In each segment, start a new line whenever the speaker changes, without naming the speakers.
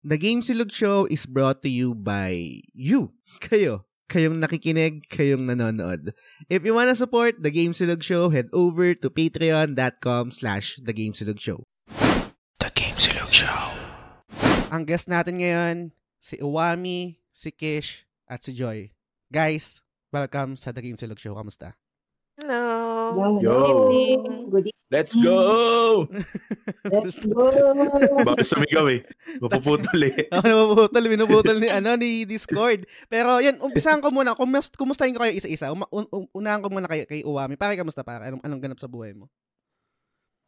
The Game Silog Show is brought to you by you. Kayo. Kayong nakikinig, kayong nanonood. If you wanna support The Game Silog Show, head over to patreon.com slash The Game Silog Show. The Game Silog Show. Ang guest natin ngayon, si Uwami, si Kish, at si Joy. Guys, welcome sa The Game Silog Show. Kamusta?
Hello.
Yo.
Good evening.
Good evening.
Let's go!
Let's go.
Baka sumigaw eh. Mapuputol eh.
Ako nabubutol, binubutol ni, ano, ni Discord. Pero yan, umpisahan ko muna. Kumus, kumustahin ko kayo isa-isa. Uma, un, un, unahan ko muna kay, kay Uwami. Pare, kamusta pare? Anong, anong ganap sa buhay mo?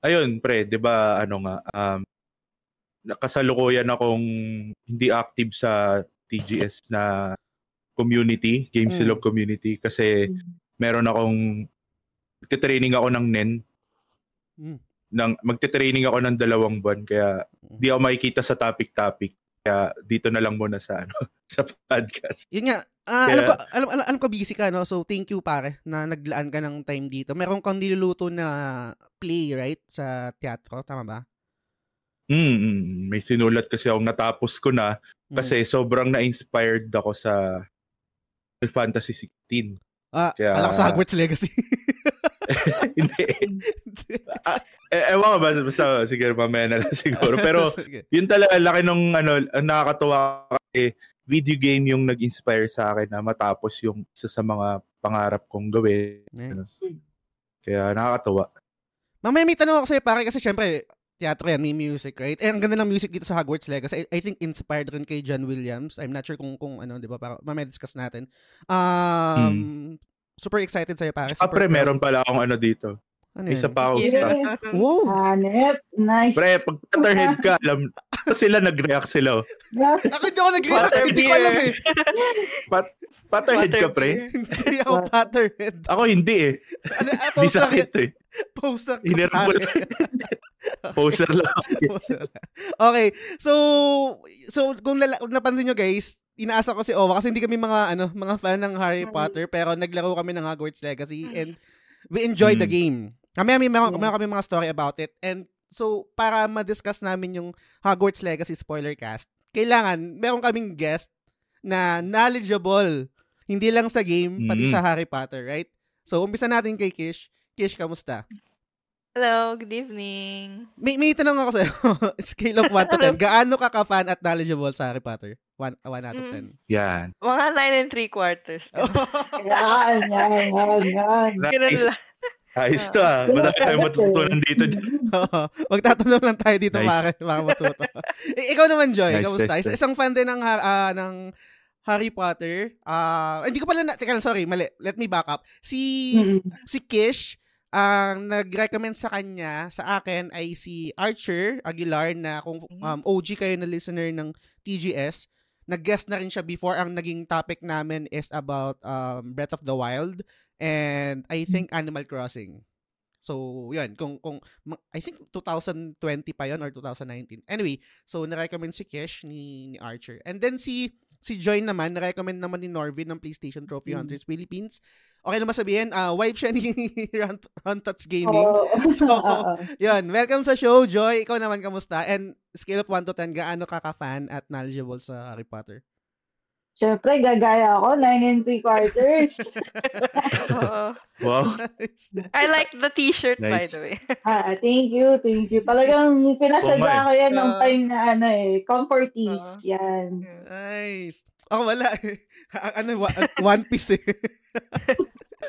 Ayun, pre, 'di ba ano nga um nakasalukuyan akong hindi active sa TGS na community, Game
Mm.
Community kasi meron akong magte-training ako ng NEN
Mm.
ng magte-training ako ng dalawang buwan kaya di ako makikita sa topic-topic. Kaya dito na lang muna sa ano sa podcast.
Yun nga, ah,
Kaya-
alam, ko, alam, alam, alam ko busy ka, no? So, thank you, pare, na naglaan ka ng time dito. Meron kang niluluto na play, right? Sa teatro, tama ba?
Mm, mm, may sinulat kasi ako natapos ko na
Mm.
kasi sobrang na-inspired ako sa Fantasy 16.
Ah,
kaya-
alam ko sa Hogwarts Legacy.
Hindi. Ah, eh, ewan ko ba, basta sige, mamaya na lang siguro. Pero yun talaga, laki nung ano, nakakatuwa kasi video game yung nag-inspire sa akin na matapos yung isa sa mga pangarap kong gawin.
Nice.
Kaya nakakatuwa.
Mamaya may tanong ako sa'yo, pare, kasi syempre, teatro yan, may music, right? Eh, ang ganda ng music dito sa Hogwarts Legacy. I, I think inspired rin kay John Williams. I'm not sure kung, kung ano, di ba? Para, mamaya discuss natin. Um, Super excited sa'yo, pare.
Ah,
Super
pre,
proud.
meron pala akong ano dito.
Ano
Isa
yan?
pa akong
Yeah.
staff.
Wow!
Hanep. Nice.
Pre, pag Potterhead ka, alam, sila nag-react sila. oh.
Ako hindi ako nag-react. Hindi ko alam eh.
Pat, Potterhead ka, pre?
Hindi ako Potterhead.
Ako hindi eh.
Ano, ah,
Di sakit eh.
Post lang.
Hinirap ko lang. Poster lang.
Post lang. okay. So, so kung, lala, kung napansin nyo guys, inaasa ko si Owa kasi hindi kami mga ano mga fan ng Harry Potter pero naglaro kami ng Hogwarts Legacy and we enjoyed the
Mm.
game. Kami may meron,
Yeah.
meron kami mga story about it and so para ma-discuss namin yung Hogwarts Legacy spoiler cast, kailangan meron kaming guest na knowledgeable hindi lang sa game pati
Mm.
sa Harry Potter, right? So umpisa natin kay Kish. Kish, kamusta?
Hello, good evening.
May, may tanong ako sa'yo. Scale of 1 to 10. Gaano ka ka-fan at knowledgeable sa Harry Potter? 1, 1 out of 10.
Yan.
Mga 9 and 3 quarters.
Yan, yan, yan, yan.
Nice. Ayos to ah. Wala tayong matutunan dito.
Magtatanong lang tayo dito
Nice.
para, para matuto. I- ikaw naman, Joy.
Nice,
kamusta?
nice,
Isa-
nice.
Isang fan din ng, ah, ng Harry Potter. Ah, hindi ko pala na... Teka lang, sorry. Mali. Let me back up. Si,
Mm.
si Kish, ang nag-recommend sa kanya, sa akin, ay si Archer Aguilar na kung um, OG kayo na listener ng TGS, nag-guest na rin siya before. Ang naging topic namin is about um, Breath of the Wild and I think Animal Crossing. So, yun. Kung, kung, I think 2020 pa yon or 2019. Anyway, so, na-recommend si Kish ni, ni Archer. And then si si Joy naman, na-recommend naman ni Norvin ng PlayStation Trophy
Mm.
Hunters Philippines. Okay naman sabihin, ah wife siya ni Ron, Ron Tots Gaming.
Oo.
So. Yun, welcome sa show, Joy. Ikaw naman, kamusta? And scale of 1 to 10, gaano ka ka-fan at knowledgeable sa Harry Potter?
Siyempre, gagaya ako. Nine and three quarters.
Oo.
Wow.
I like the t-shirt, by
Nice.
the way.
ah, thank you, thank you. Talagang pinasadya ko yan nung
Oo.
time na ano eh, comforties.
Oo.
Yan.
nice. Ako wala eh. ano, One Piece eh.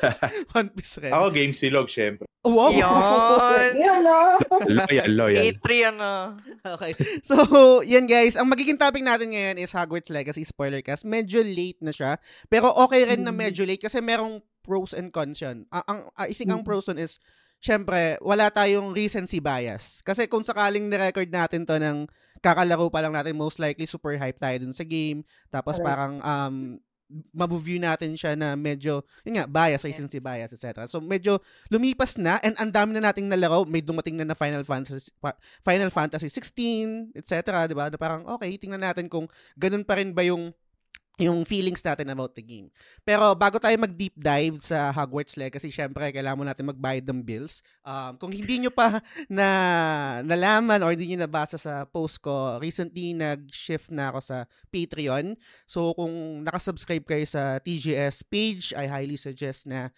One Piece rin.
Ako game silog, syempre.
Wow!
Yun.
Yan, no?
Loyal, loyal.
A3 ano.
Okay. So, yan guys. Ang magiging topic natin ngayon is Hogwarts Legacy spoiler cast. Medyo late na siya. Pero okay rin na
Mm.
medyo late kasi merong pros and cons yan. A- ang, I think ang
Mm.
pros nun is, syempre, wala tayong recency bias. Kasi kung sakaling ni-record natin to ng kakalaro pa lang natin, most likely super hype tayo dun sa game. Tapos parang um, mabu-view natin siya na medyo, yun nga, bias, recency bias, etc. So, medyo lumipas na and ang dami na nating nalaro. May dumating na na Final Fantasy, Final Fantasy 16, etc. Di ba? Na parang, okay, tingnan natin kung ganun pa rin ba yung yung feelings natin about the game. Pero bago tayo mag-deep dive sa Hogwarts Legacy, syempre, kailangan mo natin magbayad ng bills. Um, kung hindi nyo pa na nalaman or hindi nyo nabasa sa post ko, recently nag-shift na ako sa Patreon. So, kung nakasubscribe kayo sa TGS page, I highly suggest na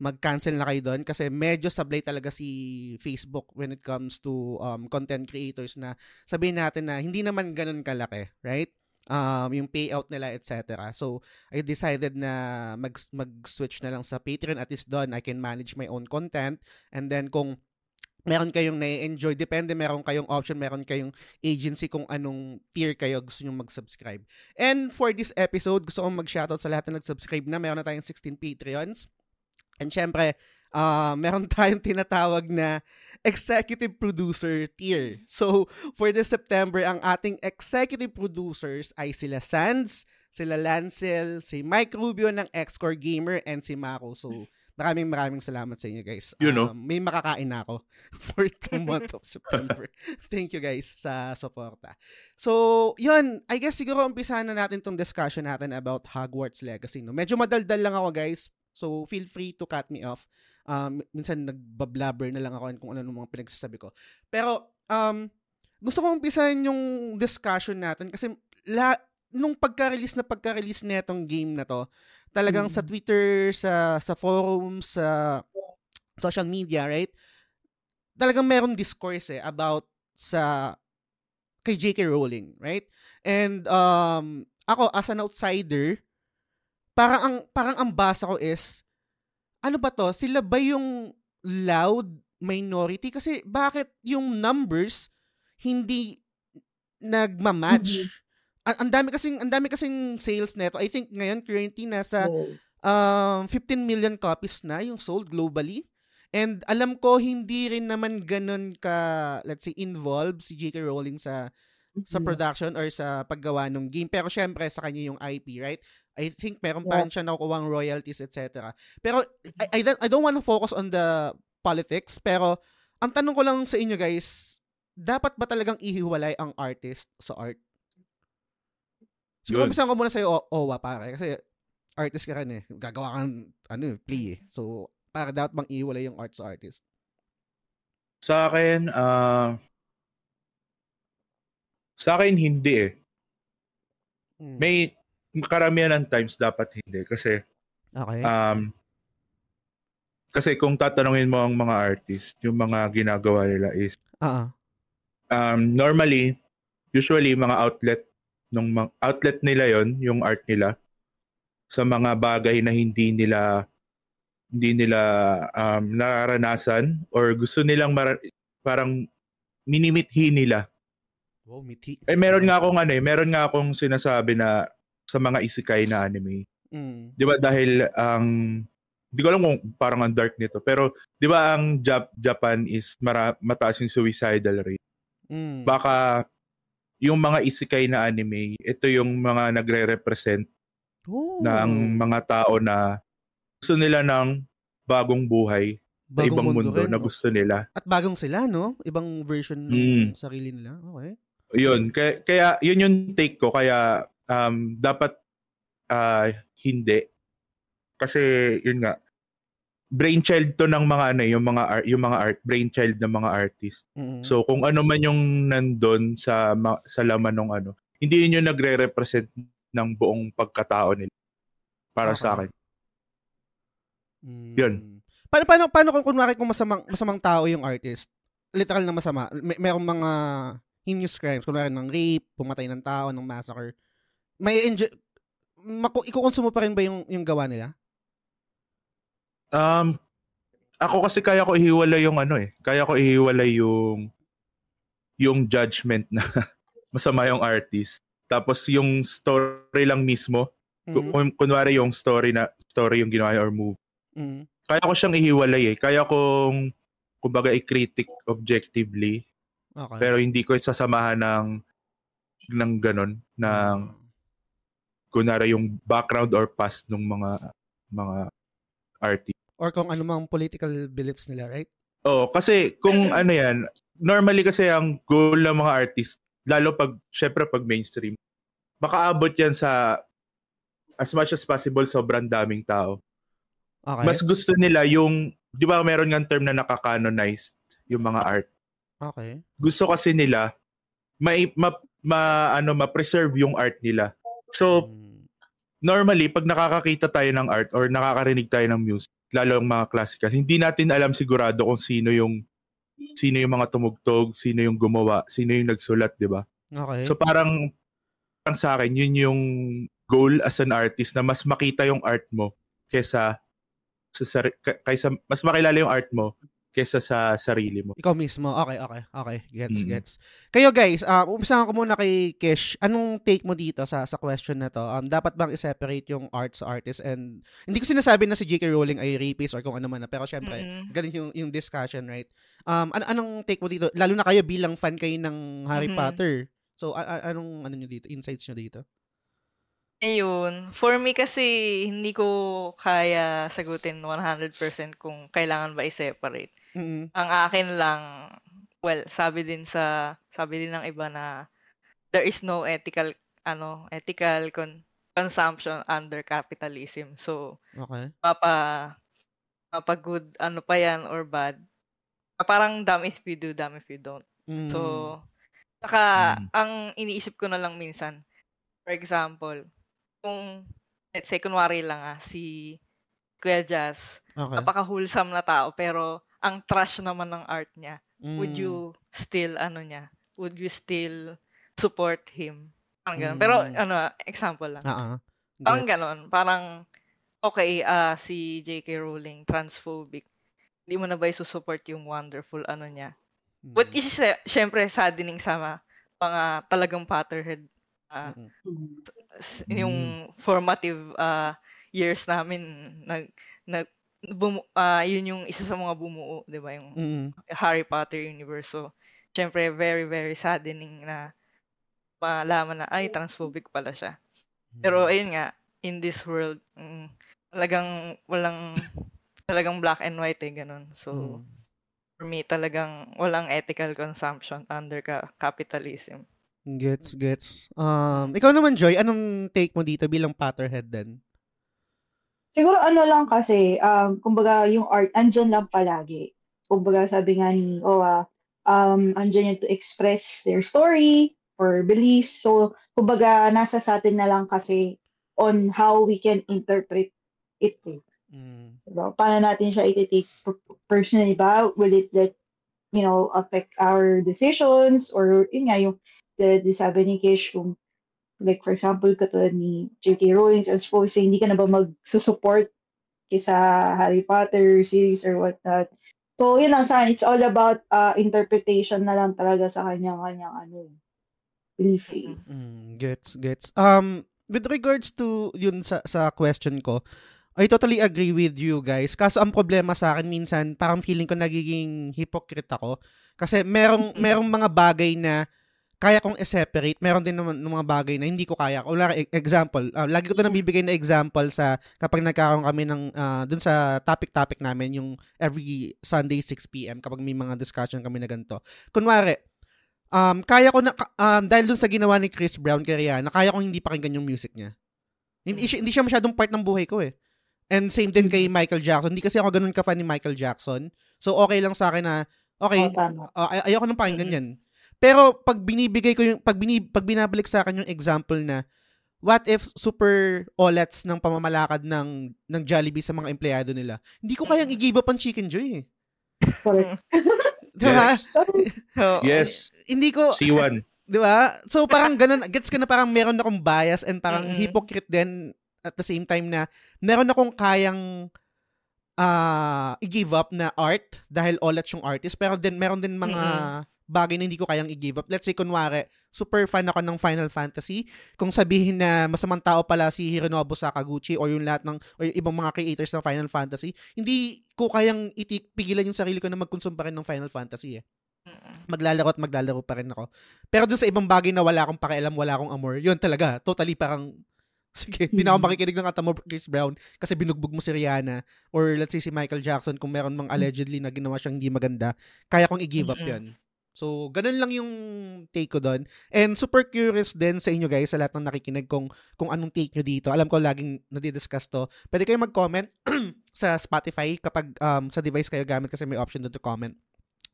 mag-cancel na kayo doon kasi medyo sablay talaga si Facebook when it comes to um, content creators na sabihin natin na hindi naman ganun kalaki, right? Um, yung payout nila, etc. So, I decided na mag, mag-switch na lang sa Patreon. At least doon, I can manage my own content. And then, kung meron kayong na-enjoy, depende, meron kayong option, meron kayong agency kung anong tier kayo gusto nyo mag-subscribe. And for this episode, gusto kong mag-shoutout sa lahat na nag-subscribe na. Meron na tayong 16 Patreons. And syempre, uh, meron tayong tinatawag na executive producer tier. So, for this September, ang ating executive producers ay sila Sands, sila Lancel, si Mike Rubio ng Xcore Gamer, and si Mako. So, maraming maraming salamat sa inyo guys.
You know.
Um, may makakain na ako for the month of September. Thank you guys sa suporta. So, yun. I guess siguro umpisahan na natin tong discussion natin about Hogwarts Legacy. No? Medyo madaldal lang ako guys. So, feel free to cut me off um, minsan nagbablabber na lang ako kung ano mga pinagsasabi ko. Pero, um, gusto kong umpisahan yung discussion natin kasi la, nung pagka-release na pagka-release netong game na to, talagang mm. sa Twitter, sa sa forums, sa social media, right? Talagang meron discourse eh about sa kay J.K. Rowling, right? And um ako as an outsider, parang ang parang ang basa ko is ano ba to? Sila ba yung loud minority? Kasi bakit yung numbers hindi nagma-match? Mm-hmm. Ang, ang dami kasing ang dami kasing sales nito. I think ngayon currently nasa um 15 million copies na yung sold globally. And alam ko hindi rin naman ganun ka let's say involved si J.K. Rowling sa sa production or sa paggawa ng game. Pero syempre sa kanya yung IP, right? I think meron pa rin siya nakukuha royalties, etc. Pero I, I, don't, I don't want to focus on the politics, pero ang tanong ko lang sa inyo guys, dapat ba talagang ihiwalay ang artist sa art? Siguro bisan ko muna sa'yo, o- Owa, pare. Kasi artist ka rin eh. Gagawa kang, ano, play eh. So, para dapat bang ihiwalay yung art sa artist?
Sa akin, uh, sa akin hindi eh. Hmm. May karamihan ng times dapat hindi kasi
okay.
um kasi kung tatanungin mo ang mga artist, yung mga ginagawa nila is
uh-uh.
um normally usually mga outlet nung outlet nila yon yung art nila sa mga bagay na hindi nila hindi nila um, nararanasan or gusto nilang mar- parang minimithi nila.
Wow, mithi.
Eh meron nga akong ano eh, meron nga akong sinasabi na sa mga isekai na anime.
Mm.
'Di ba dahil ang hindi ko alam kung parang ang dark nito, pero 'di ba ang Jap- Japan is mara- mataas yung suicidal rate.
Mm.
Baka yung mga isekai na anime, ito yung mga nagre-represent
oh.
ng mga tao na gusto nila ng bagong buhay, bagong ibang mundo, mundo rin, na gusto nila.
At bagong sila, no? Ibang version ng mm. sarili nila. Okay.
Yun, kaya, kaya yun yung take ko. Kaya um, dapat uh, hindi. Kasi yun nga, brainchild to ng mga ano, yung mga art, yung mga art, brainchild ng mga artist.
Mm-hmm.
So kung ano man yung nandun sa sa laman ng ano, hindi yun yung nagre-represent ng buong pagkatao nila. Para okay. sa akin.
Mm.
Yun.
Paano paano paano kung kunwari kung masamang masamang tao yung artist? Literal na masama. May merong mga heinous crimes, kunwari ng rape, pumatay ng tao, ng massacre may enjoy maku ikukonsumo pa rin ba yung yung gawa nila?
Um ako kasi kaya ko ihiwalay yung ano eh. Kaya ko ihiwalay yung yung judgment na masama yung artist. Tapos yung story lang mismo, mm-hmm. kunwari yung story na story yung ginawa or move.
Mm-hmm.
Kaya ko siyang ihiwalay eh. Kaya kong kumbaga i-critic objectively.
Okay.
Pero hindi ko sasamahan ng ng ganun ng mm-hmm kunara yung background or past ng mga mga artist.
Or kung ano mang political beliefs nila, right?
Oh, kasi kung ano yan, normally kasi ang goal ng mga artist, lalo pag, syempre pag mainstream, makaabot yan sa as much as possible sobrang daming tao.
Okay.
Mas gusto nila yung, di ba meron nga term na nakakanonized yung mga art.
okay.
Gusto kasi nila ma, ma, ma ano ma-preserve yung art nila. So
Mm.
normally pag nakakakita tayo ng art or nakakarinig tayo ng music, lalo ang mga classical, hindi natin alam sigurado kung sino yung sino yung mga tumugtog, sino yung gumawa, sino yung nagsulat, di ba?
Okay.
So parang, parang sa akin, yun yung goal as an artist na mas makita yung art mo kesa sa kaysa mas makilala yung art mo kesa sa sarili mo.
Ikaw mismo. Okay, okay. Okay. Gets,
Mm.
gets. Kayo guys, um, umpisahan ko muna kay Kish. Anong take mo dito sa sa question na to? Um, dapat bang i-separate yung art sa artist? And hindi ko sinasabi na si J.K. Rowling ay rapist or kung ano man na. Pero syempre,
Mm-mm.
ganun yung, yung discussion, right? Um, an- anong take mo dito? Lalo na kayo bilang fan kayo ng Harry
Mhm.
Potter. So, a- a- anong ano nyo dito? Insights nyo dito?
Ayun. For me kasi, hindi ko kaya sagutin 100% kung kailangan ba i-separate.
Mm-mm.
Ang akin lang, well, sabi din sa, sabi din ng iba na there is no ethical, ano, ethical con- consumption under capitalism. So,
Okay.
mapa, mapa good, ano pa yan, or bad. Parang dumb if you do, dumb if you don't.
Mm.
So, saka,
Mm.
ang iniisip ko na lang minsan, for example, kung, let's say, kunwari lang ah, si Kuya Jazz,
okay.
napaka-wholesome na tao, pero ang trash naman ng art niya, would
Mm.
you still, ano niya, would you still support him? Parang ganun. Pero,
Mm.
ano, example lang.
Ah, ah.
Parang
Gets.
ganon. Parang, okay, ah si J.K. Rowling, transphobic. Hindi mo na ba isusupport yung wonderful ano niya? But
Mm.
is sy- syempre saddening sa mga, talagang Potterhead. ah,
Mm-mm.
s- yung formative ah, years namin, nag, nag, bumu, ah, yun yung isa sa mga bumuo, di ba? Yung
Mm-mm.
Harry Potter universe. So, syempre, very, very saddening na malaman na, ay, transphobic pala siya. Pero ayun nga, in this world, mm, talagang walang talagang black and white eh, ganun. So,
Mm.
for me, talagang walang ethical consumption under ka capitalism.
Gets, gets. Um, ikaw naman, Joy, anong take mo dito bilang Potterhead din?
Siguro ano lang kasi, um, kumbaga yung art, andyan lang palagi. Kumbaga sabi nga ni Owa, um, andyan yan to express their story or beliefs. So, kumbaga nasa sa atin na lang kasi on how we can interpret it. Eh.
Mm.
Diba? Paano natin siya iti-take per- personally ba? Will it that, you know, affect our decisions? Or yun nga, yung the, the sabi ni Kish, kung like for example, katulad ni J.K. Rowling, suppose hindi ka na ba magsusupport kisa Harry Potter series or whatnot. So, yun lang sa akin. It's all about uh, interpretation na lang talaga sa kanyang-kanyang ano, belief. eh.
Mm, gets, gets. Um, with regards to yun sa, sa question ko, I totally agree with you guys. Kaso ang problema sa akin minsan, parang feeling ko nagiging hypocrite ako. Kasi merong,
Mm.
merong mga bagay na kaya kong i-separate. Meron din naman ng mga bagay na hindi ko kaya. Wala, example, ah, lagi ko to nabibigay na example sa kapag nagkakaroon kami ng, ah, dun sa topic-topic namin, yung every Sunday 6pm, kapag may mga discussion kami na ganito. Kunwari, um, kaya ko na, ka- um, dahil dun sa ginawa ni Chris Brown kay Rihanna, kaya kong hindi pakinggan yung music niya. Hindi, siya, hindi siya masyadong part ng buhay ko eh. And same din kay Michael Jackson. Hindi kasi ako ganun ka-fan ni Michael Jackson. So, okay lang sa akin na, okay,
tama.
uh, ay- ayoko nang pakinggan yan. Pero, pag binibigay ko yung, pag, binib, pag binabalik sa akin yung example na, what if super olets ng pamamalakad ng, ng Jollibee sa mga empleyado nila? Hindi ko kayang i-give up ang Chicken Joy eh.
Correct.
Diba?
Yes.
Oo.
Yes.
Hindi ko,
C1.
Di ba? So parang ganun, gets ko na parang meron akong bias and parang
Mm-mm.
hypocrite din at the same time na meron akong kayang ah i-give up na art dahil at yung artist pero then meron din mga bagay na hindi ko kayang i-give up. Let's say kunwari, super fan ako ng Final Fantasy. Kung sabihin na masamang tao pala si Hironobu Sakaguchi or yung lahat ng or yung ibang mga creators ng Final Fantasy, hindi ko kayang itik pigilan yung sarili ko na mag-consume pa rin ng Final Fantasy eh maglalaro at maglalaro pa rin ako. Pero dun sa ibang bagay na wala akong pakialam, wala akong amor, yun talaga, totally parang, sige, hindi na ako makikinig ng kanta mo, Chris Brown, kasi binugbog mo si Rihanna, or let's say si Michael Jackson, kung meron mang allegedly na ginawa siyang hindi maganda, kaya kong i-give up
Mm-mm.
So, ganun lang yung take ko doon. And super curious din sa inyo guys, sa lahat ng nakikinig kung, kung anong take nyo dito. Alam ko laging nadidiscuss to. Pwede kayo mag-comment sa Spotify kapag um, sa device kayo gamit kasi may option doon to comment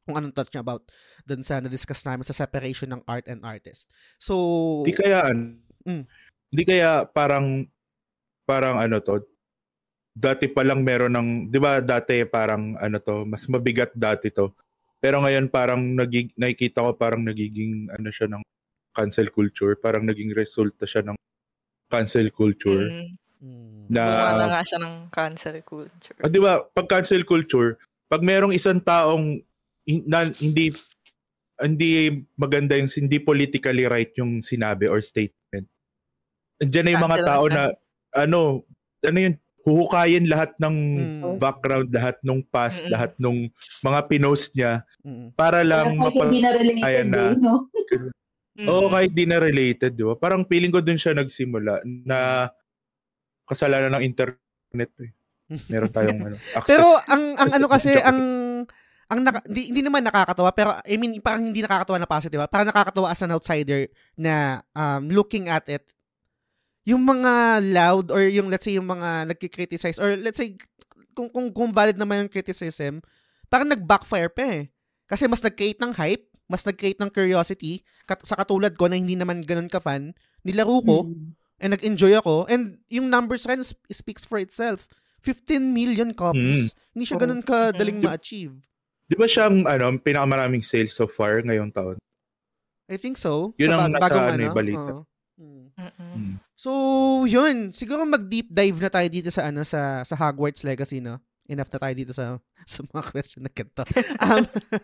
kung anong thoughts nyo about doon sa na-discuss namin sa separation ng art and artist. So,
Di kaya,
Mm.
di kaya parang, parang ano to, dati pa lang meron ng, di ba dati parang ano to, mas mabigat dati to. Pero ngayon parang nagig, nakikita ko parang nagiging ano siya ng cancel culture, parang naging resulta siya ng cancel culture.
Mm.
mm,
Na,
Gumawa na nga siya ng cancel culture.
ah, di ba, pag cancel culture, pag merong isang taong na, hindi hindi maganda yung hindi politically right yung sinabi or statement. Diyan na yung mga tao
na
na ano, ano yun, huhukayin lahat ng
mm,
background, lahat nung past,
Mm-mm.
lahat nung mga pinost niya
mm,
para lang
hindi na related
Ayan na.
eh, no?
Mm.
Oo, kahit di na related, di ba? Parang feeling ko dun siya nagsimula na kasalanan ng internet eh. Meron tayong ano, access.
Pero ang ang ano kasi ang ang naka, hindi, hindi naman nakakatawa pero I mean parang hindi nakakatawa na positive. Parang nakakatawa as an outsider na um, looking at it yung mga loud or yung let's say yung mga nagki-criticize or let's say kung kung, kung valid naman yung criticism, parang nag-backfire pa eh. Kasi mas nag-create ng hype, mas nag-create ng curiosity kat- sa katulad ko na hindi naman ganun ka-fan, nilaro ko
Mm.
and nag-enjoy ako and yung numbers rin sp- speaks for itself. 15 million copies. Hindi siya ganun kadaling
Mm.
ma-achieve.
Di ba siyang ano, pinakamaraming sales so far ngayong taon?
I think so.
Yun
Sa
ang
ba-
nasa
bagong
ano, eh, balita.
oo.
Mm-mm.
Hmm.
So, yun. Siguro mag-deep dive na tayo dito sa ano sa sa Hogwarts Legacy, no? Enough na tayo dito sa sa mga question na ganito. Um,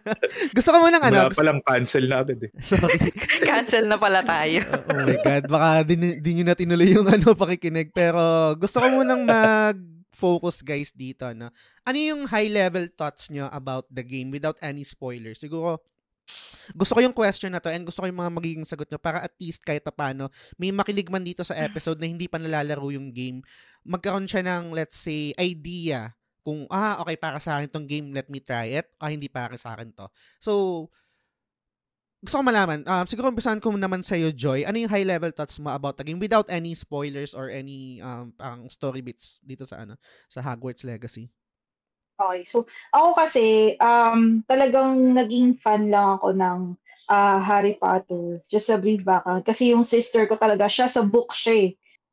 gusto ko muna ng ano.
Wala
Gusto,
palang cancel natin eh.
sorry.
Cancel na pala tayo.
oh my God. Baka di, di nyo na tinuloy yung ano, pakikinig. Pero gusto ko munang mag-focus guys dito. No? Ano yung high-level thoughts nyo about the game without any spoilers? Siguro, gusto ko yung question na to and gusto ko yung mga magiging sagot nyo para at least kahit paano may makinig man dito sa episode na hindi pa nalalaro yung game, magkaroon siya ng, let's say, idea kung, ah, okay, para sa akin tong game, let me try it, ah, hindi para sa akin to. So, gusto ko malaman, um, siguro umpisahan ko naman sa'yo, Joy, ano yung high-level thoughts mo about the game without any spoilers or any um, ang story bits dito sa ano sa Hogwarts Legacy?
Okay, so ako kasi um talagang naging fan lang ako ng ah, Harry Potter. Just a brief background. Kasi yung sister ko talaga, siya sa book siya eh.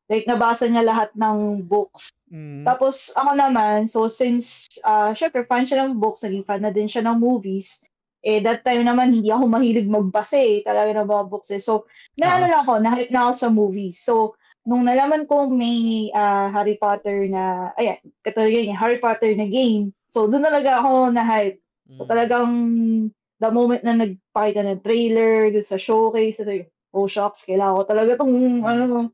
Like, nabasa niya lahat ng books.
Mm.
Tapos, ako naman, so since, uh, syempre, fan siya ng books, naging fan na din siya ng movies, eh, that time naman, hindi ako mahilig magbasa eh, talaga ng mga books eh. So, naano lang ako, na-hype na ako sa movies. So, nung nalaman ko may ah, Harry Potter na, ayan, katulad yun, Harry Potter na game, so, doon talaga ako na-hype. So,
Mm.
talagang, the moment na nagpakita ng trailer, dun sa showcase, ito yung, oh, shocks, kailangan ko talaga itong, ano,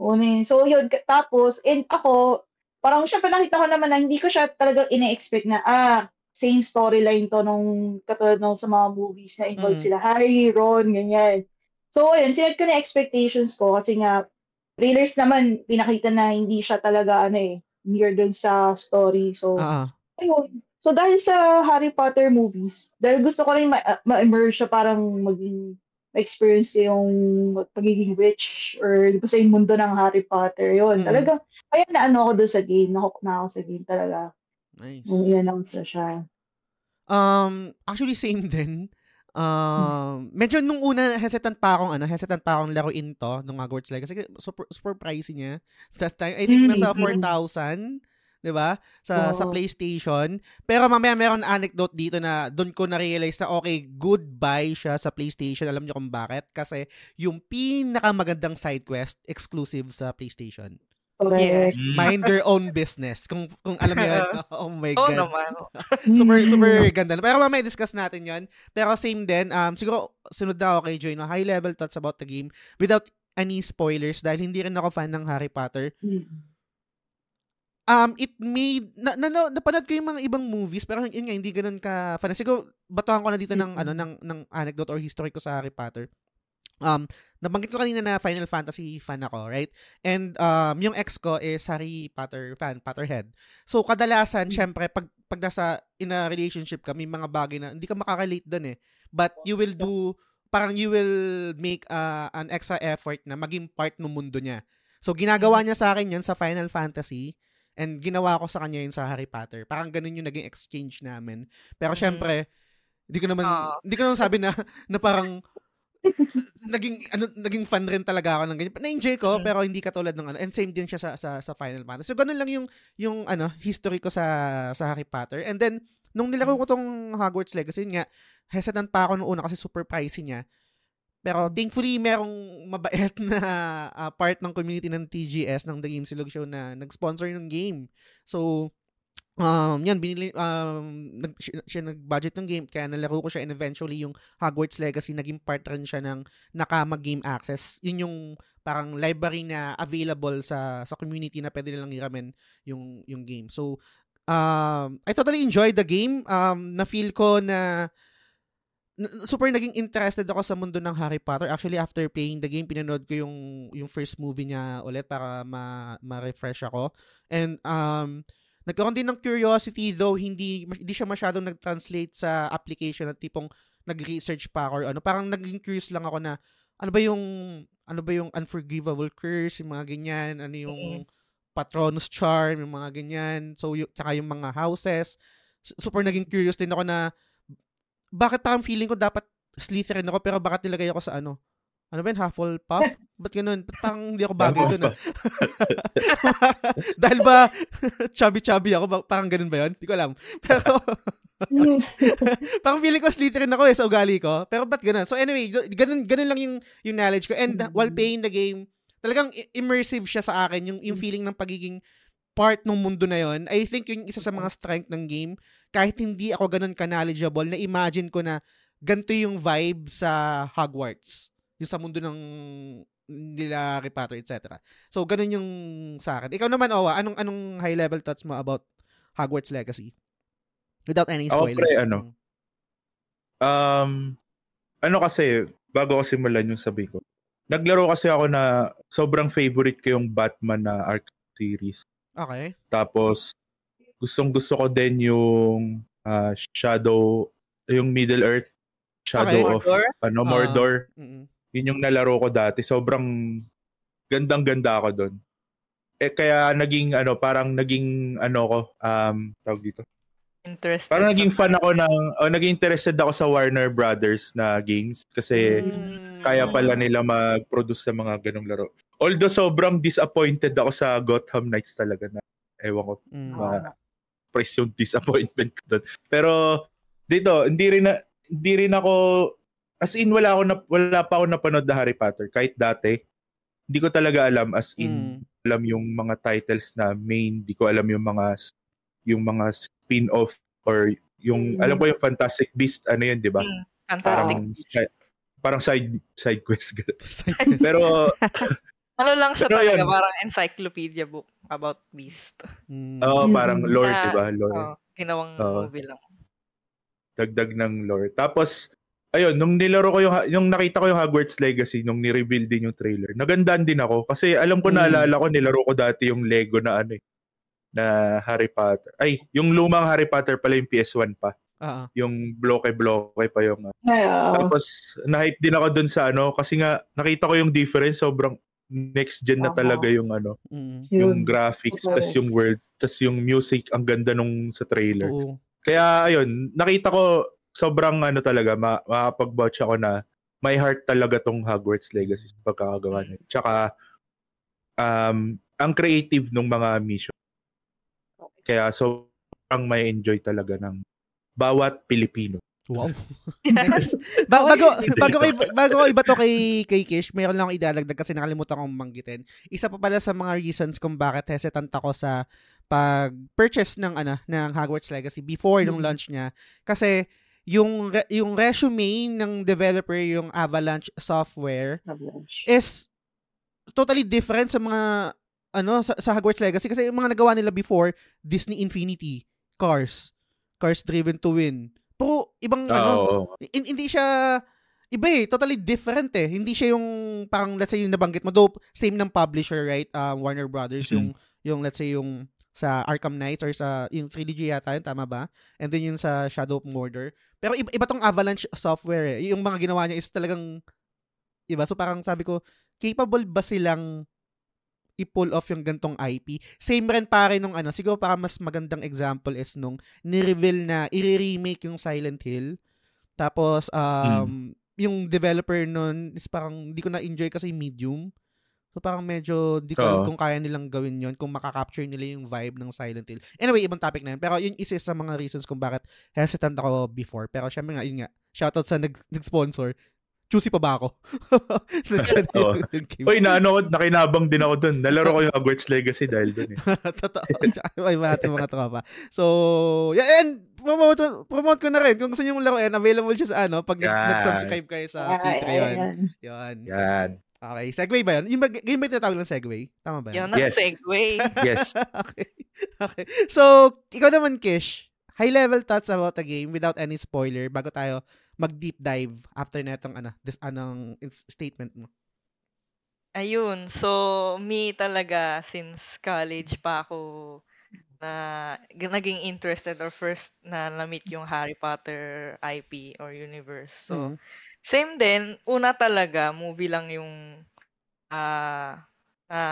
unin. So, yun, tapos, and ako, parang syempre nakita ko naman na hindi ko siya talaga ine-expect na, ah, same storyline to nung katulad nung sa mga movies na involve
Mm.
sila Harry, Ron, ganyan. So, ayun, sinad ko na expectations ko kasi nga, trailers naman, pinakita na hindi siya talaga, ano eh, near dun sa story. So,
ah.
Ayun. So, dahil sa Harry Potter movies, dahil gusto ko rin ma- ma-immerse siya parang maging experience yung pagiging rich or di ba sa yung mundo ng Harry Potter. Yun,
Mm.
talaga, kaya na ano ako doon sa game, nahook na ako sa game talaga.
nice.
Nung i-announce na siya.
Um, actually same din. Um, medyo nung una hesitant pa akong ano, hesitant pa akong laruin to nung Hogwarts Legacy. Super, super pricey niya. That time, I think
Mm,
nasa
mm.
4,000, 'di ba? Sa sa
Oo.
PlayStation. Pero mamaya meron anecdote dito na doon ko na-realize na okay, goodbye siya sa PlayStation. Alam niyo kung bakit? Kasi yung pinakamagandang side quest exclusive sa PlayStation.
Correct.
Mm.
Mind your own business. Kung kung alam niyo yun. Oh my
Oo
god.
naman.
Super,
Mm.
super ganda. Pero mamaya discuss natin yon Pero same din, um, siguro sunod na ako kay Joy, no? high level thoughts about the game without any spoilers dahil hindi rin ako fan ng Harry Potter.
Mm.
Um, it made, na, na, na, napanood ko yung mga ibang movies pero yun nga, hindi ganun ka fan. Siguro, batuhan ko na dito ng,
Mm.
ano, ng, ng anecdote or history ko sa Harry Potter. Um, nabanggit ko kanina na Final Fantasy fan ako, right? And um, yung ex ko is Harry Potter fan, Potterhead. So, kadalasan, syempre, pag, pag nasa in a relationship ka, may mga bagay na hindi ka makarelate doon eh. but you will do parang you will make uh, an extra effort na maging part ng mundo niya. So ginagawa niya sa akin 'yan sa Final Fantasy and ginawa ko sa kanya yun sa Harry Potter. Parang ganun yung naging exchange namin. Pero
Mhm.
syempre, hindi ko naman
Oo.
hindi ko naman sabi na na parang naging ano naging fan rin talaga ako ng ganyan. Na-enjoy ko
Mm.
pero hindi katulad ng ano and same din siya sa sa, sa Final Fantasy. So ganun lang yung yung ano history ko sa sa Harry Potter. And then nung nilaro ko tong Hogwarts Legacy yun nga hesitant pa ako nung una kasi super pricey niya. Pero thankfully merong mabait na ah, part ng community ng TGS ng The Game Silog Show na nag-sponsor ng game. So um yan binili um nag, siya, siya nag-budget ng game kaya nalaro ko siya and eventually yung Hogwarts Legacy naging part rin siya ng Nakama Game Access. Yun yung parang library na available sa sa community na pwede nilang hiramin yung yung game. So um I totally enjoyed the game. Um na feel ko na super naging interested ako sa mundo ng Harry Potter. Actually, after playing the game, pinanood ko yung yung first movie niya ulit para ma, ma-refresh ako. And um nagkaroon din ng curiosity though hindi hindi siya masyadong nag-translate sa application at tipong nag-research pa ako or ano. Parang naging curious lang ako na ano ba yung ano ba yung unforgivable curse, yung mga ganyan, ano yung Patronus charm, yung mga ganyan. So yung tsaka yung mga houses. Super naging curious din ako na bakit parang feeling ko dapat Slytherin ako pero bakit nilagay ako sa ano? Ano ba yun? Hufflepuff? Ba't ganun? Ba't parang hindi ako bagay doon? Ah? Dahil ba chubby-chubby ako? Parang ganun ba yun? Hindi ko alam. Pero parang feeling ko Slytherin ako eh sa ugali ko. Pero ba't ganun? So anyway, ganun, ganun lang yung, yung knowledge ko. And uh, while playing the game, talagang immersive siya sa akin. Yung, yung feeling ng pagiging part ng mundo na yon I think yung isa sa mga strength ng game. Kahit hindi ako ganun ka-knowledgeable, na-imagine ko na ganito yung vibe sa Hogwarts. Yung sa mundo ng nila Harry Potter, etc. So, ganun yung sa akin. Ikaw naman, Owa, anong anong high-level thoughts mo about Hogwarts Legacy? Without any
Ako,
spoilers.
pre, ano? Um, ano kasi, bago ko simulan yung sabi ko, naglaro kasi ako na sobrang favorite ko yung Batman na Arkham series.
Okay.
Tapos, gustong gusto ko din yung ah, Shadow, yung Middle Earth, Shadow
Okay.
of
Mordor?
ano,
Ah.
Mordor.
Mm-mm.
Yun yung nalaro ko dati. Sobrang gandang-ganda ako doon. Eh kaya naging ano, parang naging ano ko, um, tawag dito.
Interested.
Parang naging fan ako ng, oh, naging interested ako sa Warner Brothers na games kasi
Mm.
Kaya pala nila mag-produce ng mga ganong laro. Although sobrang disappointed ako sa Gotham Knights talaga na ewan ko,
Mm.
press yung disappointment ko doon. Pero dito, hindi rin na, hindi rin ako as in wala ako na, wala pa ako napanood na Harry Potter kahit dati. Hindi ko talaga alam as in
Mm.
alam yung mga titles na main, di ko alam yung mga yung mga spin-off or yung
Mm.
alam ko yung Fantastic Beast ano yun, di ba?
Mm, Fantastic.
Parang parang side side quest. ganun.
Cycles.
Pero
Ano lang siya
Pero
talaga,
yun.
parang encyclopedia book about Beast.
Mm.
oh,
Mm.
parang lore,
Ah,
di ba? Lore.
Oh, ginawang
Oo.
movie lang.
dagdag ng lore. Tapos, ayun, nung nilaro ko yung, yung nakita ko yung Hogwarts Legacy, nung ni-reveal din yung trailer, nagandaan din ako. Kasi alam ko,
Mm.
naalala ko, nilaro ko dati yung Lego na ano eh, na Harry Potter. Ay, yung lumang Harry Potter pala yung PS1 pa.
Ah, ah.
Yung bloke-bloke pa yung...
Ay, oo.
Tapos, na-hype din ako dun sa ano, kasi nga, nakita ko yung difference, sobrang next gen na talaga yung ano,
Mm.
yung graphics,
Oo.
tas yung world, tas yung music, ang ganda nung sa trailer.
Oo.
Kaya ayun, nakita ko sobrang ano talaga, ma- makapag-vouch ako na may heart talaga tong Hogwarts Legacy sa pagkakagawa niya. Tsaka um, ang creative ng mga mission. Kaya sobrang may enjoy talaga ng bawat Pilipino.
Wow. ba- bago bago kay bago ko iba to kay kay Kish, mayroon lang akong idadagdag kasi nakalimutan kong banggitin. Isa pa pala sa mga reasons kung bakit hesitant ako sa pag-purchase ng ano ng Hogwarts Legacy before nung
Mm.
launch niya kasi yung re- yung resume ng developer yung Avalanche Software
Avalanche.
is totally different sa mga ano sa, sa Hogwarts Legacy kasi yung mga nagawa nila before Disney Infinity, Cars, Cars Driven to Win. Pero ibang ano,
Oo.
hin- hindi siya iba eh, totally different eh. Hindi siya yung parang let's say yung nabanggit mo though same ng publisher, right? Um, Warner Brothers yung yung let's say yung sa Arkham Knights or sa yung 3DG yata yun, tama ba? And then yung sa Shadow of Mordor. Pero iba, iba tong Avalanche software eh. Yung mga ginawa niya is talagang iba. So parang sabi ko, capable ba silang i-pull off yung gantong IP? Same rin pare nung ano, siguro para mas magandang example is nung ni-reveal na i-remake yung Silent Hill. Tapos um yung developer nun is parang hindi ko na-enjoy kasi medium. So parang medyo di ko alam kung kaya nilang gawin yon kung makaka-capture nila yung vibe ng Silent Hill. Anyway, ibang topic na yun. Pero yun isa sa mga reasons kung bakit hesitant ako before. Pero syempre nga, yun nga, shoutout sa nag- nag-sponsor. Choosy pa ba ako? Nandiyan yung game.
Uy, na ano, ko, nakinabang din ako dun. Nalaro ko yung Hogwarts Legacy dahil dun eh.
Totoo. Tsaka yung iba natin mga tropa. So, yeah, and promote, promote ko na rin. Kung gusto nyo laruin, available siya sa ano, pag nag-
Yan.
nag-subscribe kayo sa
Ay,
Patreon. Yun.
Yan.
Okay. Segway ba yun? Yung ba, game ba yung tinatawag ng segway? Tama ba
Yun
yun?
Yes.
segue.
Yes.
okay. Okay. So, ikaw naman, Kish, high-level thoughts about the game without any spoiler bago tayo mag-deep dive after netong ano, this anong statement mo.
Ayun, so me talaga since college pa ako na naging interested or first na na-meet yung Harry Potter IP or universe. So,
Mhm.
same din, una talaga, movie lang yung ah na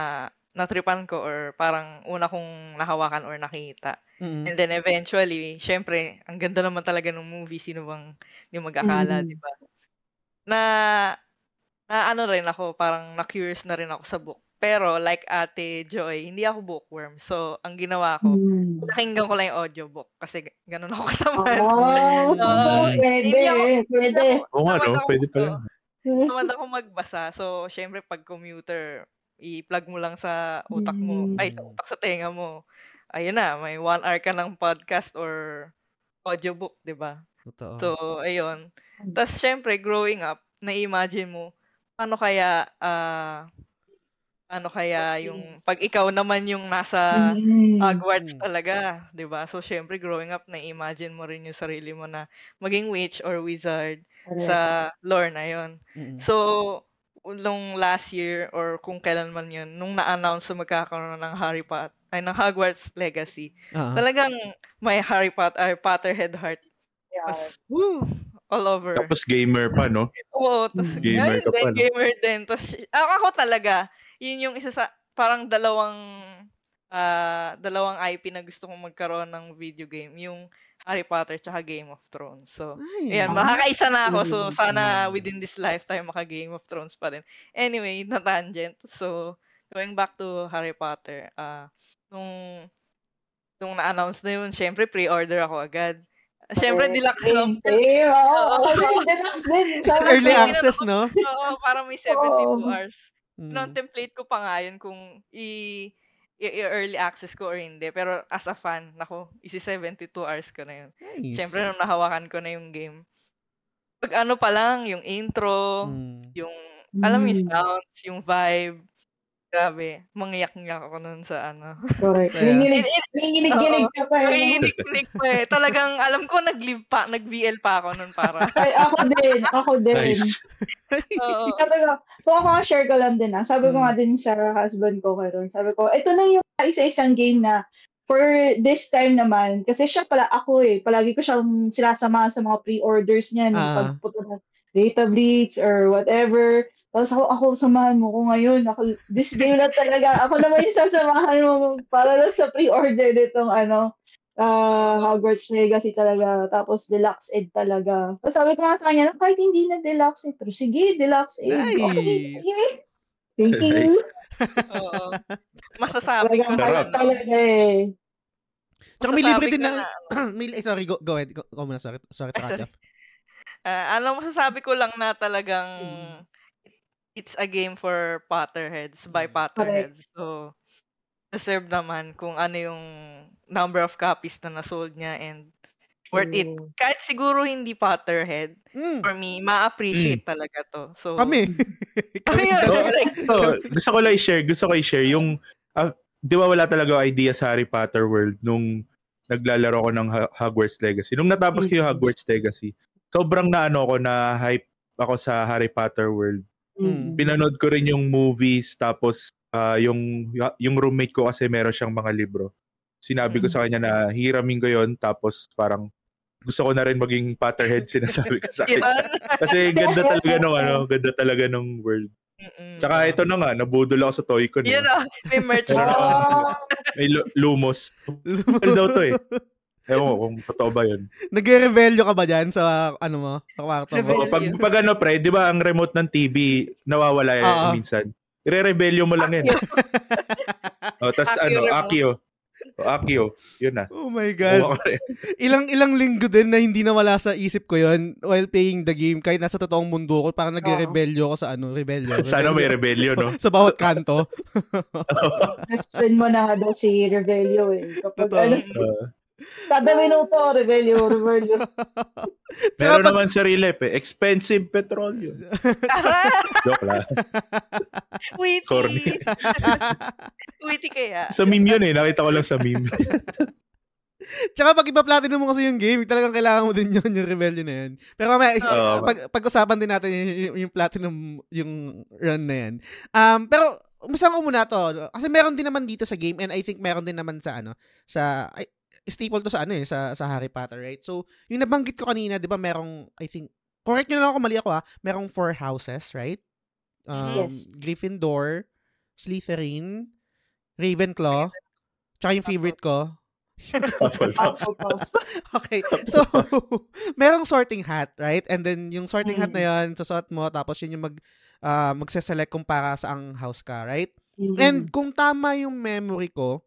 natripan ko or parang una kong nahawakan or nakita.
Mhm.
And then eventually, syempre, ang ganda naman talaga ng movie, sino bang di mag-akala,
Mm.
di ba? Na, na ano rin ako, parang na-curious na rin ako sa book. Pero like Ate Joy, hindi ako bookworm. So, ang ginawa ko,
Hmm.
nakinggan ko lang yung audiobook kasi ganun ako katamad.
Oh,
Oo.
pwede,
Hindi ako-
pwede.
Oo nga, no? Pwede pala.
Tamad ako magbasa. So, syempre, pag commuter, i-plug mo lang sa utak mo. Ay, sa
Mm.
utak sa tenga mo. Ayun na, may one hour ka ng podcast or audiobook, di ba?
Totoo.
So, ayun. Tapos, syempre, growing up, na-imagine mo, paano kaya, ah, ano kaya yung, pag ikaw naman yung nasa
Mm.
Hogwarts
Mm.
talaga, 'di ba? So syempre growing up na-imagine mo rin yung sarili mo na maging witch or wizard sa lore na 'yon. So nung last year or kung kailan man 'yun, nung na-announce na magkakaroon ng Harry Potter ay ng Hogwarts Legacy,
Ah.
talagang may Harry Potter ay Potterhead heart
Yeah.
was woo, all over.
Tapos gamer pa, no?
Oo, tas
Mm.
Gamer ka
din,
pa, no?
gamer din. Tas, ako, ako talaga, yun yung isa sa, parang dalawang, ah, dalawang IP na gusto kong magkaroon ng video game. Yung Harry Potter tsaka Game of Thrones. So,
Ay,
ayan, makakaisa na ako. So, sana within this lifetime, maka Game of Thrones pa rin. Anyway, na tangent. So, going back to Harry Potter, ah, nung, nung na-announce na yun, syempre, pre-order ako agad. Syempre, deluxe
Same,
lang.
same. Oo, deluxe din.
Early access, no?
Oo, parang may 72
Oo.
hours.
Mm.
contemplate ko pa nga yun kung i- i-early access ko or hindi. Pero as a fan, nako, isi 72 hours ko na yun.
Nice.
Siyempre, nung nahawakan ko na yung game, pag ano pa lang, yung intro,
Mm.
yung, alam mo yung
Mm.
sounds, yung vibe, grabe, mangyak-ngyak ako nun sa ano.
Correct.
Saya.
Nanginginig, nanginginig ka pa. eh.
Nanginginig pa eh. Talagang, alam ko, nag-live pa, nag-VL pa ako nun para.
Ay, ako din. Ako din.
Nice.
Oo.
Sabi ko, kung ako share ko lang din ah. Sabi ko
Mm.
nga din sa husband ko karon. Sabi ko, ito na yung isa-isang game na for this time naman, kasi siya pala ako eh, palagi ko siyang sinasama sa mga pre-orders niya, nung
Ah.
pagpunta ng data bleach or whatever. Tapos ako, ako samahan mo ko ngayon. Ako, this game na talaga. Ako naman yung sasamahan mo para lang sa pre-order nitong ano, ah Hogwarts Legacy talaga. Tapos Deluxe Ed talaga. Tapos sabi ko nga sa kanya, kahit hindi na Deluxe Ed, pero sige, Deluxe Ed. Okay,
Nice.
sige. Thank you.
Nice.
Oo. Masasabi ko
hype talaga eh.
Tsaka may libre din na,
na,
may, eh, sorry, go, go ahead. Go, go muna, sorry. Sorry, to
Ah, ano masasabi ko lang na talagang
Mm.
it's a game for Potterheads by
Mm.
Potterheads. So deserve naman kung ano yung number of copies na nasold niya and worth it.
True.
Kahit siguro hindi Potterhead,
Mm.
for me, ma-appreciate talaga to. So
Kami. Kami
Ayun,
So,
like,
gusto ko lang i-share, gusto ko i-share yung, ah, di ba wala talaga idea sa Harry Potter world nung naglalaro ko ng Hogwarts Legacy. Nung natapos ko yung
Mm.
Hogwarts Legacy, sobrang na ano ko na hype ako sa Harry Potter world.
Mm.
Pinanood ko rin yung movies tapos ah, yung yung roommate ko kasi meron siyang mga libro. sinabi ko
Mm.
sa kanya na hiramin ko yon tapos parang gusto ko na rin maging Potterhead sinasabi ko sa kanya. Kasi ganda talaga nung ano, ganda talaga nung world.
Mm-mm.
Tsaka ito na nga, nabudol ako sa toy ko.
Yun oh, may merch.
Ah,
May lu- lumos. Ano daw to eh? Ewan ko kung totoo ba yun.
Nagre-rebelyo ka ba dyan sa ano mo? Sa kwarto mo?
Oo, pag, pag ano pre, di ba ang remote ng TV nawawala yan
Oo.
minsan. Ire-rebellion mo lang yan. o, tas
Akio
ano,
remote.
Akio. O, Akio. Yun na.
Oh my God.
ko rin.
Ilang ilang linggo din na hindi nawala sa isip ko yon while playing the game. Kahit nasa totoong mundo ko, parang nagre-rebelyo ko sa ano, rebelyo.
Sana may
rebelyo.
rebellion, no?
sa bawat kanto.
best friend mo na daw si Revelio eh. Kapag
Totoo.
ano,
Uh,
kada minuto, Revelio, Revelio.
meron
pag-
naman sa Relep eh. Expensive petroleum. Joke lang.
Witty.
Corny.
Witty kaya.
Sa meme yun eh. Nakita ko lang sa meme.
Tsaka pag ipa-platinum mo kasi yung game, talagang kailangan mo din yun, yung rebellion na yun. Pero mamaya,
Oo.
pag, pag-usapan din natin yung, yung, yung platinum, yung run na yan. Um, pero, umpisan ko muna to. Kasi meron din naman dito sa game and I think meron din naman sa ano, sa, ay, staple to sa ano eh, sa, sa Harry Potter, right? So, yung nabanggit ko kanina, di ba merong, I think, correct nyo na lang ako mali ako ha, merong four houses, right? Um,
Yes.
Gryffindor, Slytherin, Ravenclaw, tsaka yung favorite ko,
Hufflepuff.
Okay. So, merong sorting hat, right? And then, yung sorting hat na
Mm.
yon susot mo, tapos yun yung mag, ah, magse-select kung para saang house ka, right?
Mhm.
And kung tama yung memory ko,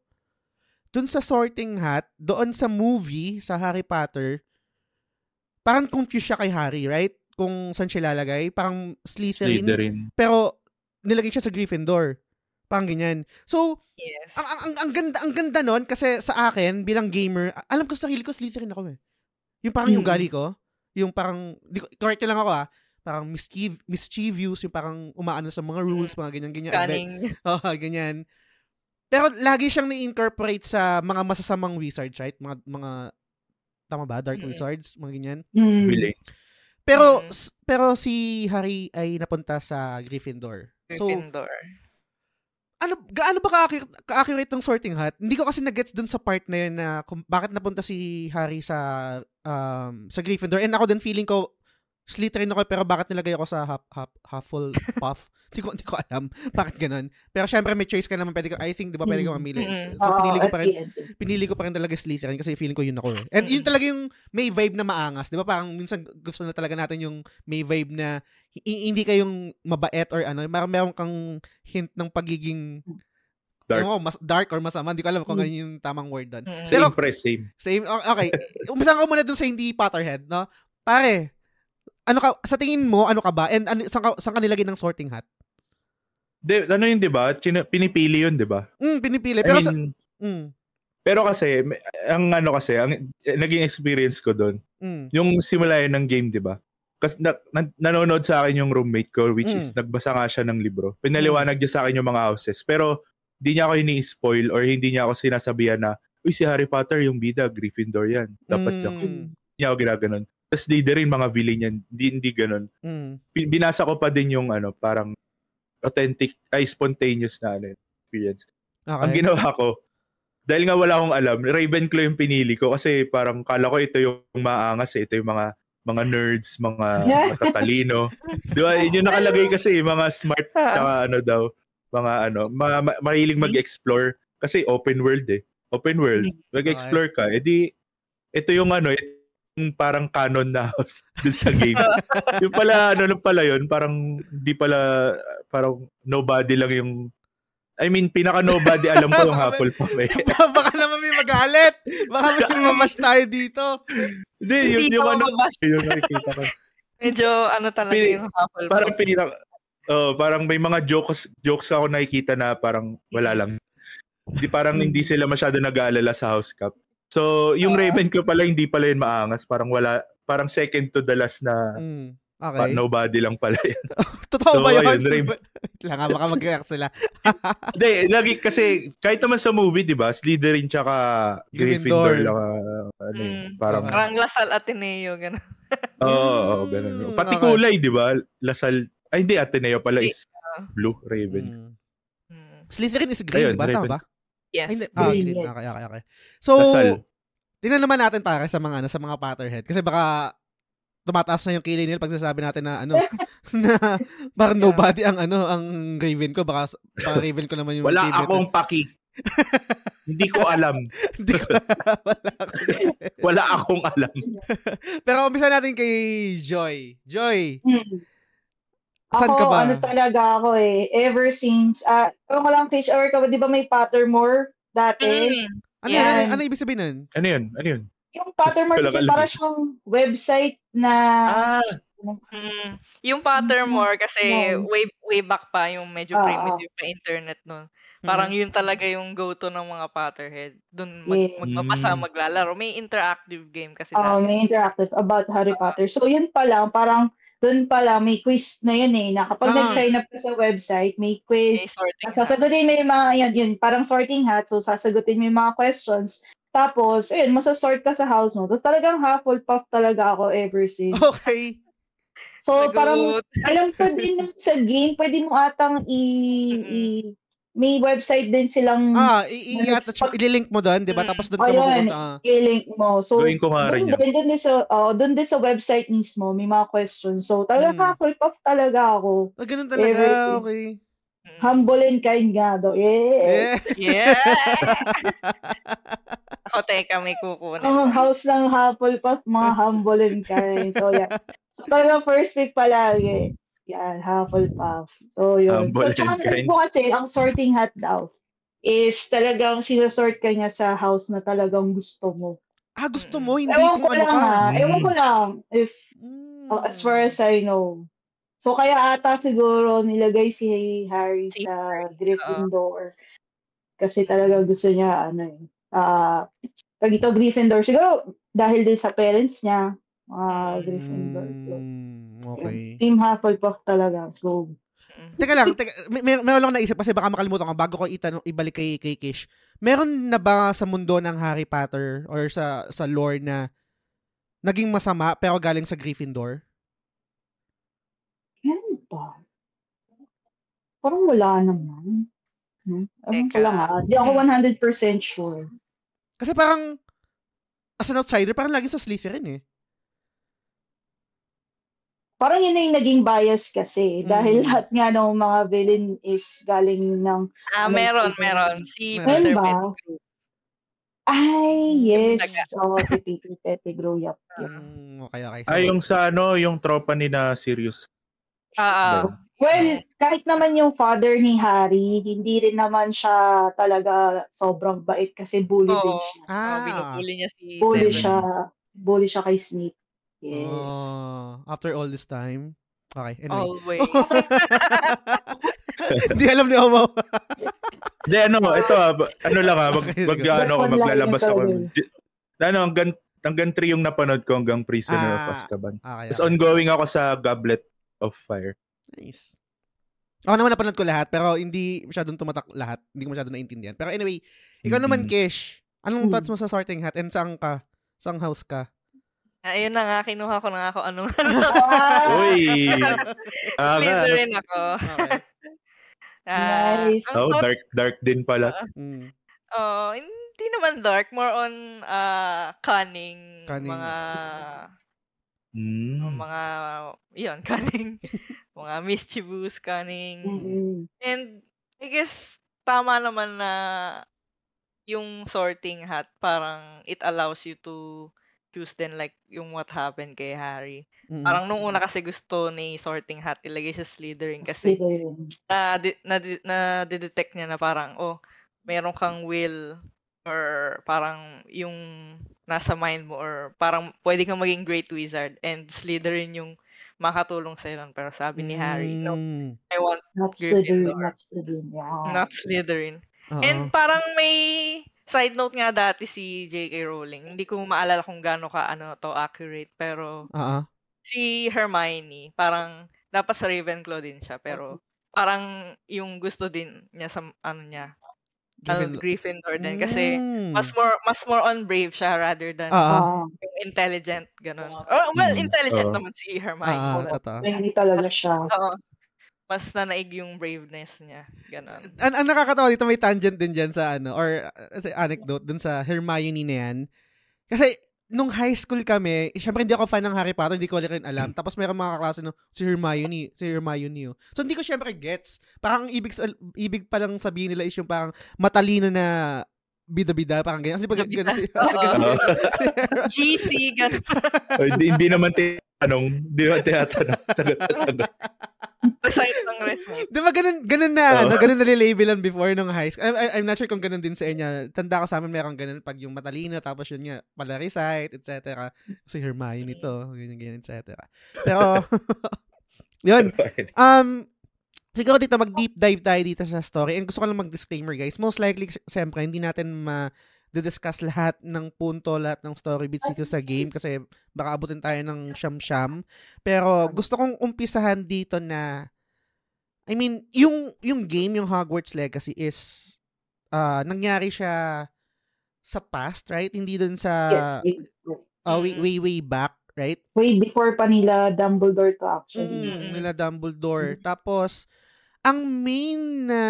dun sa sorting hat, doon sa movie, sa Harry Potter, parang confused siya kay Harry, right? Kung saan siya lalagay. Parang Slytherin.
Slytherin.
Pero, nilagay siya sa Gryffindor. Parang ganyan. So,
Yes.
ang, ang, ang, ang ganda ang ganda nun kasi sa akin bilang gamer, alam ko sa sarili ko Slytherin ako eh. Yung parang yung
Mm.
gali ko, yung parang di, ko- correct nyo lang ako ah, parang mischief, mischievous, yung parang umaano sa mga rules, mga ganyan ganyan.
Cunning.
Oo, ganyan. Pero lagi siyang ni-incorporate sa mga masasamang wizards, right? Mga mga tama ba? Dark
Mm.
wizards, mga ganyan.
Mm.
Villain.
Pero
Mm.
pero si Harry ay napunta sa Gryffindor. So,
Gryffindor.
ano gaano ba ka-accurate, ng sorting hat? Hindi ko kasi na-gets dun sa part na yun na kung bakit napunta si Harry sa um, sa Gryffindor. And ako din feeling ko Slytherin ako pero bakit nilagay ako sa half, half, Hufflepuff? Hindi ko, hindi ko alam bakit ganun. Pero syempre may choice ka naman. Pwede ka, I think, di ba, pwede ka
Mm.
mamili.
Mm.
So, pinili ko
Oo,
pa rin, pinili ko pa rin talaga Slytherin kasi feeling ko yun ako eh. And yun
Mm.
talaga yung may vibe na maangas. Di ba? Parang minsan gusto na talaga natin yung may vibe na hi- hindi kayong mabait or ano. Meron, meron kang hint ng pagiging
Dark.
Ko, mas dark or masama. Hindi ko alam kung
Mm.
ano yung tamang word doon.
Mm.
Same
Pero-
press, same.
Same. Okay. Umpisan ko muna dun sa hindi Potterhead, no? Pare, ano ka, sa tingin mo, ano ka ba? And ano, saan, ka, saan ka nilagay ng sorting hat?
De, ano yun, di ba? Pinipili yun, di ba?
Mm, pinipili.
I
Pero sa,
mean,
mm,
pero kasi, ang ano kasi, ang eh, naging experience ko doon,
mm,
yung simula yun ng game, di ba? Kasi na, na- nanonood sa akin yung roommate ko, which is,
Mm.
nagbasa nga siya ng libro. Pinaliwanag niya sa akin yung mga houses. Pero, hindi niya ako ini-spoil or hindi niya ako sinasabihan na, uy, si Harry Potter, yung bida, Gryffindor yan. Dapat
mm,
yung, hindi niya ako ginaganon. Tapos Slytherin, mga villain yan. Hindi, hindi ganun.
mm,
Bin- Binasa ko pa din yung, ano, parang, authentic, ay, spontaneous na, ano, experience. Ang
okay.
ginawa ko, dahil nga wala akong alam, Ravenclaw yung pinili ko kasi parang kala ko ito yung maangas eh. Ito yung mga mga nerds, mga matatalino. Di ba? Yun yung nakalagay kasi, eh, mga smart, tsaka ano daw, mga ano, ma- ma- mahilig mag-explore. Kasi open world eh. Open world. Mag-explore ka. Eh di, ito yung ano, parang canon na house dun sa game. yung pala, ano lang pala yun, parang di pala, parang nobody lang yung I mean, pinaka nobody alam ko yung Hufflepuff eh.
Baka naman may magalit. Baka may mamash tayo dito.
Hindi, yun
Hindi
yung ano, yung nakikita ko.
Medyo ano talaga
Pili-
yung Hufflepuff.
Parang pinaka, oh, parang may mga jokes jokes ako nakikita na parang wala lang. Hindi parang hindi sila masyado nag-aalala sa house cup. So, yung Ravenclaw pala hindi pala yun maangas, parang wala parang second to the last na
Mm,
pa-
okay.
nobody lang pala yun.
Totoo
So,
ba yun?
ayun, Raven-
lang baka mag-react sila.
Hindi, lagi kasi kahit naman sa movie, 'di ba? Slytherin tsaka
Gryffindor.
Gryffindor lang ah, ano, yun,
Mm.
parang.
Parang Lasal Ateneo, gano'n.
Oo, oo, ganun.
Mm,
Pati
okay.
kulay, 'di ba? Lasal ay hindi Ateneo pala is blue, Raven.
Mm.
Mm.
Slytherin is green,
Ayun,
ba? Tama
Raven.
ba?
Yes.
Ay, hindi. Ah,
Green,
green.
yes.
Okay, okay, okay. So,
Dasal.
tingnan naman natin para sa mga ano, sa mga Potterhead. Kasi baka tumataas na yung kilay nila pag sasabi natin na ano na
Yeah.
nobody ang ano ang Raven ko baka baka Raven ko naman yung
Wala
favorite.
akong paki. Hindi ko alam.
Hindi ko wala akong
Wala akong alam.
Pero umpisa natin kay Joy. Joy,
Hmm.
Saan
ako,
ka ba?
ano talaga ako eh. Ever since, ah, uh, ko lang, Fish Hour ka ba, di ba may Pottermore dati?
Mm.
ano,
Yan.
ano, ano ibig sabihin nun?
Ano yun? Ano yun?
Yung Pottermore kasi
ka
para siyang website na,
Ah,
Mm. Yung Pottermore kasi
No.
way way back pa yung medyo
Oo.
primitive pa internet nun. Parang yun talaga yung go-to ng mga Potterhead. Doon mag, magpapasa,
Mm.
maglalaro. May interactive game kasi
oh,
dati.
may interactive about Harry Potter. So, yun pa lang, parang, doon pa lang, may quiz na yun eh, na kapag
Ah.
nag-sign up ka sa website, may quiz,
sorting
Ah, sasagutin mo yung mga, yun, yun, parang sorting hat, so sasagutin mo yung mga questions. Tapos, ayun, masasort ka sa house mo. Tapos talagang Hufflepuff talaga ako ever since.
Okay.
So, parang,
Lagot.
alam ko din sa game, pwede mo atang i,
Mm-mm.
i- may website din silang
Ah, i- i-
Next
attach-
pag-
ililink mo doon, 'di ba?
Mm.
Tapos doon ka
Ayun.
mapupunta. ah.
i-link mo. So,
gawin ko nga rin
doon din, sa, oh, doon din sa website mismo, may mga questions. So, talaga
Mm.
Hufflepuff talaga ako.
Ah, ganun talaga.
Ever.
Okay.
Mm.
Humble and kind nga do. Yes.
Yeah.
Yeah! Ako, teka, may kukunin.
Ang house ng Hufflepuff, mga humble and kind. So, yeah. So, talaga first pick palagi. Yan, Hufflepuff. So, yun.
Humble
so, tsaka ko kasi, ang sorting hat daw is talagang sinusort ka niya sa house na talagang gusto mo.
Ah, gusto mo hindi
Ewan ko
ano
lang
ka.
ha.
Mm.
Ewan ko lang if
Mm.
uh, as far as I know. So, kaya ata siguro nilagay si Harry
Si
sa Gryffindor. Kasi talaga gusto niya, ano eh, ah, uh, ito Gryffindor. Siguro, dahil din sa parents niya, mga Gryffindor.
Mm, okay.
Team Hufflepuff talaga. So,
Mm.
Teka lang, teka, may, may, meron lang naisip kasi baka makalimutan ko bago ko itanong, ibalik kay, kay Kish. Meron na ba sa mundo ng Harry Potter or sa sa lore na naging masama pero galing sa Gryffindor?
yan ba? Parang wala naman. Hmm? Ewan ko
Teka.
lang ah. Di ako 100% sure.
Kasi parang as an outsider, parang lagi sa Slytherin eh.
Parang yun na yung naging bias kasi. Dahil
Mm.
lahat nga ng mga villain is galing ng
Ah, meron,
Stephen
meron. Si
Meron
Peter
ba?
Pettigrew.
Ay, yes. Oo, si Peter Pettigrew. Yup, yup.
Mm, okay, okay.
Ay, yung sa ano, yung tropa ni na Sirius.
Ah, ah.
Well, kahit naman yung father ni Harry, hindi rin naman siya talaga sobrang bait kasi bully
Oo.
din siya.
Oh,
Ah,
binubuli niya si
Bully
Seven.
siya. Bully siya kay Snape. Yes.
Oh, after all this time. Okay, anyway.
Always.
Hindi alam ni Omo.
Hindi, ano, ito ah, ano lang ah, mag, mag, ano, maglalabas ako. Ano, hanggang, hanggang 3 yung napanood ko hanggang Prisoner of
Ah.
Azkaban.
Okay,
Tapos
okay.
ongoing ako sa Goblet of Fire.
Nice. Ako naman napanood ko lahat, pero hindi masyadong tumatak lahat. Hindi ko masyadong naintindihan. Pero anyway, ikaw naman,
Mhm.
Kish. Anong
Hmm.
thoughts mo sa sorting hat and saan ka? Saan house ka?
Ayun na nga, kinuha ko na nga ako anong
Ah,
Uy! Ah, nga, ano,
Slytherin ako.
Okay.
Ah,
Nice.
oh, dark, dark din pala.
Mm.
Oh, hindi naman dark, more on ah cunning,
Cunning.
mga
Mm.
mga yun, cunning. mga mischievous, cunning.
mm-mm.
And I guess tama naman na yung sorting hat parang it allows you to choose then like yung what happened kay Harry.
Mm.
Parang nung una kasi gusto ni sorting hat ilagay sa Slytherin kasi
Slytherin.
na na, na detect niya na parang oh meron kang will or parang yung nasa mind mo or parang pwede kang maging great wizard and Slytherin yung makatulong sa nun. Pero sabi ni Harry, no,
Mm.
I want
Not Slytherin,
Gryffindor.
not Slytherin. Yeah.
not Slytherin.
Oo.
And parang may side note nga dati si J.K. Rowling. Hindi ko maalala kung gaano ka ano to accurate pero
Oo.
si Hermione parang dapat sa Ravenclaw din siya pero parang yung gusto din niya sa ano niya ano,
Gryffindor.
Gryffindor din kasi
Mm.
mas more mas more on brave siya rather than
Oo.
Ah,
yung intelligent ganun. Oh, well,
Mm,
intelligent
oo.
naman si Hermione.
Ah,
pero,
totoo.
hindi talaga siya.
oo. Mas nanaig yung braveness niya. Ganon.
Ang, ang nakakatawa dito, may tangent din dyan sa ano, or uh, anecdote dun sa Hermione na yan. Kasi, nung high school kami, eh, syempre hindi ako fan ng Harry Potter, hindi ko rin alam. Tapos meron mga kaklase no, si Hermione, si Hermione. Oh. So hindi ko syempre gets. Parang ibig ibig pa lang sabihin nila is yung parang matalino na bida-bida, parang ganyan. Kasi pag ganyan si.
GC, gano'n.
O, hindi, hindi naman tinatanong. Hindi naman tinatanong. Sagot na sagot.
Recite ng recite.
Di ba ganun, ganun na,
Oo.
ano, ganun na-labelan before nung high school. I, I, I'm not sure kung ganun din sa inyo. Tanda ko sa amin meron ganun pag yung matalino, tapos yun nga, pala recite, etc. Si Hermione to, ganyan, ganyan, etc. Pero, yun, Um, siguro dito mag-deep dive tayo dito sa story. And gusto ko lang mag-disclaimer guys. Most likely, siyempre, hindi natin ma discuss lahat ng punto, lahat ng story bits dito sa game kasi baka abutin tayo ng siyam-siyam. Pero gusto kong umpisahan dito na I mean, yung yung game, yung Hogwarts Legacy is uh, nangyari siya sa past, right? Hindi dun sa
yes, way,
uh, way, way, way back, right?
way before pa nila Dumbledore to actually.
Mm, nila Dumbledore. Tapos, ang main na,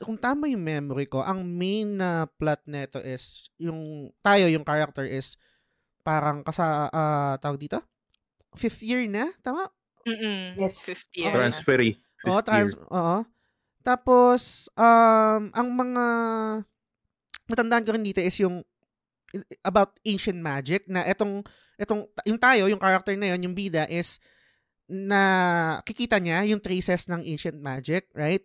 kung tama yung memory ko, ang main na plot nito is, yung, tayo, yung character is, parang kasa, ah, tawag dito? Fifth year na? Tama?
Mm-mm.
Yes.
50 year na.
Transferee.
Oo,
Fifth
trans,
year.
oo. Tapos, um, ang mga, natandaan ko rin dito is yung, about ancient magic, na etong, etong, yung tayo, yung character na yun, yung bida is, na kikita niya yung traces ng ancient magic, right?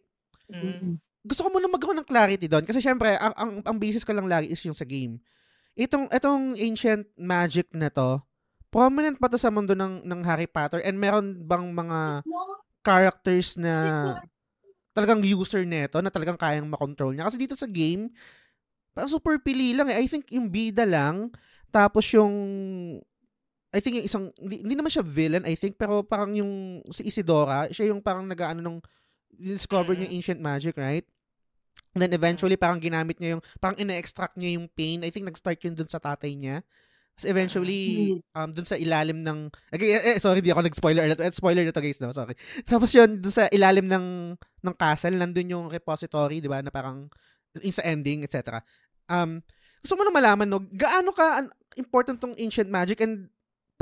Mm.
Mm.
gusto ko muna magkaroon ng clarity doon kasi syempre ang, ang ang basis ko lang lagi is yung sa game. Itong itong ancient magic na to, prominent pa to sa mundo ng ng Harry Potter and meron bang mga characters na talagang user nito na talagang kayang makontrol niya kasi dito sa game parang super pili lang eh. I think yung bida lang tapos yung I think yung isang hindi, hindi naman siya villain I think pero parang yung si Isidora siya yung parang nag-ano nung discover niya yung ancient magic, right? And then eventually parang ginamit niya yung parang ina-extract niya yung pain. I think nag-start yun dun sa tatay niya. Tapos eventually um dun sa ilalim ng okay, eh, eh, sorry, di ako nag-spoiler alert. Eh, spoiler na to guys, no? Sorry. Tapos yun dun sa ilalim ng ng castle, nandun yung repository, di ba, na parang yung sa ending, etc. Um gusto mo na malaman no, gaano ka an- important tong ancient magic and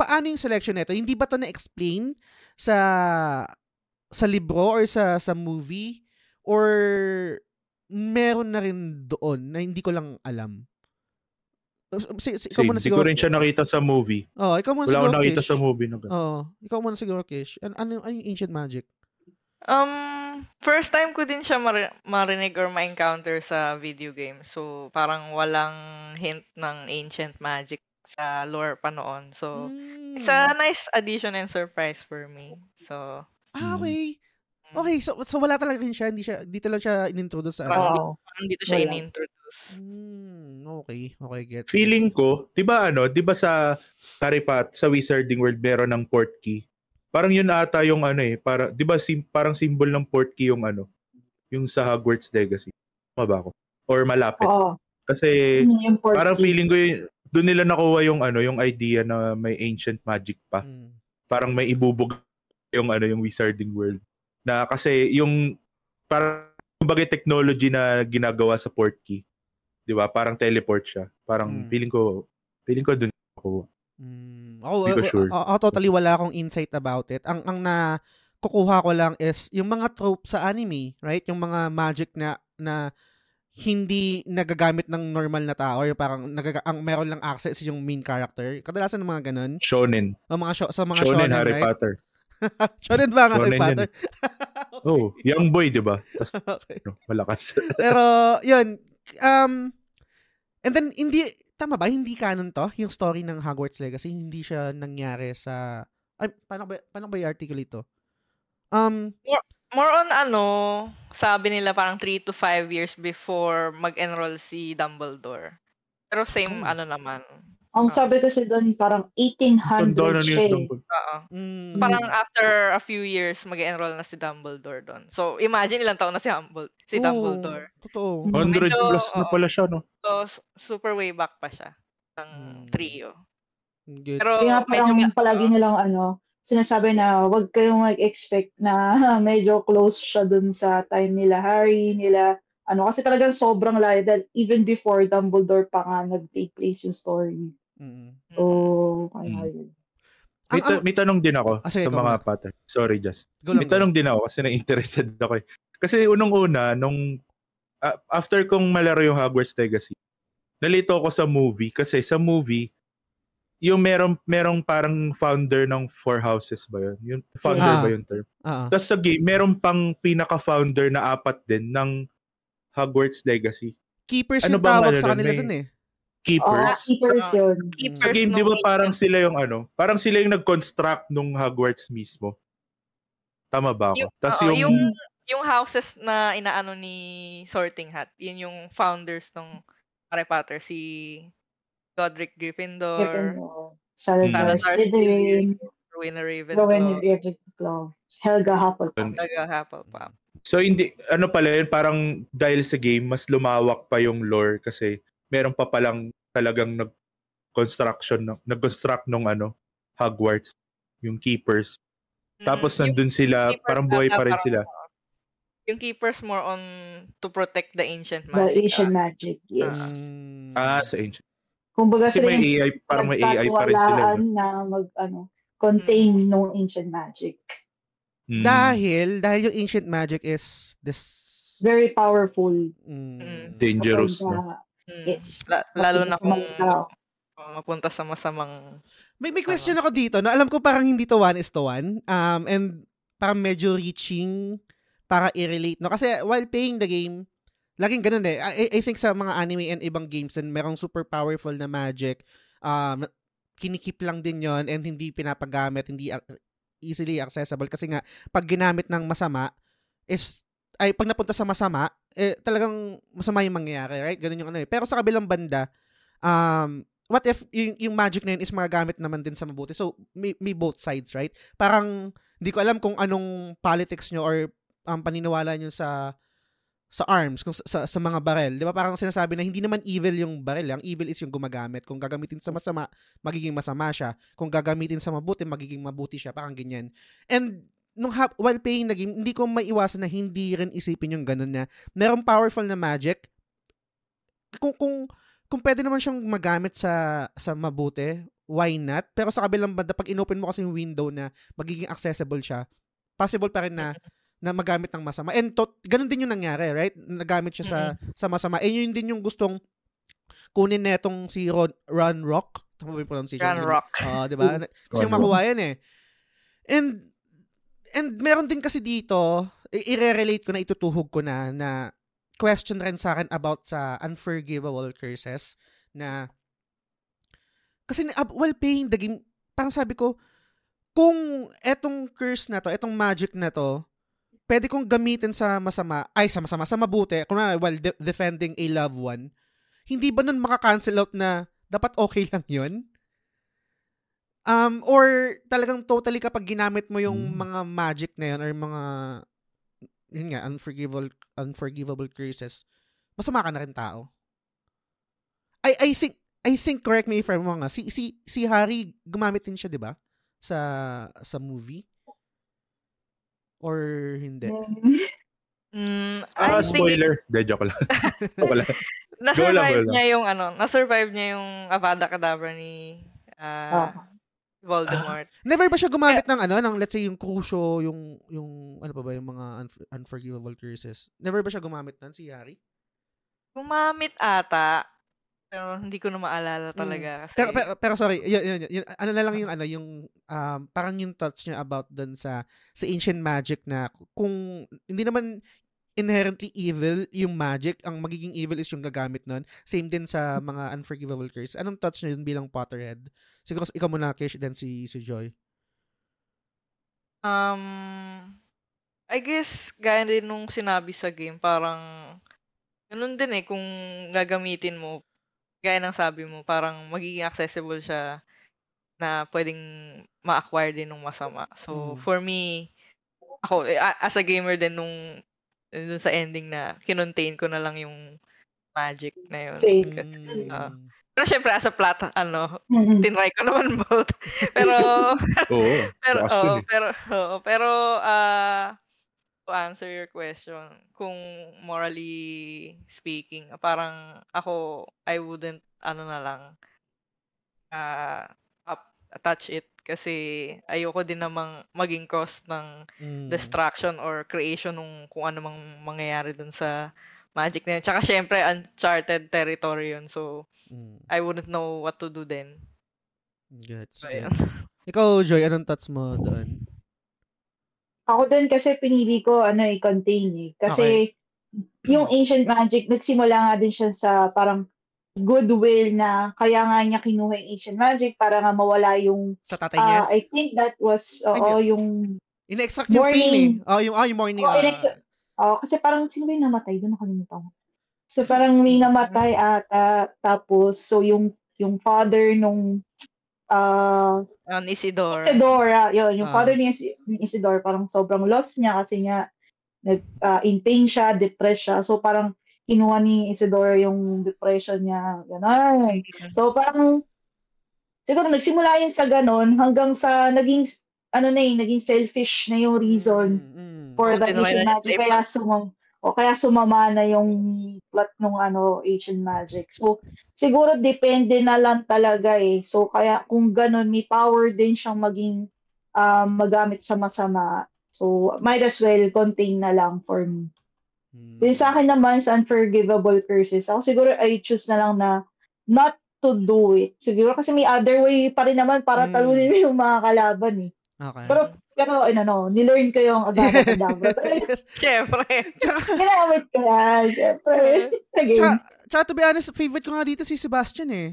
paano yung selection nito? Hindi ba to na-explain sa sa libro or sa sa movie or meron na rin doon na hindi ko lang alam. Si, si, ikaw
Same.
muna
Hindi ko
siguro.
rin siya nakita sa movie.
Oh, ikaw muna
Wala
siguro.
akong nakita
Kish.
sa movie. Na ganun.
Oo. ikaw muna siguro, Kish. Ano, ano, ano yung ancient magic?
Um, first time ko din siya mari- marinig or ma-encounter sa video game. So, parang walang hint ng ancient magic sa lore pa noon. So,
Hmm.
it's a nice addition and surprise for me. So,
Ah,
Hmm.
okay. Okay, so, so wala talaga rin siya. Hindi siya, dito lang siya inintroduce sa
Parang
ano.
Parang dito siya
Wala.
in-introduce.
Hmm, okay. Okay, get.
Feeling ko, 'di ba ano, 'di ba sa Harry Potter, sa Wizarding World meron ng port key. Parang yun ata yung ano eh, para 'di ba sim, parang symbol ng port key yung ano, yung sa Hogwarts Legacy. Tama ba ako? Or malapit.
Oo.
Kasi
yung
parang
key.
feeling ko yun, doon nila nakuha yung ano, yung idea na may ancient magic pa.
Hmm.
Parang may ibubog yung ano, yung Wizarding World. Na kasi yung parang kumbaga technology na ginagawa sa port key. 'Di ba? Parang teleport siya. Parang
Hmm.
feeling ko feeling ko doon ako.
Mm. Ako,
Hindi ko sure.
uh, ako totally wala akong insight about it. Ang ang na kukuha ko lang is yung mga trope sa anime, right? Yung mga magic na na hindi nagagamit ng normal na tao or parang nagaga- ang meron lang access yung main character. Kadalasan ng mga ganun.
Shonen.
O mga show, sa mga
Shonen,
shonen,
Harry
right?
Potter.
shonen ba ang Harry. Potter?
Oh, young boy, 'di ba? Tas
okay.
ano, malakas.
Pero, yun. Um, and then, hindi, tama ba? Hindi canon to? Yung story ng Hogwarts Legacy, hindi siya nangyari sa, ay, paano ba, paano ba i-articulate to? Um,
More on ano, sabi nila parang 3 to 5 years before mag-enroll si Dumbledore. Pero same
Oh.
ano naman.
Ang sabi kasi doon, parang 1800
Tanda na
siya. eh.
Oo.
mm,
Parang after a few years, mag-enroll na si Dumbledore doon. So, imagine ilang taon na si, Humble, si
oo,
Dumbledore.
Totoo.
100
Medyo,
plus na pala siya, no?
So, super way back pa siya ng
Hmm.
trio.
Gets.
Pero,
Kaya
medyo
parang
nga-
palagi nilang ano, sinasabi na wag kayong mag-expect na medyo close siya dun sa time nila Harry, nila ano kasi talagang sobrang layo dahil even before Dumbledore pa nga nag-take place yung story.
Mm.
So, kaya
Mm.
yun.
May,
Ang-
ta- may tanong din ako
Ah, sige,
sa mga pattern. Sorry, just.
Go lang,
May
go.
tanong din ako kasi na-interested ako eh. Kasi unang-una, nung ah, after kong malaro yung Hogwarts Legacy, nalito ako sa movie kasi sa movie, yung merong, merong parang founder ng Four Houses ba yun? Yung founder
Ah.
ba yung term?
Oo.
Tapos sa game, meron pang pinaka-founder na apat din ng Hogwarts Legacy.
Keepers
Ano
yung tawag
ano
sa kanila
May-
dun eh.
Oh,
Keepers.
keepers
Ah.
yun.
Keepers
sa game, di ba parang sila yung ano? Parang sila yung nag-construct nung Hogwarts mismo. Tama ba ako?
Yung,
Tapos yung,
yung, yung houses na inaano ni Sorting Hat, yun yung founders ng Harry Potter, si Godric Gryffindor,
Gryffindor, Salazar
Salazar
Slytherin,
Rowena Ravenclaw,
Ravenclaw, Helga Hufflepuff.
Helga Hufflepuff.
so hindi, ano pala yun, parang dahil sa game, mas lumawak pa yung lore kasi meron pa palang talagang nag-construction, ng- nag-construct nung ano, Hogwarts, yung keepers. Tapos
Mm,
nandun sila,
keepers
parang buhay pa rin
parang,
sila.
uh, Yung keepers more on to protect the ancient
The
magic.
Asian
ah.
magic, yes.
Mm.
Ah, sa ancient.
Kumbaga
Kasi
sila
may
yung
AI, parang may AI pa rin sila. No?
na mag, ano, contain no ancient magic.
Mm.
Dahil, dahil yung ancient magic is this...
Very powerful.
Mm.
Mm.
Dangerous,
Kapag,
no?
ah,
Mm,
Yes.
la- lalo na
mapunta sa
kung mapunta sa masamang
May, may question ako dito na alam ko parang hindi to one is to one. Um, and parang medyo reaching para i-relate. No? Kasi while playing the game, laging ganun eh. I, I think sa mga anime and ibang games and merong super powerful na magic, um, kinikip lang din yon and hindi pinapagamit, hindi easily accessible. Kasi nga, pag ginamit ng masama, is, ay, pag napunta sa masama, eh, talagang masama yung mangyayari, right? Ganun yung ano eh. Pero sa kabilang banda, um, what if yung, yung magic na yun is magagamit naman din sa mabuti? So, may, may both sides, right? Parang, hindi ko alam kung anong politics nyo or um, paniniwala nyo sa sa arms, kung sa, sa, mga barel. Di ba parang sinasabi na hindi naman evil yung barel. Ang evil is yung gumagamit. Kung gagamitin sa masama, magiging masama siya. Kung gagamitin sa mabuti, magiging mabuti siya. Parang ganyan. And nung hap, while playing the game, hindi ko maiwasan na hindi rin isipin yung ganun na merong powerful na magic. Kung, kung, kung pwede naman siyang magamit sa sa mabuti, why not? Pero sa kabilang banda, pag inopen mo kasi yung window na magiging accessible siya, possible pa rin na na magamit ng masama. And to, ganun din yung nangyari, right? Nagamit siya sa sa masama. And yun din yung gustong kunin netong si Ron, Ron Rock. Tama ba yung pronunciation?
Grand Rock.
Oo, di ba? Siya yung
Ron
makuha yan eh. And and meron din kasi dito, i- i-relate ko na itutuhog ko na na question rin sa akin about sa unforgivable curses na kasi uh, while playing the game, parang sabi ko, kung etong curse na to, etong magic na to, pwede kong gamitin sa masama, ay sa masama, sa mabuti, kung na, while de- defending a loved one, hindi ba nun makakancel out na dapat okay lang yun? Um, or talagang totally kapag ginamit mo yung
Hmm.
mga magic na yun or mga yun nga, unforgivable unforgivable curses, masama ka na rin tao. I I think I think correct me if I'm wrong. ah, Si si si Harry gumamit din siya, 'di ba? Sa sa movie or hindi?
Mm,
Ah,
I think
spoiler. De, joke lang. joke lang.
na-survive
Go lang, go lang.
niya yung ano, na-survive niya yung Avada Kedavra ni ah, Voldemort.
Never ba siya gumamit ng ano, ng let's say yung Crucio, yung yung ano pa ba yung mga unf- unforgivable curses? Never ba siya gumamit nun si Harry?
Gumamit ata, pero hindi ko na maalala talaga. Kasi,
Pero, pero, pero sorry, yun, yun, yun, ano na lang yung ano, yung um, parang yung thoughts niya about dun sa sa ancient magic na kung hindi naman inherently evil yung magic, ang magiging evil is yung gagamit nun. Same din sa mga unforgivable curse. Anong thoughts niyo yun bilang Potterhead? Siguro ikaw muna, Kish, then si, si Joy.
um, I guess, gaya din nung sinabi sa game, parang, ganun din eh, kung gagamitin mo, gaya ng sabi mo, parang magiging accessible siya na pwedeng ma-acquire din ng masama. So,
Mm.
for me, ako, eh, as a gamer din nung, dun sa ending na, kinontain ko na lang yung magic na yun.
Same.
Ah, Pero syempre, as a plot, ano,
Mm-mm.
tinry ko naman both. pero,
Oo.
pero, oh,
eh.
pero, oh, pero, ah, to answer your question, kung morally speaking, parang ako, I wouldn't, ano na lang, ah, up, touch it kasi ayoko din namang maging cause ng
Mm.
destruction or creation ng kung ano mang mangyayari dun sa magic na yun. Tsaka syempre, uncharted territory yun. So,
Mm.
I wouldn't know what to do then.
Gets,
So,
gets. Ikaw, Joy, anong thoughts mo doon?
Ako din kasi pinili ko ano i-contain eh. Kasi yung ancient magic, nagsimula nga din siya sa parang goodwill na kaya nga niya kinuha yung ancient magic para nga mawala yung
Sa tatay niya?
ah, I think that was oo yung
Ina-extract yung pain eh. Oh, yung, oh, yung morning.
oh, inex- oh, kasi parang sino ba yung namatay doon nakalimutan ko. So parang may namatay ata tapos so yung yung father nung ah
On Isidore.
Isidora, yun, yung
Ah.
father ni Is- ni Isidore, parang sobrang lost niya kasi nga, nag, ah, in pain siya, depressed siya. So, parang kinuha ni Isidore yung depression niya, gano'n. So, parang, siguro nagsimula yun sa ganon hanggang sa naging, ano na eh, naging selfish na yung reason
Mm, mm.
for
Oh,
the
tinry
Asian
na niya
magic.
sa
Kaya sumam, o kaya sumama na yung plot ng ano, Asian magic. So, siguro depende na lang talaga eh. So, kaya kung ganun, may power din siyang maging um, magamit sa masama. So, might as well contain na lang for me.
Mm.
So, sa akin naman, sa unforgivable curses, ako siguro I choose na lang na not to do it. Siguro kasi may other way pa rin naman para
Mm.
talunin mo yung mga kalaban eh.
Okay.
Pero, pero, ano, no, nilearn ko yung Abracadabra.
yes.
Syempre.
Ginamit ko yan, syempre. Sa game.
Tsaka, tsaka to be honest, favorite ko nga dito si Sebastian eh.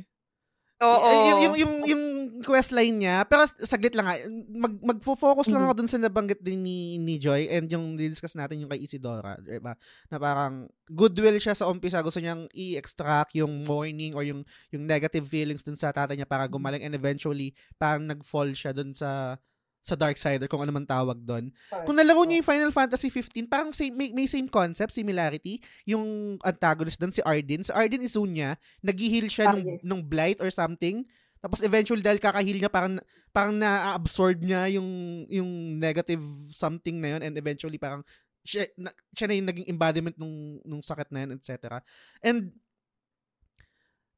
Oo.
Y- yung, yung, yung, yung quest line niya, pero saglit lang nga, mag, magfo-focus lang
Mhm.
ako dun sa nabanggit din ni, ni Joy and yung discuss natin yung kay Isidora, diba? Na parang goodwill siya sa umpisa, gusto niyang i-extract yung mourning or yung, yung negative feelings dun sa tatay niya para gumaling and eventually parang nag-fall siya dun sa sa dark side or kung ano man tawag doon. Kung nalaro niyo yung Final Fantasy 15, parang same, may, may same concept, similarity. Yung antagonist doon, si Ardyn. Si Ardyn is Zunya, nag-heal siya
Ah,
nung,
yes.
nung blight or something. Tapos eventually dahil kaka-heal niya, parang, parang na-absorb niya yung, yung negative something na yun and eventually parang siya na, siya na yung naging embodiment nung, nung sakit na yun, etc. And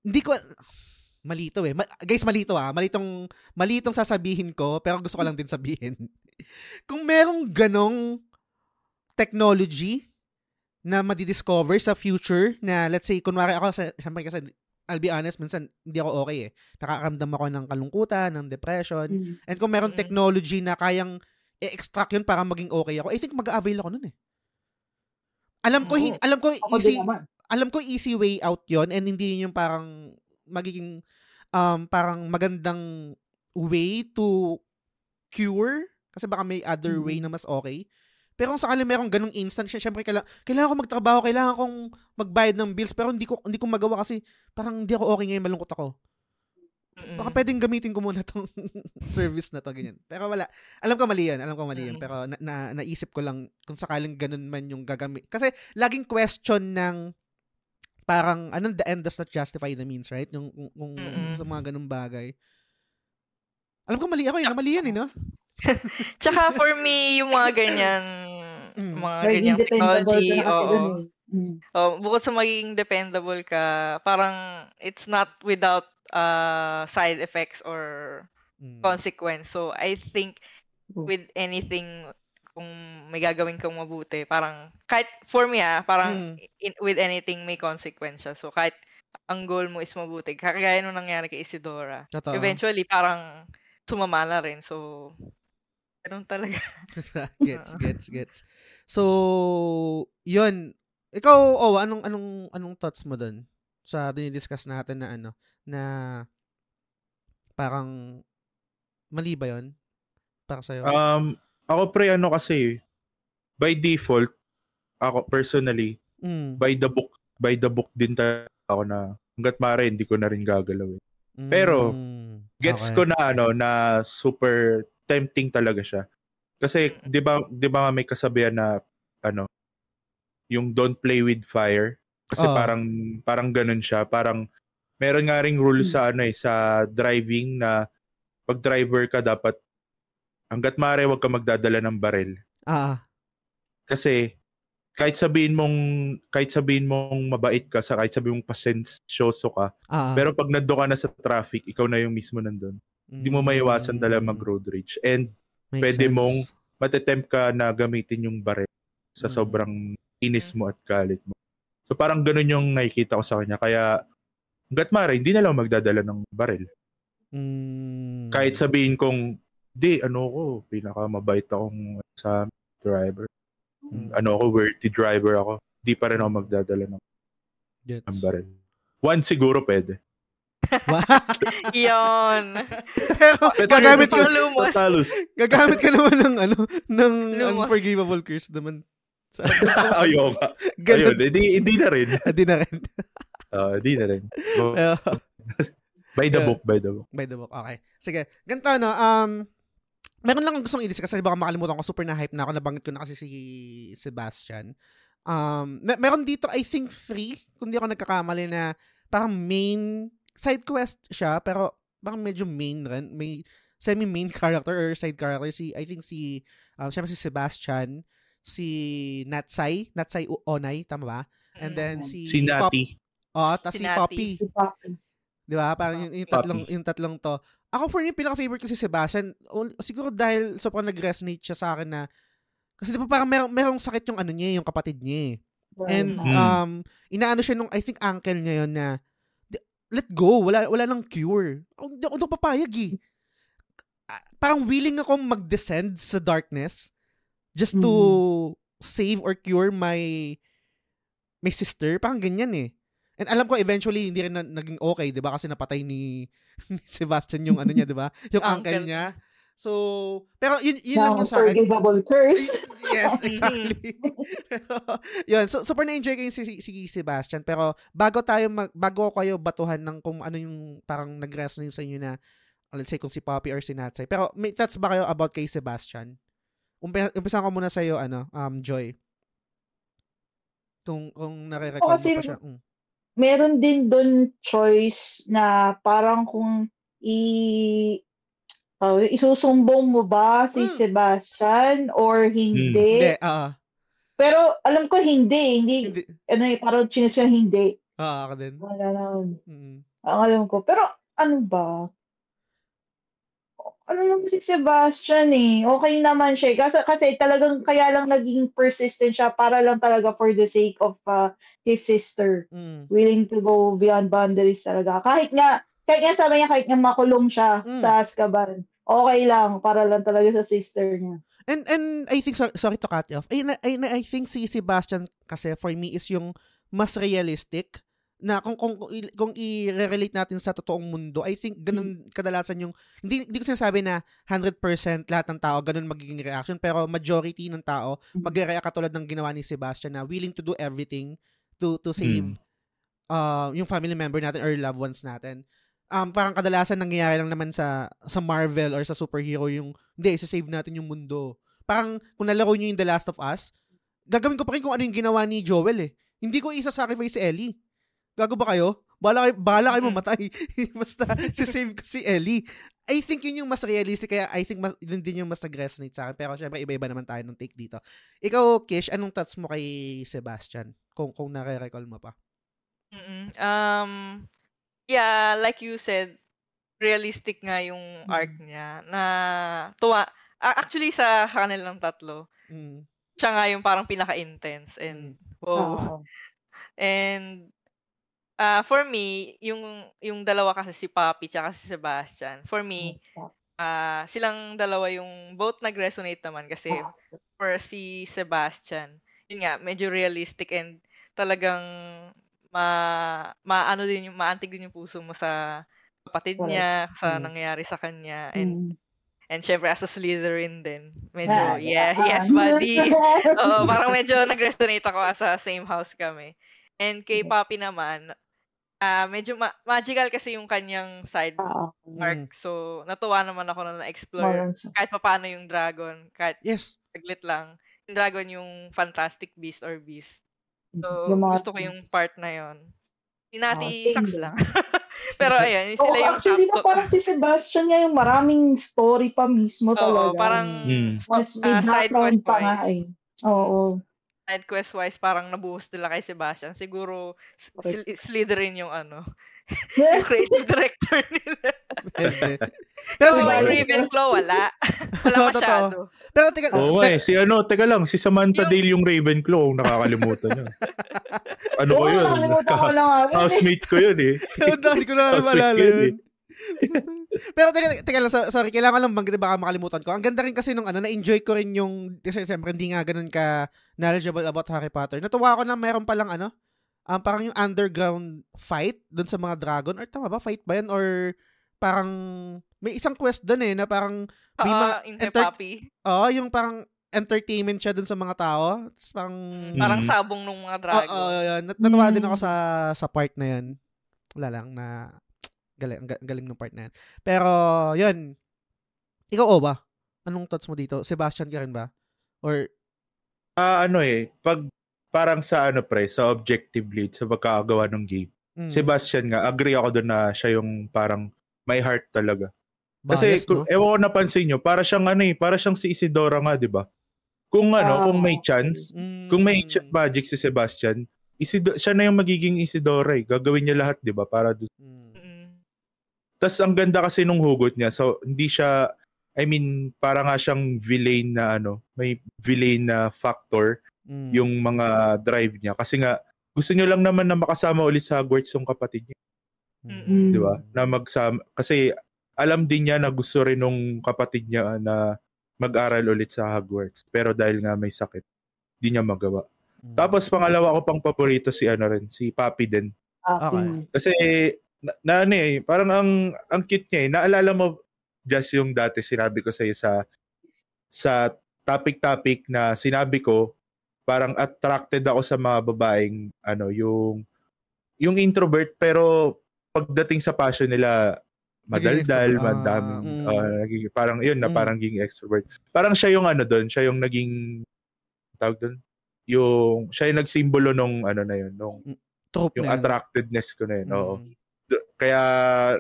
hindi ko malito eh. Ma- guys, malito ah. Malitong malitong sasabihin ko, pero gusto ko lang din sabihin. Kung merong ganong technology na madidiscover sa future na let's say, kunwari ako, sa, syempre kasi I'll be honest, minsan hindi ako okay eh. Nakakaramdam ako ng kalungkutan, ng depression.
Mm.
And kung meron
Mm.
technology na kayang i-extract yun para maging okay ako, I think mag-avail ako nun eh. Alam ko,
Oo.
hin- alam ko easy, alam ko easy way out yon and hindi yun yung parang magiging um, parang magandang way to cure kasi baka may other way
Mhm.
na mas okay. Pero kung sakali merong ganong instant, sy- syempre kailangan, kailangan ko magtrabaho, kailangan kong magbayad ng bills, pero hindi ko hindi ko magawa kasi parang hindi ako okay ngayon, malungkot ako.
Mm-mm.
Baka pwedeng gamitin ko muna tong service na to, ganyan. Pero wala. Alam ko mali yan. Alam ko mali yan.
Mm.
Pero na, na, naisip ko lang kung sakaling ganun man yung gagamit. Kasi laging question ng parang, anong the end does not justify the means, right? Yung, kung
Mm-mm.
sa mga ganung bagay. Alam ko mali ako eh. Mali yan eh, no?
Tsaka for me, yung mga ganyan,
Mm.
mga
Very
ganyang technology, oo.
eh. Mm.
Oh, bukod sa maging dependable ka, parang it's not without uh, side effects or
Mm.
consequence. So, I think with anything, kung may gagawin kang mabuti, parang, kahit, for me ah, parang,
Mm.
in, with anything may consequence siya. So, kahit ang goal mo is mabuti, kagaya nung nangyari kay Isidora,
Totoo.
eventually, parang, sumama na rin. So, ganun talaga.
gets, gets, gets. So, yun. Ikaw, oh, anong, anong, anong thoughts mo dun? Sa dinidiscuss natin na ano, na parang, mali ba yun? Para sa'yo?
Um, ako pre, ano kasi, by default, ako personally,
Mm,
by the book, by the book din talaga ako na hanggat maaari hindi ko na rin gagalawin. pero,
mm,
Gets
okay.
ko na ano na super tempting talaga siya. Kasi 'di ba 'di ba may kasabihan na ano yung don't play with fire kasi
Oo.
parang parang ganun siya, parang meron nga ring rule sa ano eh, sa driving na pag driver ka dapat hanggat maaari wag ka magdadala ng baril.
Ah.
Kasi kahit sabihin mong kahit sabihin mong mabait ka sa kahit sabihin mong pasensyoso ka,
Ah.
pero pag nandoon ka na sa traffic, ikaw na yung mismo nandun. Hindi mo maiwasan dala mag road rage. And
Makes
pwede
sense.
mong matetempt ka na gamitin yung baril sa
Mm.
sobrang inis mo at galit mo. So parang ganun yung nakikita ko sa kanya. Kaya hanggat maaari, hindi na lang magdadala ng baril.
Mm.
Kahit sabihin kong, di, ano ko, pinakamabait akong sa driver.
Mm.
Ano ako, worthy driver ako. Di pa rin ako magdadala ng,
Gets.
ng baril. One siguro pwede.
Iyon.
Pero gagamit ka.
Talos.
gagamit ka naman ng ano ng
Lumos.
unforgivable curse naman. Sa.
Ayun, hindi, hindi na rin.
Hindi na rin.
Ah, hindi na rin. So, by the
Yeah.
book, by the book.
By the book. Okay. Sige. Ganito no, um, meron lang akong gustong i kasi baka makalimutan ko, super na-hype na ako, nabanggit ko na kasi si Sebastian. Um, me- meron dito, I think, three, kung di ako nagkakamali na parang main, side quest siya, pero parang medyo main rin. May semi-main character or side character. Si, I think si, um, syempre si Sebastian, si Natsai, Natsai U- Onay, tama ba? And then si,
Si
Pop-
Nati.
Oh,
Si
si. Poppy.
Si Poppy.
Di ba? Parang yung, yung tatlong,
Poppy.
yung tatlong to. Ako for me, pinaka-favorite ko si Sebastian. Siguro dahil sobrang nag-resonate siya sa akin na kasi di ba parang merong, merong sakit yung ano niya, yung kapatid niya eh. And
Right.
Mm.
um, inaano siya nung I think uncle niya yun na "Di- let go, wala wala nang cure. Hindi ako papayag eh. Parang willing akong mag-descend sa darkness just to save or cure my my sister. Parang ganyan eh. And alam ko eventually hindi rin na, naging okay, 'di ba? Kasi napatay ni, ni Sebastian yung ano niya, 'di ba? Yung uncle
Uncle.
niya. So, pero yun, yun lang
Now,
yung sa akin.
unforgivable curse.
Yes, exactly. Yun, so super na-enjoy ko yung si, si, si Sebastian pero bago tayo mag, bago kayo batuhan ng kung ano yung parang nag-resonate sa inyo na let's say kung si Poppy or si Natsay. Pero may thoughts ba kayo about kay Sebastian? Umpi- umpisan ko muna sa iyo ano, um Joy. Kung kung nare-recall mo
kasi-
pa siya. Mm.
Meron din doon choice na parang kung i uh, isusumbong mo ba si
Mm.
Sebastian or hindi.
Hindi, ah,
Pero alam ko hindi. Hindi,
hindi.
ano eh, parang chinis ko na hindi.
Ah, ako din.
Wala naman.
Mm.
Ang alam ko. Pero ano ba? Ano naman si Sebastian eh. Okay naman siya. eh. Kasi, kasi talagang kaya lang naging persistent siya para lang talaga for the sake of uh, his sister.
Mm.
Willing to go beyond boundaries talaga. Kahit nga, kahit nga sabi niya, kahit nga makulong siya
Mm.
sa Azkaban. Okay lang, para lang talaga sa sister niya.
And and I think sorry, sorry to cut you off. I, I, I think si Sebastian kasi for me is yung mas realistic na kung kung kung, i-relate natin sa totoong mundo, I think ganun kadalasan yung hindi hindi ko sinasabi na 100% lahat ng tao ganun magiging reaction, pero majority ng tao
Mhm.
magre-react katulad ng ginawa ni Sebastian na willing to do everything to to save uh, yung family member natin or loved ones natin. Um, parang kadalasan nangyayari lang naman sa sa Marvel or sa superhero yung hindi, isa-save natin yung mundo. Parang kung nalaro nyo yung The Last of Us, gagawin ko pa rin kung ano yung ginawa ni Joel eh. Hindi ko isa-sacrifice si Ellie. Gago ba kayo? Bala kayo, bala kayo
Mm.
mamatay. Basta si-save ko si Ellie. I think yun yung mas realistic kaya I think mas, yun din yung mas nag-resonate sa akin. Pero syempre iba-iba naman tayo ng take dito. Ikaw, Kish, anong thoughts mo kay Sebastian? Kung, kung nare-recall mo pa.
Mm-mm. Um, yeah, like you said, realistic nga yung arc niya na tuwa. Actually, sa kanilang tatlo,
Mm.
siya nga yung parang pinaka-intense and wow.
Oo.
And uh, for me, yung yung dalawa kasi si Papi tsaka si Sebastian, for me, ah silang dalawa yung both nag-resonate naman kasi for si Sebastian, yun nga, medyo realistic and talagang ma maano din yung maantig din yung puso mo sa kapatid niya, sa
Mm.
nangyayari sa kanya and
Mm.
and syempre as a Slytherin din. Medyo
Ah,
yeah,
ah.
yes buddy. Oo, parang medyo nag-resonate ako as a same house kami. And kay. Papi naman, ah medyo ma- magical kasi yung kanyang side
Oo.
arc. So, natuwa naman ako na na-explore kahit papaano yung dragon, kahit
Yes.
saglit lang. Yung dragon yung fantastic beast or beast. So,
yung mga
gusto ko yung part na yon. Si Nati,
same
sucks
din.
lang. Pero ayan,
Oh,
sila yung
actually,
top
no, parang si Sebastian nga yung maraming story pa mismo
Oo,
talaga.
parang
Hmm.
Mas
ah, side quest
pa nga eh. Oo.
Side quest wise, parang nabuhos nila kay Sebastian. Siguro, s-
Correct.
Sly- Slytherin yung ano, yung creative director nila.
Pero,
Diba?
yung Ravenclaw, wala. wala
Oo,
masyado.
pero teka,
Oo nga eh. Si ano, teka lang, si Samantha
Yung-
Dale yung Ravenclaw, nakakalimutan yun. ano ko yun?
nakalimutan ko yun eh.
Housemate ko yun eh.
Dahil ko na malala yun. Pero teka, teka lang, so- sorry, kailangan lang bang baka makalimutan ko. Ang ganda rin kasi nung ano, na-enjoy ko rin yung, kasi siyempre hindi nga ganun ka knowledgeable about Harry Potter. Natuwa ako na meron palang ano, um, parang yung underground fight dun sa mga dragon. Or tama ba? Fight ba yan? Or parang, may isang quest dun eh, na parang, may mga
the
enter- oh, yung parang entertainment siya dun sa mga tao. Tapos parang,
Parang
Mm.
sabong ng mga
Oo,
dragon.
oo, yun. Nat- natuwa din
Mm.
ako sa sa part na yun. Wala lang na galing, ga- galing ng part na yun. Pero, yun. Ikaw, o ba? Anong thoughts mo dito? Sebastian ka rin ba? Or,
Ah, ano eh, pag parang sa ano pre, sa objective lead, sa pagkakagawa ng game.
mm,
Sebastian nga, agree ako doon na siya yung parang may heart talaga. Kasi
bias, no?
ewan ko napansin nyo, para siyang ano eh, para siyang si Isidora nga, di ba? Kung ano,
Ah,
kung may chance,
Mm,
kung may ch- magic si Sebastian, Isido- siya na yung magiging Isidora eh. Gagawin niya lahat, di ba? Para doon.
mm,
Mm.
Tapos ang ganda kasi nung hugot niya. So, hindi siya, I mean, para nga siyang villain na ano, may villain na factor
mm.
yung mga drive niya. Kasi nga, gusto niyo lang naman na makasama ulit sa Hogwarts yung kapatid niya.
Mm.
Di ba? Na magsama, kasi alam din niya na gusto rin nung kapatid niya na mag-aral ulit sa Hogwarts. Pero dahil nga may sakit, di niya magawa.
Mm.
Tapos pangalawa ko pang paborito si ano rin, si Papi din.
Happy.
Kasi na, na ano eh, parang ang ang cute niya eh. Naalala mo just yung dati sinabi ko sa sa sa topic-topic na sinabi ko, parang attracted ako sa mga babaeng ano, yung yung introvert pero pagdating sa passion nila madaldal,
Ah, mm.
ah, naging- parang yun na
Mm.
parang ging extrovert. Parang siya yung ano doon, siya yung naging tawag doon, yung siya yung nagsimbolo nung ano na yun, nung
Trope
yung
na yun.
attractedness ko na yun. Oo.
Mm.
D- Kaya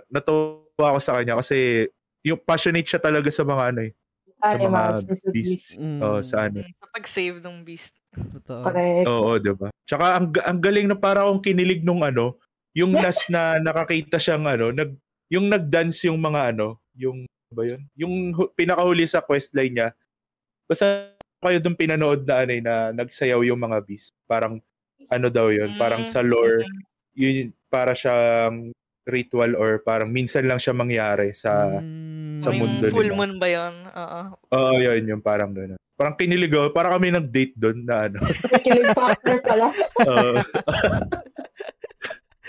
natuwa ako sa kanya kasi yung passionate siya talaga sa mga ano eh.
Animals,
mga
recipes.
beast.
Mm.
Oo, sa ano.
Mm. Sa pag-save ng beast.
Totoo.
Correct.
Oo, 'di ba? Tsaka ang ang galing na para akong kinilig nung ano, yung last na nakakita siyang ano, nag yung nag-dance yung mga ano, yung ano ba yun? Yung hu- pinakahuli sa questline niya. Basta kayo doon pinanood na ano eh, na nagsayaw yung mga beast. Parang ano daw yun, parang
Mm.
sa lore, yun para siyang ritual or parang minsan lang siya mangyari sa
Mm.
sa
O, yung
mundo
full
nila.
moon ba yun? Oo.
Oo, yun yung parang gano'n. Parang kinilig ako, parang kami nag-date doon na ano.
Kilig factor pala.
Oo.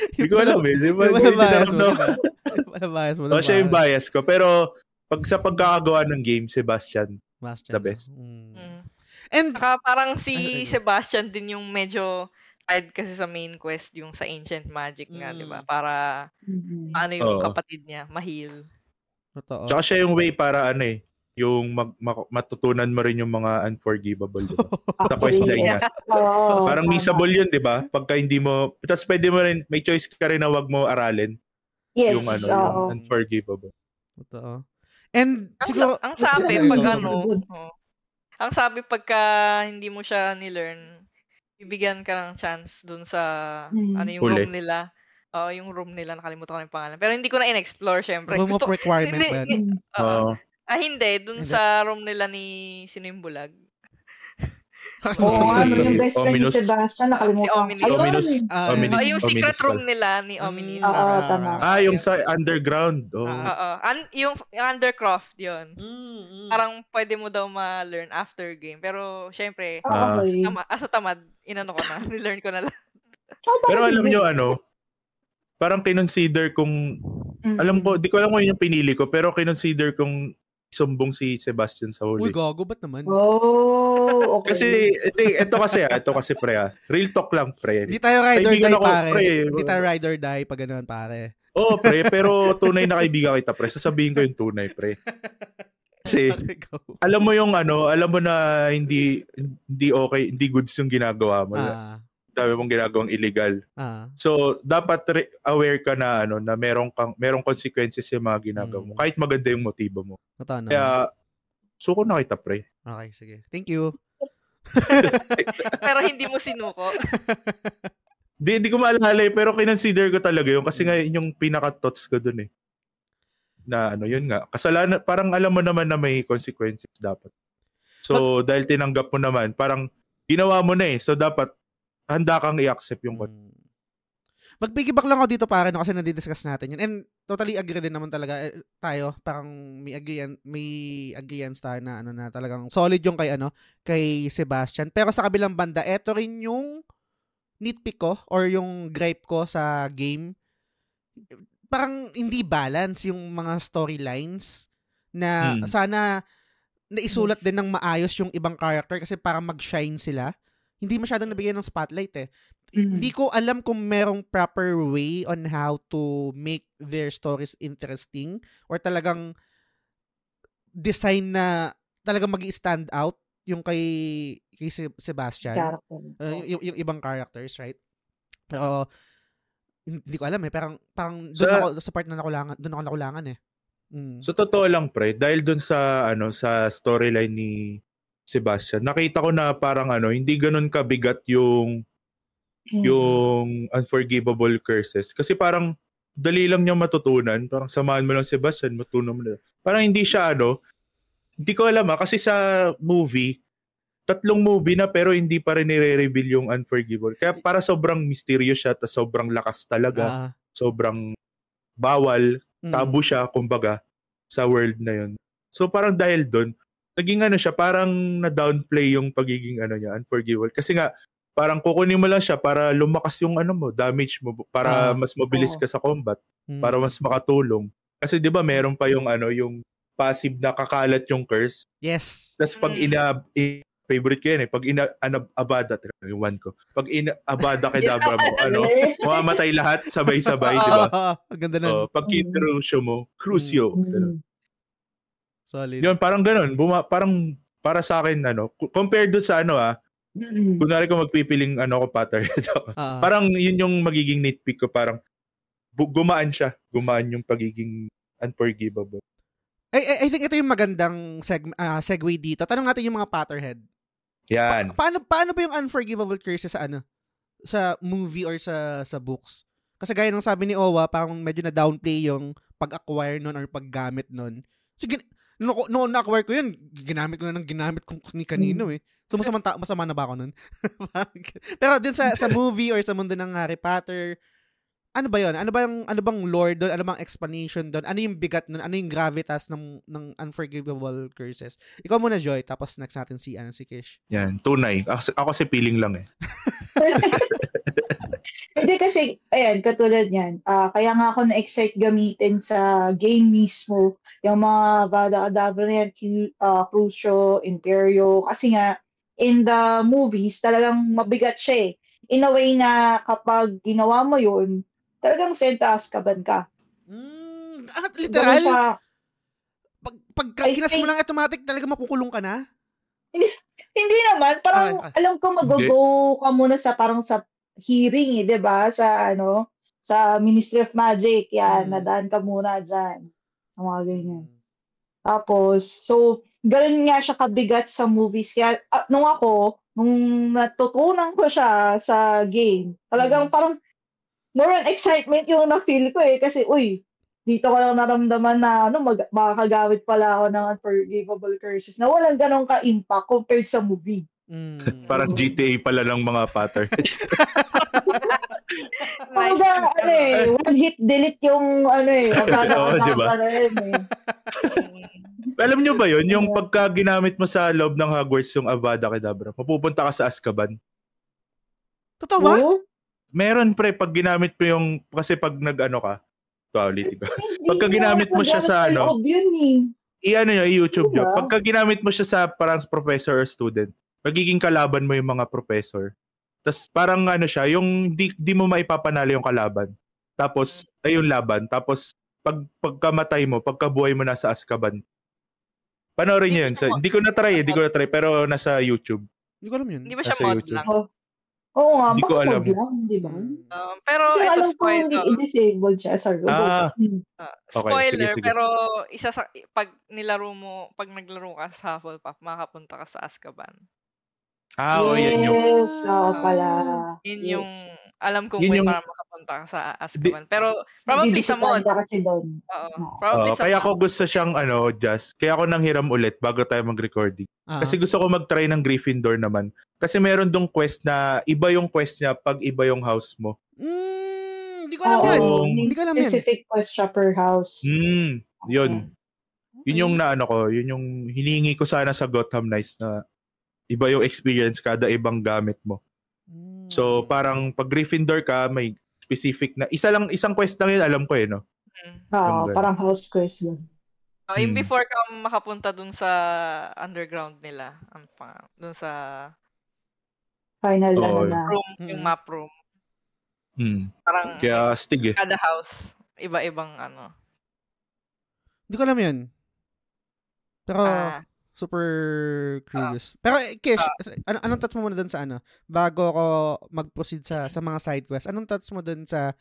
Hindi ko alam eh. Di ba?
Yung bias mo. Wala bias mo.
Oo, siya yung bias ko. Pero pag sa pagkakagawa ng game, Sebastian.
Sebastian,
the best.
Mm.
Mm.
And,
Saka parang si. Sebastian din yung medyo tied kasi sa main quest yung sa Ancient Magic nga, di ba?
Mm.
Para
Mhm.
ano yung
Oo.
kapatid niya, mahil.
totoo.
Tsaka siya yung way para ano eh, yung mag, mak- matutunan mo rin yung mga unforgivable. Di ba? Sa questline niya.
yes. Oo,
Parang missable yun, di ba? Pagka hindi mo, tapos pwede mo rin, may choice ka rin na wag mo aralin
Yes,
yung ano, yung unforgivable.
Totoo. And,
Ang,
siguro,
sa- ang sabi pag ano, oh, ang sabi pagka hindi mo siya ni-learn, bibigyan ka ng chance dun sa
Mm.
ano yung
Huli.
room nila. Oo, yung room nila, nakalimutan ko na yung pangalan. Pero hindi ko na in-explore, syempre.
room of
Gusto,
requirement
hindi,
ba.
Oo.
Oo.
ah, hindi. Dun
Hindi.
sa room nila ni Sino yung Bulag.
Oo nga,
Si
yung best friend ni
Ominous.
Sebastian, nakalimutan
Si. Ominous.
Ayun.
Ominous.
Ah,
Ominous.
Ah, yung secret
Ominous
room nila ni Ominis.
Oo,
ah,
tama.
Ah, yung sa underground. Oh.
Ah.
Oo. An- yung, yung Undercroft, yun.
Mm, mm.
Parang pwede mo daw ma-learn after game. Pero, syempre,
Ah, okay.
tama, asa tamad, inano ko na, nilearn ko na lang.
Pero alam nyo ano, parang kinonsider kung,
Mm.
alam ko, di ko alam kung yun yung pinili ko, pero kinonsider kung sumbong si Sebastian sa
Uy,
huli.
gago, ba't naman?
Oh, okay.
Kasi, ito, ito kasi ah, ito kasi pre ah. Real talk lang pre.
Hindi tayo ride or die,
ako,
pare.
pre.
Hindi tayo ride or die pag ganun, pare.
Oo pre, pero tunay na kaibigan kita pre. Sasabihin ko yung tunay pre. Kasi, alam mo yung ano, alam mo na hindi hindi okay, hindi goods yung ginagawa mo.
Ah,
dami mong ginagawang illegal.
Ah.
So, dapat re- aware ka na ano na merong kang merong consequences yung mga ginagawa mo.
Mm.
Kahit maganda yung motibo mo.
Totoo naman.
Kaya suko na kita, pre.
Okay, sige. Thank you.
Pero hindi mo sinuko.
Di, di ko maalala eh, pero kinonsider ko talaga yun kasi nga yun yung pinaka-thoughts ko dun eh. Na ano, yun nga. Kasalanan, parang alam mo naman na may consequences dapat. So, dahil tinanggap mo naman, parang ginawa mo na eh. So, dapat handa kang i-accept yung
Mm. Magpiggyback lang ako dito pare no, kasi nadi-discuss natin yun. And totally agree din naman talaga eh, tayo. Parang may agreean, may agreeance tayo na ano na talagang solid yung kay ano, kay Sebastian. Pero sa kabilang banda, eto rin yung nitpick ko or yung gripe ko sa game. Parang hindi balance yung mga storylines na
Hmm.
sana naisulat
Yes.
din ng maayos yung ibang character kasi para mag-shine sila. Hindi masyadong nabigyan ng spotlight eh
Mm.
hindi ko alam kung merong proper way on how to make their stories interesting or talagang design na talagang mag stand out yung kay, kay Se- Sebastian.
Character.
Uh, yung, yung, ibang characters, right? Pero hindi ko alam eh. Parang, parang doon
Sa-
ako, sa part na nakulangan, doon ako nakulangan eh. Mm.
So totoo lang pre, dahil dun sa ano sa storyline ni Sebastian, nakita ko na parang ano, hindi ganoon kabigat yung
Mm.
yung unforgivable curses kasi parang dali lang niya matutunan, parang samahan mo lang si Sebastian, matutunan mo na. Parang hindi siya ano, hindi ko alam ah, kasi sa movie tatlong movie na pero hindi pa rin nire-reveal yung unforgivable. Kaya para sobrang mysterious siya, tas sobrang lakas talaga,
Ah,
sobrang bawal,
mm.
tabu siya kumbaga sa world na yun. So parang dahil doon, naging ano siya, parang na-downplay yung pagiging ano niya, unforgivable. Kasi nga, parang kukunin mo lang siya para lumakas yung ano mo, damage mo, para
Ah,
mas mabilis
oo.
ka sa combat,
Mm.
para mas makatulong. Kasi 'di ba meron pa yung ano, yung passive na kakalat yung curse.
Yes.
Tapos pag
Mm.
ina i- favorite ko yan eh, pag ina anab, abada, yung one ko. Pag ina abada kay Dabra mo, ano, mamamatay lahat sabay-sabay, 'di ba?
Ang ganda nun.
Oh, pag Crucio mo, Crucio.
Mm.
Solid.
Yun, parang ganun. Buma, parang para sa akin, ano, compared doon sa ano ah, kunwari ko magpipiling ano ko ako.
Ah, ah.
parang yun yung magiging nitpick ko, parang bu- gumaan siya. Gumaan yung pagiging unforgivable.
I, I, I think ito yung magandang seg, ah, segue dito. Tanong natin yung mga Potterhead.
Yan.
Pa- paano paano ba yung unforgivable curses sa ano? Sa movie or sa sa books? Kasi gaya ng sabi ni Owa, parang medyo na downplay yung pag-acquire nun or paggamit nun. So, gin- noon no, na-acquire ko yun, ginamit ko na ng ginamit kung ni kanino eh. So, masama, ta- masama na ba ako nun? Pero din sa, sa movie or sa mundo ng Harry Potter, ano ba yun? Ano ba yung, ano bang lore doon? Ano bang explanation doon? Ano yung bigat nun? Ano yung gravitas ng, ng unforgivable curses? Ikaw muna, Joy, tapos next natin si, ano, si Kish.
Yan. Tunay. Ako, ako si feeling lang eh.
Hindi kasi, ayan, katulad yan. ah kaya nga ako na-excite gamitin sa game mismo, yung mga Vada Kedavra na yan, Q- ah, Crucio, Imperio, kasi nga, in the movies, talagang mabigat siya eh. In a way na kapag ginawa mo yun, talagang sent to Azkaban ka.
Mm, ah, literal?
siya.
Pag, pag
I
kinas mo lang automatic, talaga makukulong ka na?
Hindi naman, parang
Ah, ah.
alam ko mag-go ka muna sa parang sa hearing eh, 'di ba? Sa ano, sa Ministry of Magic, yan,
Mm.
nadaan ka muna diyan. Mga ganyan. Tapos, so, ganun nga siya kabigat sa movies. Kaya, ah, nung ako, nung natutunan ko siya sa game, talagang
Mm.
parang more on excitement yung na-feel ko eh. Kasi, uy, dito ko lang naramdaman na ano, mag, makakagamit pala ako ng unforgivable curses na walang ganong ka-impact compared sa movie.
Mm.
Parang GTA pala ng mga Potterheads.
Kumbaga, ano eh, one hit delete yung ano eh, agad
Oo, di ba?
ano eh.
Alam nyo ba yun? Yung pagka ginamit mo sa loob ng Hogwarts yung Avada Kedavra, mapupunta ka sa Azkaban.
Totoo ba?
Oo?
Meron pre, pag ginamit mo yung, kasi pag nag-ano ka, ko.
Hindi
Pagka
mo
ginamit mo siya sa ano,
eh.
i-ano nyo, i-YouTube nyo.
Diba?
Pagka ginamit mo siya sa parang professor or student, magiging kalaban mo yung mga professor. Tapos parang ano siya, yung di, di mo maipapanalo yung kalaban. Tapos, ay yung laban. Tapos, pag, pagkamatay mo, pagkabuhay mo nasa Azkaban, panoorin nyo yun. Sa, hindi ko na-try, eh, hindi ko na-try, pero nasa YouTube.
Hindi ko alam yun.
Hindi ba siya
Nasa
mod
YouTube.
lang?
Oh. Oo nga,
Hindi ko alam.
lang, di ba?
Mm.
Um, pero
Kasi
ito
alam ko hindi
spoiler.
i-disabled siya. Sorry.
Ah.
Hmm.
Ah,
Okay,
spoiler,
sige, sige.
pero isa sa pag nilaro mo, pag naglaro ka sa Hufflepuff, makakapunta ka sa Azkaban.
Ah, oh, yan yung...
Yes, oo pala.
Yun
Yes.
yung alam kong
Yun
way
yung-
para makapunta ka sa Azkaban. Pero probably sa
ka kasi doon.
Oo, probably sa
kaya ko gusto siyang ano, just, kaya ako nanghiram ulit bago tayo mag-recording.
Ah.
Kasi gusto ko mag-try ng Gryffindor naman. Kasi meron dong quest na iba yung quest niya pag iba yung house mo.
Mm, hindi ko alam
Oo,
yan. Hindi ko alam yan.
Specific quest siya per house.
Hmm, yun. Yun yung na ano ko, yun yung hiningi ko sana sa Gotham Knights na iba yung experience kada ibang gamit mo.
Mm.
So parang pag Gryffindor ka, may specific na isa lang isang quest lang yun alam ko eh no.
Mm.
Ganun.
parang house quest yun.
Oh, yung
Hmm.
before ka makapunta dun sa underground nila, ang pa, dun sa
Final
Oo.
ano na.
room, yung
Mm.
map room.
Hmm.
Parang
Kaya stig eh.
kada house, iba-ibang ano.
Hindi ko alam yun. Pero,
Ah,
super curious. Pero, eh, Kish, ano, anong thoughts mo muna dun sa ano? Bago ako mag-proceed sa, sa mga side quests, anong thoughts mo dun sa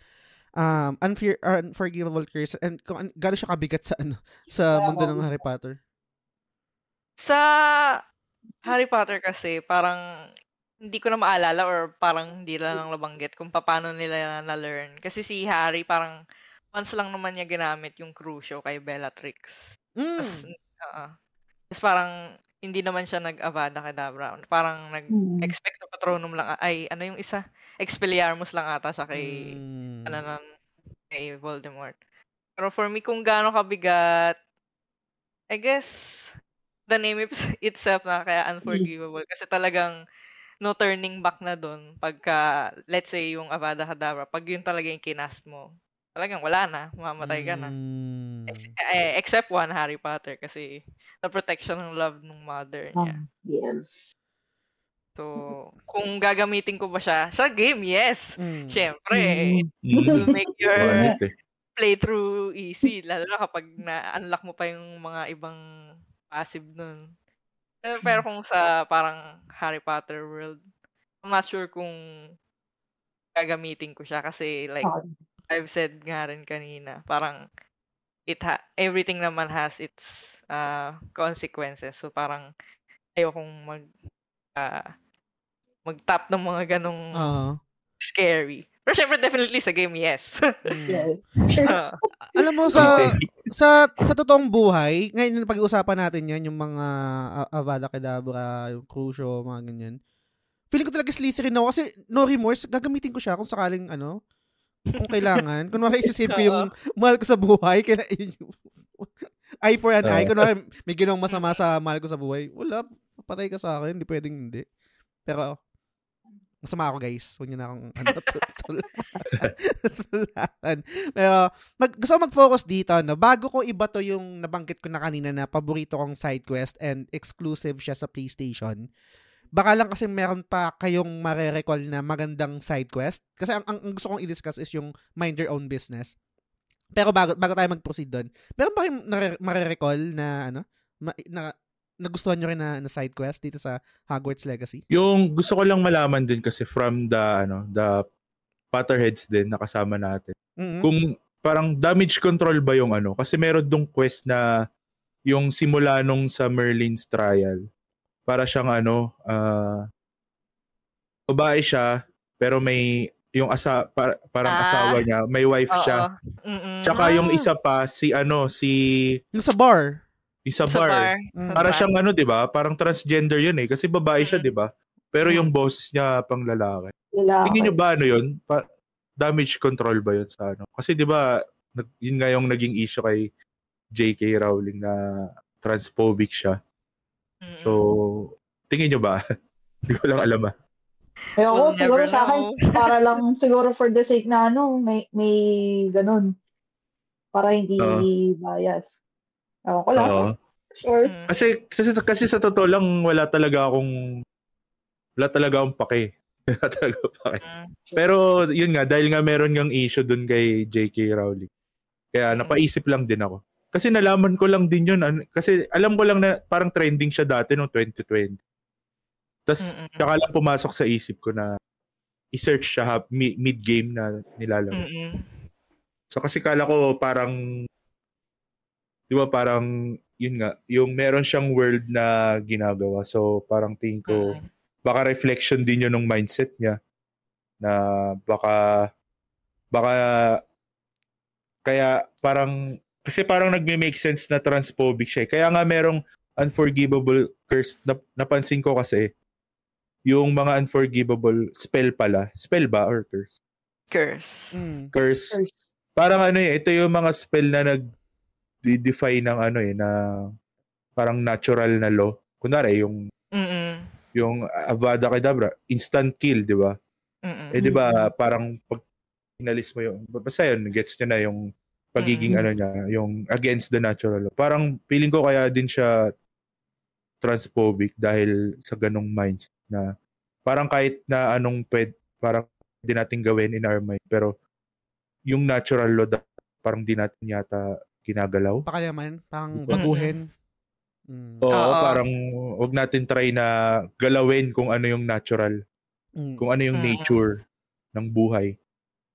um, unfair, or unforgivable curse and kung an- gaano siya kabigat sa ano sa mundo ng Harry Potter?
sa Harry Potter kasi, parang hindi ko na maalala or parang hindi lang lang nabanggit kung paano nila na-learn. Kasi si Harry parang once lang naman niya ginamit yung Crucio kay Bellatrix. Tapos,
Mm.
Tapos parang hindi naman siya nag-Avada Kedavra. Parang
Mm.
nag-expect na Patronum lang. Ay, ano yung isa? Expelliarmus lang ata siya kay,
Mm.
ano nun, kay Voldemort. Pero for me, kung gaano kabigat, I guess, the name itself na kaya unforgivable. Kasi talagang no turning back na doon pagka, let's say, yung Avada Kedavra, pag yun talaga yung kinast mo, talagang wala na, mamamatay ka na.
Mm.
Ex- eh, except one, Harry Potter, kasi the protection ng love ng mother niya.
Um, yes.
So, kung gagamitin ko ba siya, sa game, yes.
Mm.
Siyempre,
Mm.
it will make your
eh.
playthrough easy. Lalo na kapag na-unlock mo pa yung mga ibang passive nun. Pero, pero kung sa parang Harry Potter world, I'm not sure kung gagamitin ko siya kasi like
Oo.
I've said nga rin kanina, parang it ha- everything naman has its uh, consequences. So parang ayokong mag ah, mag-tap ng mga ganong
Oo.
scary. Pero syempre definitely sa game, yes. Ah,
Alam mo sa sa sa totoong buhay, ngayon pag-uusapan natin yan, yung mga uh, Avada Kedavra, yung Crucio, mga ganyan. Feeling ko talaga Slytherin ako kasi no remorse, gagamitin ko siya kung sakaling ano, kung kailangan. Kung maisisave ko yung mahal ko sa buhay, kaya yun eye for an eye. Kung may ginawang masama sa mahal ko sa buhay, wala, patay ka sa akin, hindi pwedeng hindi. Pero, masama ako guys. Huwag niyo na akong ano, tul- tulatan. Pero, mag, gusto ko mag-focus dito, no? Bago ko iba to yung nabanggit ko na kanina na paborito kong side quest and exclusive siya sa PlayStation. Baka lang kasi meron pa kayong marerecall na magandang side quest. Kasi ang, ang, ang gusto kong i-discuss is yung mind your own business. Pero bago, bago tayo mag-proceed doon, meron ba kayong marerecall na ano? Ma, na, nagustuhan nyo rin na, na side quest dito sa Hogwarts Legacy?
Yung gusto ko lang malaman din kasi from the ano, the Potterheads din nakasama natin.
Mhm.
Kung parang damage control ba yung ano? Kasi meron dong quest na yung simula nung sa Merlin's trial. Para siyang ano, ah babae siya pero may yung asa para, parang
Ah.
asawa niya, may wife
Oo.
siya.
Mm-mm.
Tsaka yung
Ah.
isa pa si ano, si
Yung sa bar.
yung sa
sa
bar.
bar.
Mm.
Para
Sa
siyang ano, 'di ba? Parang transgender 'yun eh kasi babae siya,
Mm.
'di ba? Pero yung boses niya pang lalaki.
Lalaki.
Tingin niyo ba ano 'yun? Pa- damage control ba 'yun sa ano? Kasi 'di ba, nag- yun nga yung naging issue kay JK Rowling na transphobic siya.
Mm-mm.
So, tingin niyo ba? Hindi ko lang alam ah.
Ayoko,
We'll
siguro sa akin, para lang siguro for the sake na ano, may, may ganun. Para hindi
Oo.
bias. Ewan ko lang.
Oo.
Sure.
Mm.
Kasi, kasi, kasi sa totoo lang, wala talaga akong, wala talaga akong pake. Wala talaga akong pake.
Mm.
Pero yun nga, dahil nga meron yung issue dun kay J.K. Rowling. Kaya napaisip lang din ako. Kasi nalaman ko lang din yun. Kasi alam ko lang na parang trending siya dati noong 2020. Tapos saka lang pumasok sa isip ko na i-search siya mid-game na nilalaro.
Mm-mm.
So kasi kala ko parang di ba parang yun nga, yung meron siyang world na ginagawa. So parang tingin ko
Mm.
baka reflection din yun ng mindset niya na baka baka kaya parang kasi parang nagme-make sense na transphobic siya. eh. Kaya nga merong unforgivable curse na, napansin ko kasi yung mga unforgivable spell pala. Spell ba or curse?
Curse.
Mm.
Curse.
First.
Parang ano eh, ito yung mga spell na nag defy ng ano eh, na parang natural na law. Kunwari, yung
Mm-mm.
yung Avada Kedavra, instant kill, di ba?
Mm-mm.
Eh di ba parang pag inalis mo yung basta yun gets niyo na yung pagiging
Mm.
ano niya, yung against the natural law. Parang feeling ko kaya din siya transphobic dahil sa ganong mindset na parang kahit na anong pwede, parang di natin gawin in our mind pero yung natural law parang di natin yata ginagalaw.
Pakalaman, pang
Mm.
baguhin. Mm.
Oo,
Oo.
parang wag natin try na galawin kung ano yung natural,
Mm.
kung ano yung
Mm.
nature ng buhay.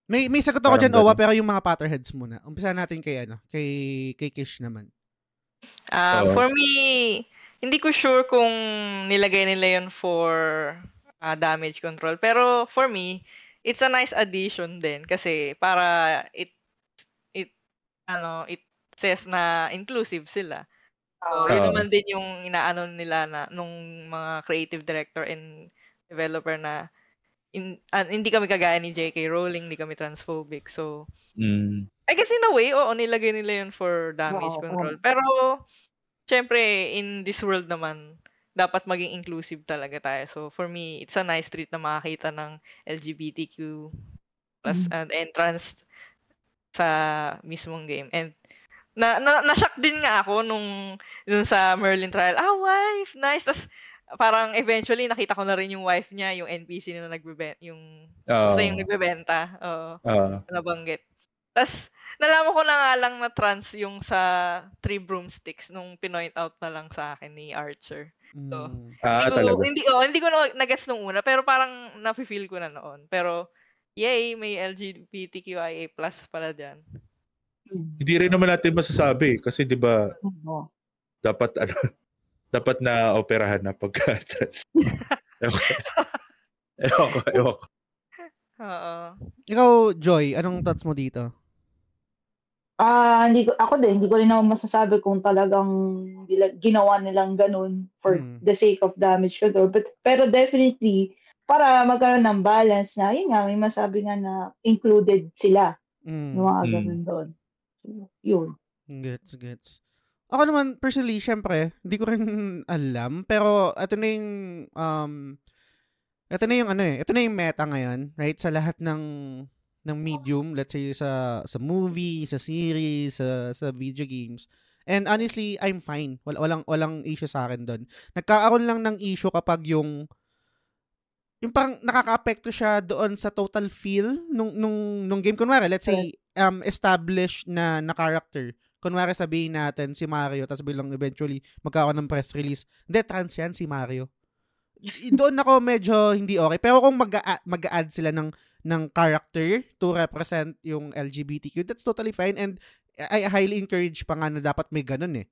May may sagot ako
Parang
diyan, Owa, pero yung mga Potterheads muna. Umpisa natin kay ano, kay kay Kish naman.
Ah,
Oo.
for me, hindi ko sure kung nilagay nila yun for ah, damage control. Pero for me, it's a nice addition din kasi para it it ano, it says na inclusive sila. So, yun
Oo.
naman din yung inaano nila na nung mga creative director and developer na in, ah, hindi kami kagaya ni J.K. Rowling, hindi kami transphobic. So,
Mm.
I guess in a way, oo, nilagay nila yun for damage
Oo,
control. Pero, syempre, in this world naman, dapat maging inclusive talaga tayo. So, for me, it's a nice treat na makakita ng LGBTQ plus
Mm.
and entrance sa mismong game. And, na, na, na-shock din nga ako nung, nung sa Merlin trial. Ah, wife! Nice! Tapos, parang eventually, nakita ko na rin yung wife niya, yung NPC na nagbebenta, yung, basta yung nagbebenta. Oo
Oo.
nabanggit. Tapos, nalaman ko na nga lang na trans yung sa Three Broomsticks nung pinoint out na lang sa akin ni Archer. So,
Mm.
Ah,
hindi ko,
talaga.
Hindi, oh, hindi ko na nagets nung una, pero parang nafe-feel ko na noon. Pero, yay, may LGBTQIA plus pala dyan.
Hindi rin naman natin masasabi kasi 'di ba dapat ano dapat na operahan na pagka trans. Ewan ko. Ewan ko.
Oo.
Ikaw, Joy, anong thoughts mo dito?
Ah, hindi ko, ako din, hindi ko rin naman masasabi kung talagang ginawa nilang ganun for
Hmm.
the sake of damage control. But, pero definitely, para magkaroon ng balance na, yun nga, may masabi nga na included sila.
Mm.
Yung mga
Mm.
ganun doon. So, yun.
Gets, gets. Ako naman, personally, syempre, hindi ko rin alam. Pero, ito na yung, um, ito na yung ano eh, ito na yung meta ngayon, right? Sa lahat ng, ng medium, let's say sa, sa movie, sa series, sa, sa video games. And honestly, I'm fine. Wal, walang, walang issue sa akin doon. Nagkakaroon lang ng issue kapag yung, yung parang nakaka-apekto siya doon sa total feel nung, nung, nung game. Kunwari, let's say, um, established na, na character kunwari sabihin natin si Mario tapos bilang eventually magkakaroon ng press release. Hindi, trans yan si Mario. Doon ako medyo hindi okay. Pero kung mag mag-add sila ng ng character to represent yung LGBTQ, that's totally fine and I highly encourage pa nga na dapat may ganun eh.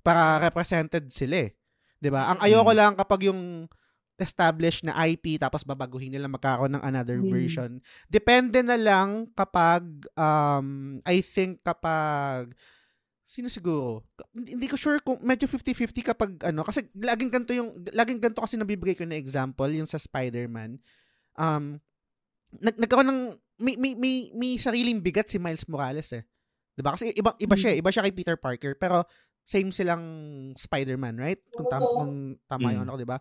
Para represented sila eh. 'Di ba? Ang ayoko lang kapag yung established na IP tapos babaguhin nila magkakaroon ng another
Mm.
version. Depende na lang kapag um I think kapag sino siguro? Hindi hindi ko sure kung medyo 50-50 kapag ano kasi laging ganto yung laging ganto kasi nabibigay ko na example yung sa Spider-Man. Um nag nagkaroon ng may, may, may, may sariling bigat si Miles Morales eh. 'Di ba? Kasi iba iba siya, eh. iba siya kay Peter Parker pero same silang Spider-Man, right? Kung tama, kung tama
Mm.
yung ano 'di ba?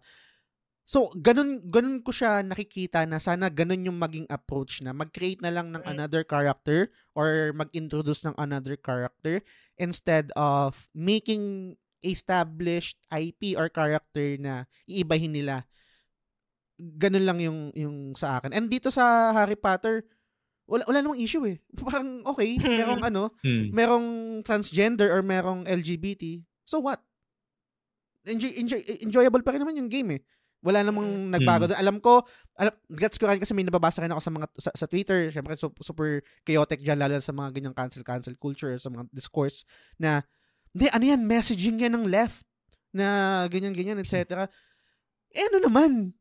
So, ganun, ganun ko siya nakikita na sana ganun yung maging approach na mag-create na lang ng another character or mag-introduce ng another character instead of making established IP or character na iibahin nila. Ganun lang yung, yung sa akin. And dito sa Harry Potter, wala, wala namang issue eh. Parang okay, merong ano,
Hmm.
merong transgender or merong LGBT. So what? Enjoy, enjoy, enjoyable pa rin naman yung game eh. Wala namang nagbago doon. Alam ko, alam, gets ko rin kasi may nababasa rin ako sa mga sa, sa Twitter, syempre su- super chaotic diyan lalo sa mga ganyang cancel cancel culture sa mga discourse na hindi ano yan, messaging yan ng left na ganyan ganyan etc. Eh ano naman?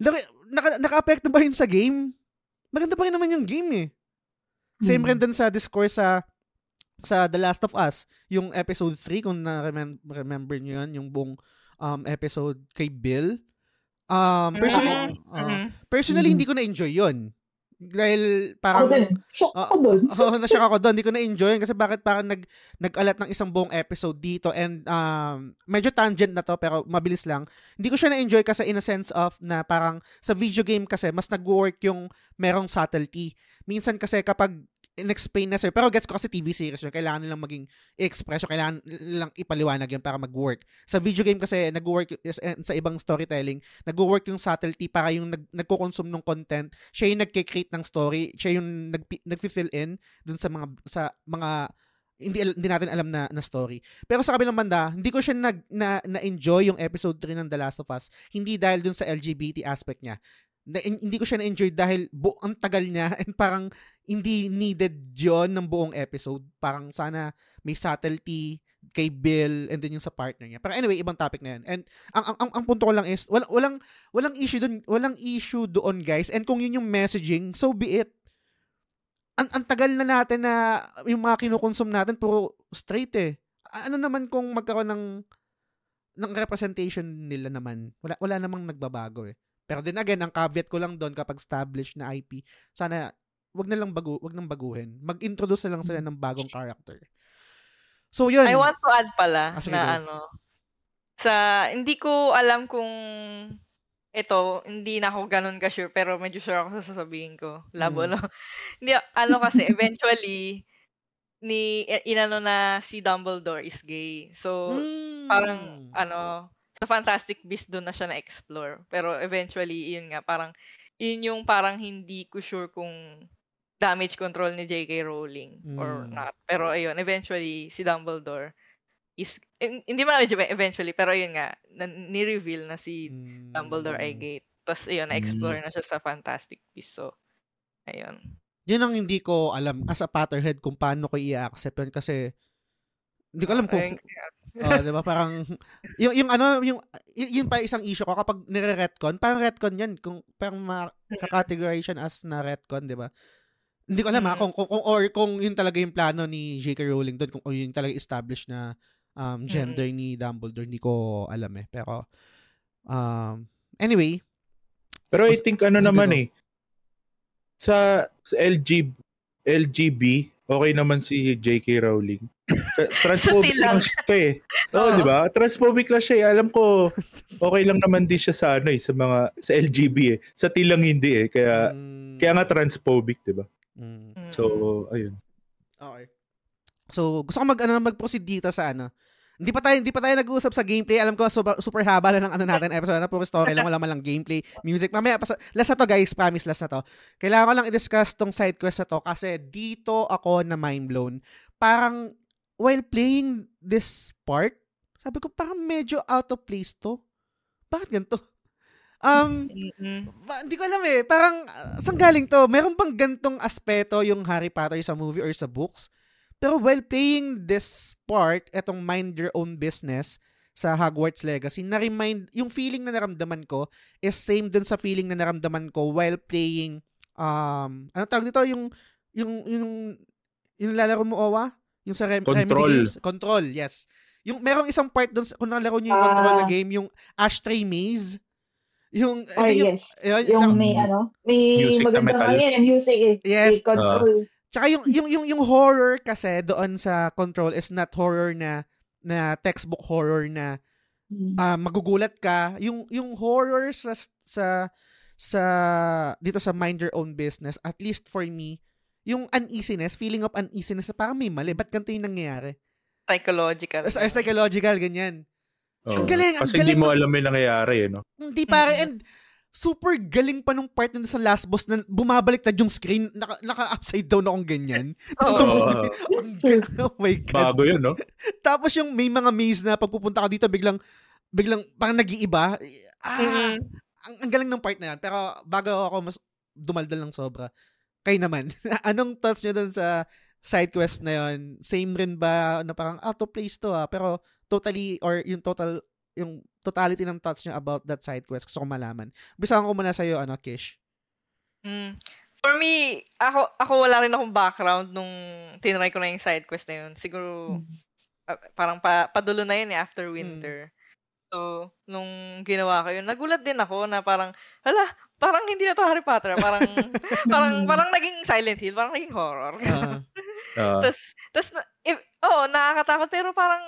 Laki, naka, naka-apekto ba yun sa game? Maganda pa rin naman yung game eh. Same
Hmm.
rin dun sa discourse sa sa The Last of Us, yung episode 3 kung na remember niyo yun, yung buong um, episode kay Bill. Um, personally,
Mhm.
uh,
Mhm.
personally
Mhm.
hindi ko na-enjoy yun. Dahil
Ako
parang
din. Shock
Ah,
ako doon.
Oo, na-shock ako doon. Hindi ko na-enjoy yun kasi bakit parang nag, nag-alat ng isang buong episode dito and um, medyo tangent na to pero mabilis lang. Hindi ko siya na-enjoy kasi in a sense of na parang sa video game kasi mas nag-work yung merong subtlety. Minsan kasi kapag in-explain na sir, pero gets ko kasi TV series yun, kailangan nilang maging i-express yun, kailangan nilang ipaliwanag yun para mag-work. Sa video game kasi nag-work sa ibang storytelling, nag-work yung subtlety para yung nag, nagko-consume ng content, siya yung nagke-create ng story, siya yung nag, nag-fill in dun sa mga sa mga hindi hindi natin alam na na story. Pero sa kabilang banda, hindi ko siya nag na, na-enjoy yung episode 3 ng The Last of Us, hindi dahil dun sa LGBT aspect niya. Na, in- hindi ko siya na-enjoy dahil bu- ang tagal niya and parang hindi needed yon ng buong episode. Parang sana may subtlety kay Bill and then yung sa partner niya. Pero anyway, ibang topic na yan. And ang ang ang, ang punto ko lang is walang walang walang issue doon, walang issue doon, guys. And kung yun yung messaging, so be it. Ang, ang tagal na natin na yung mga kinukonsume natin puro straight eh. Ano naman kung magkaroon ng ng representation nila naman. Wala wala namang nagbabago eh. Pero then again, ang caveat ko lang doon kapag established na IP, sana wag na lang bago, wag nang baguhin. Mag-introduce na lang sila ng bagong character. So yun.
I want to add pala
Ah,
na
go.
ano, sa, hindi ko alam kung ito, hindi na ako ganun ka-sure, pero medyo sure ako sa sasabihin ko. Labo,
Mm.
no? Hindi, ano kasi, eventually, ni, inano na si Dumbledore is gay. So,
Mm.
parang, ano, sa Fantastic Beasts doon na siya na-explore. Pero eventually, yun nga, parang, yun yung parang hindi ko sure kung damage control ni J.K. Rowling or
Mm.
not. Pero ayun, eventually, si Dumbledore is, in- hindi man medyo eventually, pero ayun nga, na, ni-reveal na si
Mm.
Dumbledore ay gay. Tapos ayun, na-explore na siya sa Fantastic Beasts. So, ayun.
Yun ang hindi ko alam as a Potterhead kung paano ko i-accept yun kasi hindi ko alam kung
Ayun,
oh, 'di ba parang yung yung ano yung yun pa isang issue ko kapag nire-retcon, parang retcon 'yan kung parang ma-categorization as na retcon, 'di ba? Hindi ko alam ha
Mm.
kung, kung, kung or kung yun talaga yung plano ni J.K. Rowling doon kung o yun talaga established na um, gender ni Dumbledore, hindi ko alam eh. Pero um anyway,
Pero I think ano naman
go.
eh. Sa, sa LG, LGB, okay naman si J.K. Rowling. Tra- Transphobic lang siya eh. Oo,
Oo.
di ba? Transphobic lang siya eh. Alam ko, okay lang naman din siya sa ano eh, sa mga, sa LGB eh. Sa tilang hindi eh. Kaya,
mm,
kaya nga transphobic, di ba?
Mm.
Mm.
So, ayun.
Okay. So, gusto ko mag ano mag-proceed dito sa ano. Hindi pa tayo hindi pa tayo nag-uusap sa gameplay. Alam ko super, super haba na ng ano natin episode na puro story lang wala man lang gameplay, music. Mamaya pa last na to guys, promise last na to. Kailangan ko lang i-discuss tong side quest na to kasi dito ako na mind blown. Parang while playing this part, sabi ko parang medyo out of place to. Bakit ganito? Um,
Mm-mm.
ba, hindi ko alam eh. Parang, uh, saan galing to? Meron bang gantong aspeto yung Harry Potter sa movie or sa books? Pero while playing this part, etong mind your own business sa Hogwarts Legacy, na-remind, yung feeling na naramdaman ko is same dun sa feeling na naramdaman ko while playing, um, ano tawag dito? Yung, yung, yung, yung lalaro mo, Owa? Yung sa Rem- Remedy
Control.
Games? Control, yes. Yung, merong isang part dun, sa- kung nalaro nyo yung
Ah.
control na game, yung Ashtray Maze, yung,
Ay,
yung,
yes.
yun,
Yung may ano, may
Music na
magandang
metal.
ano yan, music eh.
Yes.
Control.
Tsaka yung, yung, yung, yung horror kasi doon sa control is not horror na na textbook horror na ah, magugulat ka. Yung yung horror sa sa sa dito sa mind your own business, at least for me, yung uneasiness, feeling of uneasiness, parang may mali. Ba't ganito yung nangyayari?
Psychological.
Psychological, ganyan.
Oo.
Ang galing, ang
Kasi hindi
galing
mo
mo-
alam yung nangyayari eh, no?
Hindi pare,
Mm-mm.
and super galing pa nung part na sa last boss na bumabaliktad yung screen, naka, naka-upside down akong ganyan. Ga- oh my God.
Bago yun, no?
Tapos yung may mga maze na pagpupunta ka dito, biglang biglang parang nag-iiba. Ah,
Mhm.
ang, ang galing ng part na yan. Pero bago ako mas dumaldal ng sobra, kayo naman, anong thoughts nyo dun sa side quest na yon Same rin ba na parang out of place to ah, pero totally or yung total yung totality ng thoughts nyo about that side quest gusto ko malaman. Bisahan ko muna sa'yo, ano, Kish.
Mm. For me, ako ako wala rin akong background nung tinry ko na yung side quest na yun. Siguro ah, parang pa, padulo na yun eh, after winter. So, nung ginawa ko yun, nagulat din ako na parang, hala, parang hindi na to Harry Potter. ah. Parang, parang, parang naging Silent Hill, parang naging horror.
Ah,
Ah,
Tapos, tapos, na, if, oh, nakakatakot, pero parang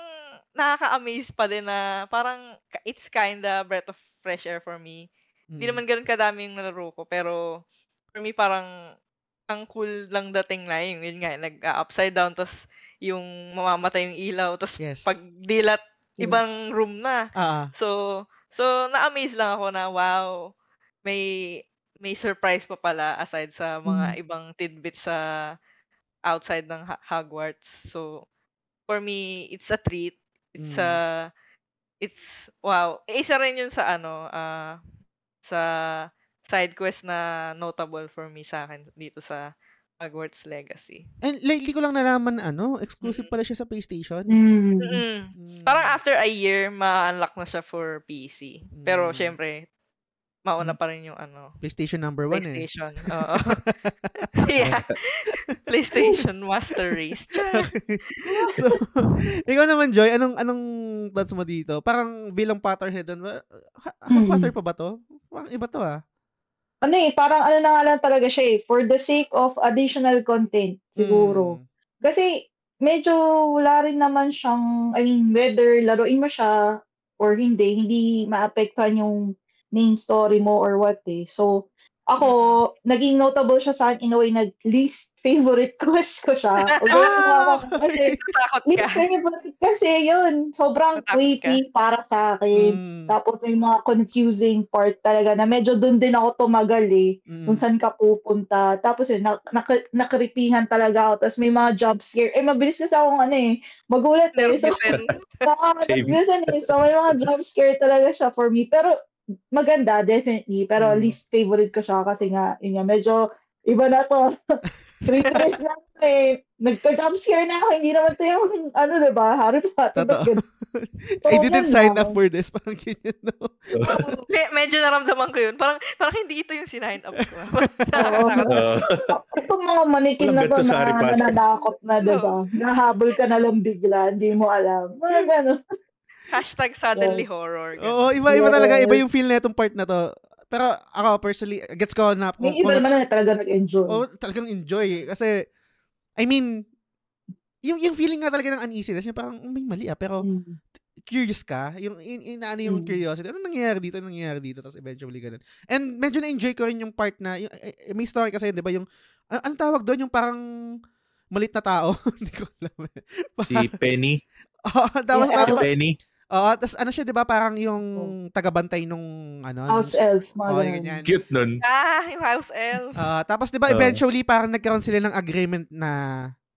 nakaka-amaze pa din na parang it's kinda breath of fresh air for me. Hindi
mm.
naman ganun kadami yung nalaro ko, pero for me parang ang cool lang dating na yun. Yun nga, nag-upside down, tapos yung mamamatay yung ilaw, tapos
Yes.
pag dilat, ibang room na.
Ah.
So, so na-amaze lang ako na wow, may may surprise pa pala aside sa mga ibang tidbits sa outside ng Hogwarts. So, for me, it's a treat. It's
Mm.
a it's wow. Isa rin yun sa ano, ah sa side quest na notable for me sa akin dito sa Hogwarts Legacy.
And lately ko lang nalaman na ano, exclusive pala siya sa PlayStation.
Mm.
Mm.
Mm.
Parang after a year, ma-unlock na siya for PC. Pero
Mm.
syempre, mauna pa rin yung ano,
PlayStation number one eh.
PlayStation. Oo. yeah. PlayStation Master Race.
So, ikaw naman, Joy, anong anong thoughts mo dito? Parang bilang Potterhead, ano, ha, ha-
Mm.
Potter pa ba to? Parang iba to ah.
Ano eh, parang ano na nga lang talaga siya eh, for the sake of additional content, siguro.
Mm.
Kasi medyo wala rin naman siyang, I mean, whether laruin mo siya or hindi, hindi maapektuhan yung main story mo or what eh. So, ako, naging notable siya sa akin in a way na least favorite quest ko siya. Although,
Ah,
kasi, least favorite kasi yun, sobrang creepy para sa akin.
Mm.
Tapos may mga confusing part talaga na medyo doon din ako tumagal eh
Mm.
kung saan ka pupunta. Tapos yun, nak- nak- nakripihan talaga ako. Tapos may mga jump scare. Eh, mabilis kasi akong ano eh, magulat eh. So.
Same.
nakakatabisan eh. So, may mga jump scare talaga siya for me. Pero, maganda, definitely. Pero,
Mm.
least favorite ko siya kasi nga, yun nga, medyo iba na to. Three years na to eh. Nagka-jump scare na ako. Hindi naman to yung, ano, diba? Harry Potter.
Totoo.
Ganun. So,
I didn't
yun
sign
lang.
up for this. Parang ganyan, no?
Me- medyo naramdaman ko yun. Parang, parang hindi ito yung sinign up ko.
Oo. Itong mga manikin na to na nananakot na, diba? Nahabol ka na lang bigla, hindi mo alam. Mga gano'n.
Hashtag suddenly horror. ganun.
Oo, iba-iba talaga. Iba yung feel na itong part na to. Pero ako, personally, gets ko na.
May iba naman na talaga nag-enjoy.
Oo, talagang enjoy. Kasi, I mean, yung, yung feeling nga talaga ng uneasiness, yung parang may mali ah, pero
Mm.
curious ka, yung in, inaano yung
Mm.
curiosity, ano nangyayari dito, ano nangyayari dito, tapos eventually ganun. And medyo na-enjoy ko rin yung part na, yung, eh, eh, may story kasi, di ba, yung, ano, anong tawag doon, yung parang malit na tao, hindi ko alam.
si Penny.
Oo, tapos,
Yeah,
Si
tapos,
Penny.
Oo, tapos ano siya, di ba, parang yung tagabantay nung, ano,
House
nung-
elf, mga ganun.
ganyan.
Cute nun.
Ah, yung house elf.
Ah, tapos 'di ba eventually parang nagkaroon sila ng agreement na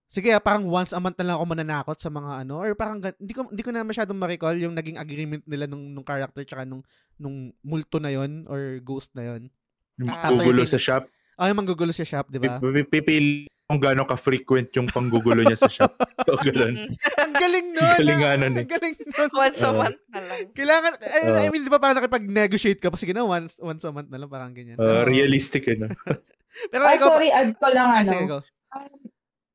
sige, parang once a month na lang ako mananakot sa mga ano or parang gan- hindi ko hindi ko na masyadong ma-recall yung naging agreement nila nung nung character tsaka nung nung multo na yon or ghost na yon.
Yung
Ah,
gugulo sa shop.
Ah, yung manggugulo sa shop, 'di ba?
Pip- Pipili kung gaano ka-frequent yung panggugulo niya sa shop. O ganun.
Ang galing nun.
Galing nga
ah,
nun eh.
Ang galing nun.
Once a month na lang.
Kailangan I, I mean, 'di ba parang nakipag-negotiate ka pa sige na once once a month na lang parang ganyan.
Uh,
Pero-
realistic eh, no?
Pero
Ay,
ikaw,
sorry, add ko lang
Ah,
ano.
sige, go.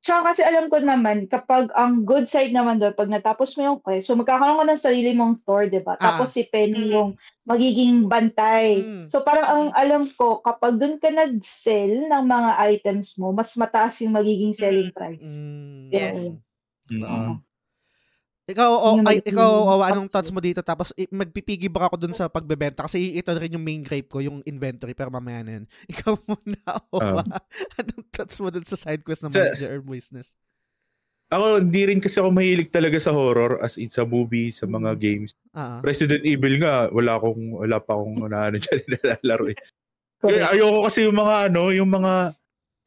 Tsaka kasi alam ko naman, kapag ang good side naman doon, pag natapos mo yung quest, so magkakaroon ka ng sarili mong store, di ba?
Ah.
Tapos si Penny
Mm.
yung magiging bantay.
Mm.
So parang ang alam ko, kapag doon ka nag-sell ng mga items mo, mas mataas yung magiging selling price.
Mm.
Yes.
Mm.
Oo.
Ikaw, o,
Yung
ay, ikaw, o, anong
box
thoughts mo dito? Tapos, i- magpipigi ba ako dun sa pagbebenta? Kasi ito rin yung main gripe ko, yung inventory, pero mamaya na yun. Ikaw muna, o,
Um,
anong thoughts mo dun sa side quest ng
sa-
manager or business?
Ako, hindi rin kasi ako mahilig talaga sa horror as in sa movie, sa mga games.
Ah,
Resident Evil nga, wala akong wala pa akong naano diyan nilalaro eh. Kaya ayoko kasi yung mga ano, yung mga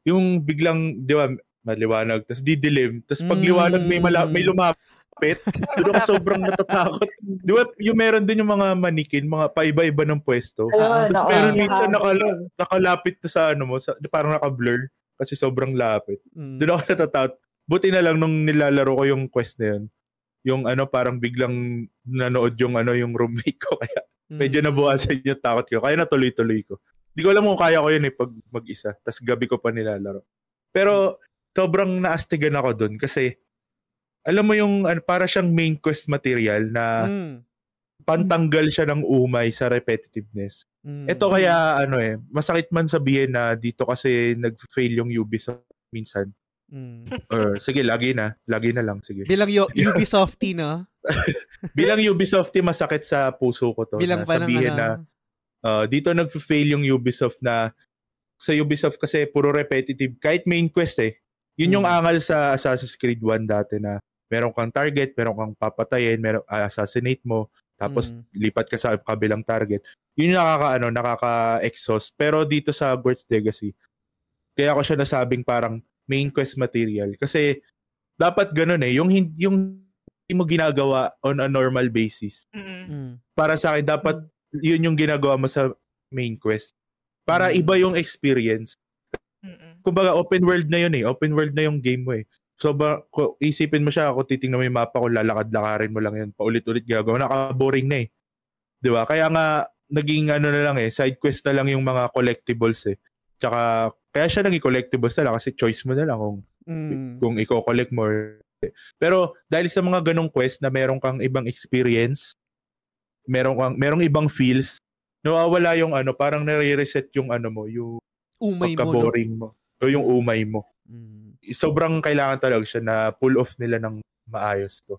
yung biglang, di ba, maliwanag, tapos didilim, tapos pag liwanag may mala, may lumapit, malapit. Doon ako sobrang natatakot. Di ba, yung meron din yung mga manikin, mga paiba-iba ng pwesto.
Ayun,
Tapos
yung
minsan
habit
nakala, nakalapit na sa ano mo, sa, parang naka-blur kasi sobrang lapit.
Mm.
Doon ako natatakot. Buti na lang nung nilalaro ko yung quest na yun. Yung ano, parang biglang nanood yung ano, yung roommate ko. Kaya medyo
Mm.
nabukasan yung takot ko. Kaya natuloy-tuloy ko. Hindi ko alam kung kaya ko yun eh pag mag-isa. Tapos gabi ko pa nilalaro. Pero sobrang naastigan ako dun kasi alam mo yung ano, para siyang main quest material na
Mm.
pantanggal siya ng umay sa repetitiveness.
Mm.
Ito kaya ano eh, masakit man sabihin na dito kasi nag-fail yung Ubisoft minsan.
Mm.
Or sige, lagi na. Lagi na lang, sige.
Bilang Yo- Ubisofty, no?
Bilang Ubisoft, masakit sa puso ko to.
Bilang
na sabihin
ano,
na uh, dito nag-fail yung Ubisoft na sa Ubisoft kasi puro repetitive. Kahit main quest eh. Yun yung
Hmm.
angal sa Assassin's Creed 1 dati na meron kang target, meron kang papatayin, meron uh, assassinate mo, tapos
Mm.
lipat ka sa kabilang target. Yun yung nakaka ano, nakaka-exhaust. Pero dito sa Hogwarts Legacy, kaya ko siya nasabing parang main quest material kasi dapat ganun eh, yung yung hindi mo ginagawa on a normal basis.
Mm-mm.
Mm.
Para sa akin dapat yun yung ginagawa mo sa main quest. Para
Mm.
iba yung experience.
Mm-mm.
Kumbaga open world na yun eh. Open world na yung game mo eh. So ba, isipin mo siya, kung titingnan mo yung mapa, kung lalakad-lakarin mo lang yun, paulit-ulit gagawa, naka-boring na eh. Di ba? Kaya nga, naging ano na lang eh, side quest na lang yung mga collectibles eh. Tsaka, kaya siya naging collectibles na lang kasi choice mo na lang kung,
Mm.
kung i-collect mo. Pero dahil sa mga ganong quest na meron kang ibang experience, meron kang merong ibang feels, nawawala yung ano, parang nare-reset yung ano mo, yung
Umay mo, no?
mo. O yung umay mo
Mm.
Sobrang kailangan talaga siya na pull off nila ng maayos to.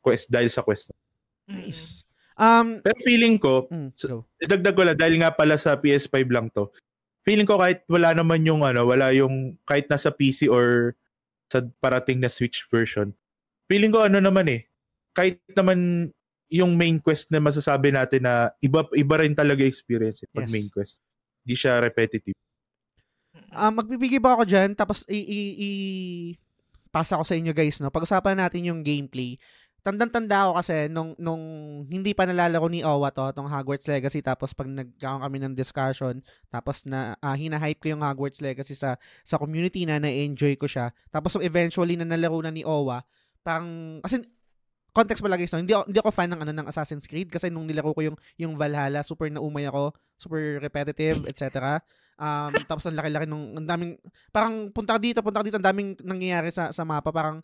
Quest dahil sa quest.
Nice. Um,
Pero feeling ko,
mm, go.
idagdag ko lang dahil nga pala sa PS5 lang to. Feeling ko kahit wala naman yung ano, wala yung kahit nasa PC or sa parating na Switch version. Feeling ko ano naman eh, kahit naman yung main quest na masasabi natin na iba iba rin talaga experience eh, pag
Yes.
main quest. Hindi siya repetitive.
Ah, magbibigay ba ako dyan, tapos i, i, i- pasa ko sa inyo guys, no? Pag-usapan natin yung gameplay. Tandang-tanda ako kasi nung, nung hindi pa nalalaro ni Owa to, tong Hogwarts Legacy, tapos pag nagkaroon kami ng discussion, tapos na ah, hinahype ko yung Hogwarts Legacy sa sa community na na-enjoy ko siya. Tapos eventually na nalaro na ni Owa, parang, kasi context pala guys, no? hindi, ako, hindi ako fan ng, ano, ng Assassin's Creed kasi nung nilaro ko yung, yung Valhalla, super naumay ako, super repetitive, etc. Um, tapos ang laki-laki nung ang daming parang punta ka dito, punta ka dito, ang daming nangyayari sa sa mapa, parang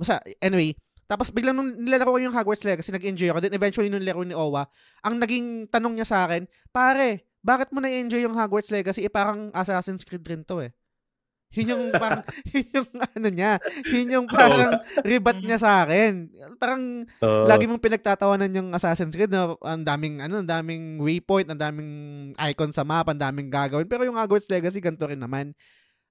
basta anyway, tapos biglang nung nilalaro ko yung Hogwarts Legacy, nag-enjoy ako. Then eventually nung laro ni Owa, ang naging tanong niya sa akin, pare, bakit mo na-enjoy yung Hogwarts Legacy? Eh parang Assassin's Creed rin to eh. Yun yung parang, yun yung ano niya, yun yung parang ribat niya sa akin. Parang
Uh,
lagi mong pinagtatawanan yung Assassin's Creed na ang daming ano, ang daming waypoint, ang daming icon sa map, ang daming gagawin. Pero yung Hogwarts Legacy ganito rin naman.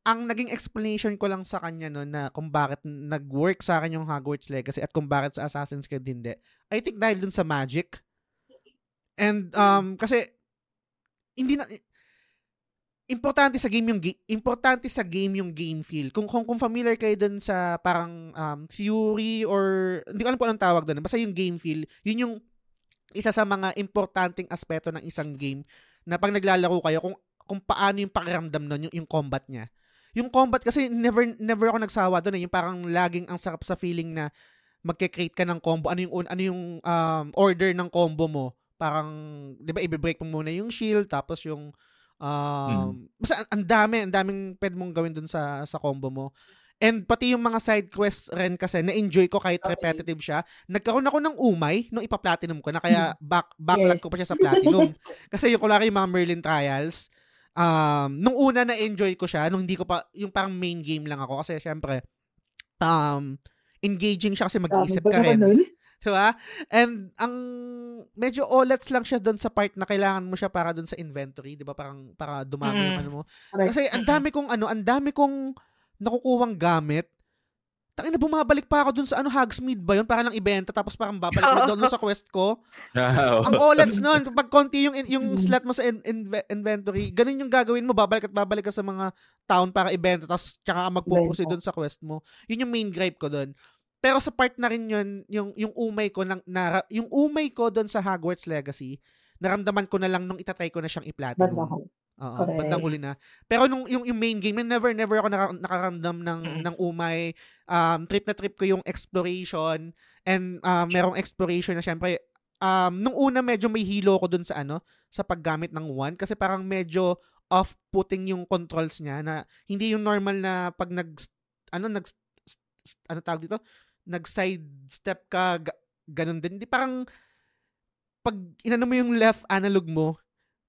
Ang naging explanation ko lang sa kanya no na kung bakit nag-work sa akin yung Hogwarts Legacy at kung bakit sa Assassin's Creed hindi. I think dahil dun sa magic. And um kasi hindi na importante sa game yung importante sa game yung game feel. Kung kung, kung familiar kayo dun sa parang um, theory or hindi ko alam kung anong tawag doon. Basta yung game feel, yun yung isa sa mga importanteng aspeto ng isang game na pag naglalaro kayo kung kung paano yung pakiramdam nun, yung, yung combat niya. Yung combat kasi never never ako nagsawa doon eh. Yung parang laging ang sarap sa feeling na magke-create ka ng combo. Ano yung un- ano yung um, order ng combo mo? Parang 'di ba i-break mo muna yung shield tapos yung um basta ang- dami, ang daming pwede mong gawin dun sa sa combo mo. And pati yung mga side quests rin kasi na-enjoy ko kahit repetitive siya. Nagkaroon ako ng umay nung ipa-platinum ko na kaya back backlog
Yes.
ko pa siya sa platinum. Kasi yung kulaki yung mga Merlin Trials, um, nung una na-enjoy ko siya, nung hindi ko pa, yung parang main game lang ako. Kasi syempre, um, engaging siya kasi mag-iisip ka rin. Diba? And ang medyo olets lang siya doon sa part na kailangan mo siya para doon sa inventory, 'di ba? Parang para dumami yung
Mm.
ano mo. Kasi ang dami kong ano, ang dami kong nakukuwang gamit. Tangina bumabalik pa ako doon sa ano Hogsmeade ba 'yun para lang ibenta tapos parang babalik na doon sa quest ko.
ah,
Ang olets noon, pag konti yung yung slot mo sa in- inve- inventory, ganun yung gagawin mo, babalik at babalik ka sa mga town para ibenta tapos tsaka
Benta.
doon sa quest mo. Yun yung main gripe ko doon. Pero sa part na rin yun, yung, yung umay ko, ng, na, yung umay ko doon sa Hogwarts Legacy, naramdaman ko na lang nung itatry ko na siyang i-platinum. Oo,
Correct.
bandang huli na. Pero nung yung, yung main game, never never ako naka, nakaramdam ng
Mm.
ng umay. Um trip na trip ko yung exploration and um merong exploration na syempre um nung una medyo may hilo ko dun sa ano sa paggamit ng one kasi parang medyo off-putting yung controls niya na hindi yung normal na pag nag ano nag ano tawag dito nag side step ka ga- ganun din di parang pag inano mo yung left analog mo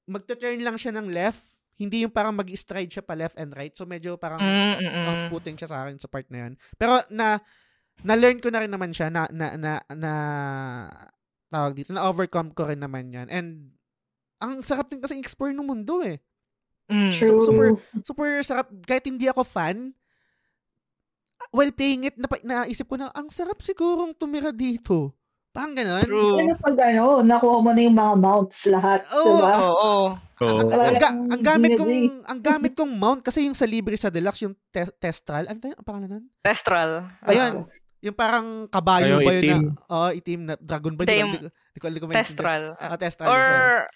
magto-turn lang siya ng left, hindi yung parang mag-stride siya pa left and right. So medyo parang
Mm,
off-putting siya sa akin sa part na yan. Pero na na-learn ko na rin naman siya na na na, na tawag dito, na overcome ko rin naman yan. And ang sarap din kasi explore ng mundo eh.
Mm.
True.
super- Super sarap. Kahit hindi ako fan, while playing it, napa, naisip ko na, ang sarap sigurong tumira dito. Parang ganun.
True.
Ano pag ano, nakuha mo na yung mga mounts lahat,
Oo.
diba?
Oo. oo.
Oo.
ang, ang, ga- ang gamit kong ang gamit kong mount kasi yung sa libre sa deluxe yung te- testral ano tayo ang pangalan nun?
Testral.
Ayun. Yung parang kabayo ba yun
itim.
na oh itim na dragon ba
Hindi,
di ko
yung
di ko-.
Testral.
Ah, testral
Or
yun, sorry.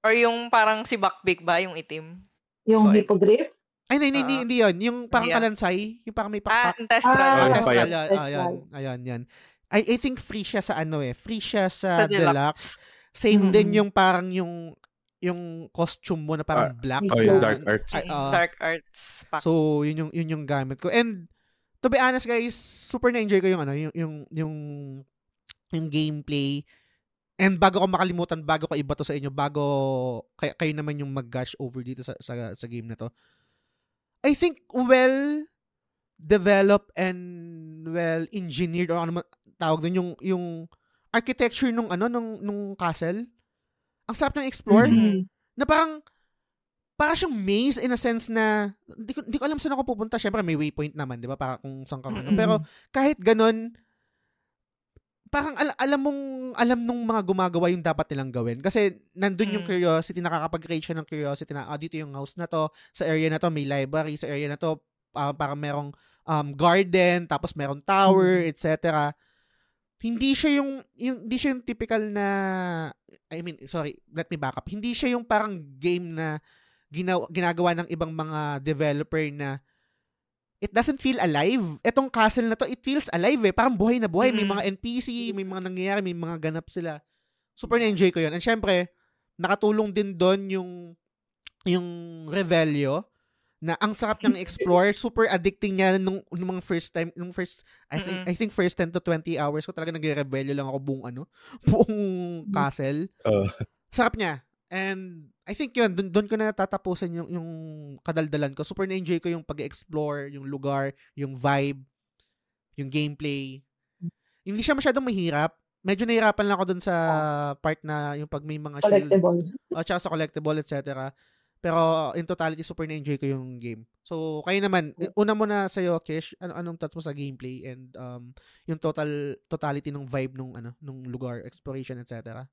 or yung parang si Bakbik ba, yung itim?
Yung
Okay.
hippogriff.
Ay hindi hindi, hindi,
Ah.
yun yung parang
ah.
kalansay yung parang may
Ah,
pakpak
yung Testral.
Ah,
Ah,
Ayun.
Ayun, ayun, yan. I, I think free siya sa ano eh. Free siya sa,
Sa
deluxe.
deluxe.
Same
Mhm.
din yung parang yung yung costume mo na parang black.
Oh,
yung
na-
dark arts.
Ay, ah.
Dark Arts pack.
So, yun yung yun yung gamit ko. And to be honest guys, super na-enjoy ko yung ano, yung yung yung, yung gameplay. And bago ko makalimutan, bago ko iba to sa inyo, bago kayo, kayo naman yung mag-gush over dito sa, sa sa game na to. I think well developed and well engineered or ano man tawag doon yung yung architecture nung ano nung nung castle. Ang sarap ng explore
Mhm.
na parang para siyang maze in a sense na hindi ko, hindi ko alam saan ako pupunta. Syempre may waypoint naman, 'di ba? Para kung saan ka ano.
Mm-mm.
Pero kahit ganun parang al- alam mong alam nung mga gumagawa yung dapat nilang gawin. Kasi nandun yung
Mm.
curiosity nakakapag-create siya ng curiosity na ah, dito yung house na to sa area na to may library sa area na to ah, parang merong um, garden tapos merong tower etc hindi siya yung, yung hindi siya yung typical na I mean sorry let me back up. Hindi siya yung parang game na ginaw, ginagawa ng ibang mga developer na it doesn't feel alive. Etong castle na to, it feels alive eh. Parang buhay na buhay. May
Mm.
mga NPC, may mga nangyayari, may mga ganap sila. Super na-enjoy ko yun. And syempre, nakatulong din doon yung yung Revelio na ang sarap ng explore, super addicting niya nung, nung mga first time, nung first I think
Mm-mm.
I think first 10 to 20 hours ko talaga nagre-rebelyo lang ako buong ano, buong castle.
Oo.
Sarap niya. And I think yun, dun, dun ko na tatapusin yung, yung kadaldalan ko. Super na-enjoy ko yung pag-explore, yung lugar, yung vibe, yung gameplay. Hindi siya masyadong mahirap. Medyo nahirapan lang ako dun sa part na yung pag may mga shield
Collectible.
o tsaka sa collectible, etc. Pero in totality, super na-enjoy ko yung game. So, kayo naman, una muna sa'yo, Kish, ano, anong thoughts mo sa gameplay and um, yung total totality ng vibe nung ano nung lugar, exploration, etc.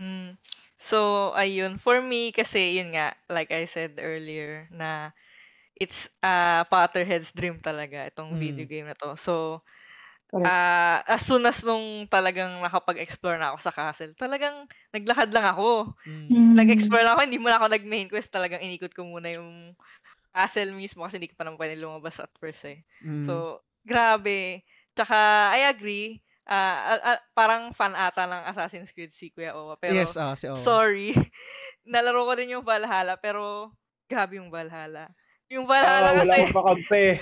Mm. So, ayun. For me, kasi yun nga, like I said earlier, na it's a Potterhead's dream talaga, itong
Mm.
video game na to. So,
Correct.
ah as soon as nung talagang nakapag-explore na ako sa castle, talagang naglakad lang ako.
Mm.
Mm.
Nag-explore lang ako, hindi muna ako nag-main quest. Talagang inikot ko muna yung castle mismo kasi hindi ko pa naman pwede lumabas at first eh.
Mm.
So, grabe. Tsaka, I agree. Ah ah, ah, parang fan ata ng Assassin's Creed si Kuya Owa. Pero,
yes, ah, si Owa.
sorry. Nalaro ko din yung Valhalla, pero grabe yung Valhalla. Yung
Ah,
Valhalla
wala
kasi.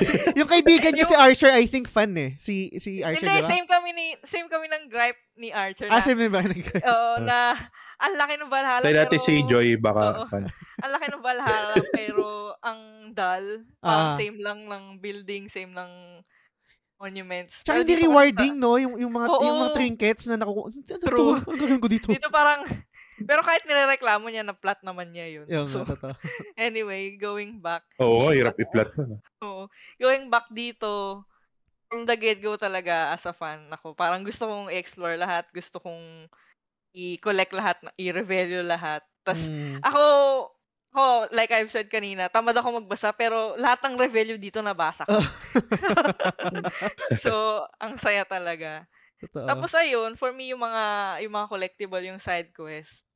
Si- yung kaibigan niya si Archer, I think fan eh. Si si Archer,
hindi,
di ba?
same kami ni, same kami ng gripe ni Archer
Ah,
na,
same ba?
oo, na, ang laki ng Valhalla,
Tayo natin
pero,
si Joy, baka.
Oo. ang laki ng Valhalla, pero ang dull, parang
Ah.
same lang ng building, same ng monuments.
Tsaka hindi rewarding, no? Yung, yung mga
Oo.
yung mga trinkets na nakukuha. Ano to?
True.
Ano gagawin ko dito?
Dito parang, pero kahit nirereklamo niya na plot naman niya yun.
Yung,
so,
totoo.
anyway, going back,
Oo, hirap i-plot nun.
Oo. Going back dito, from the get-go talaga as a fan ako, parang gusto kong i-explore lahat, gusto kong i-collect lahat, i-revelio lahat. Tapos,
Mm.
ako, Oh, like I've said kanina, tamad ako magbasa pero lahat ng review dito nabasa ko. so, ang saya talaga.
Totoo.
Tapos ayun, for me yung mga yung mga collectible yung side quest.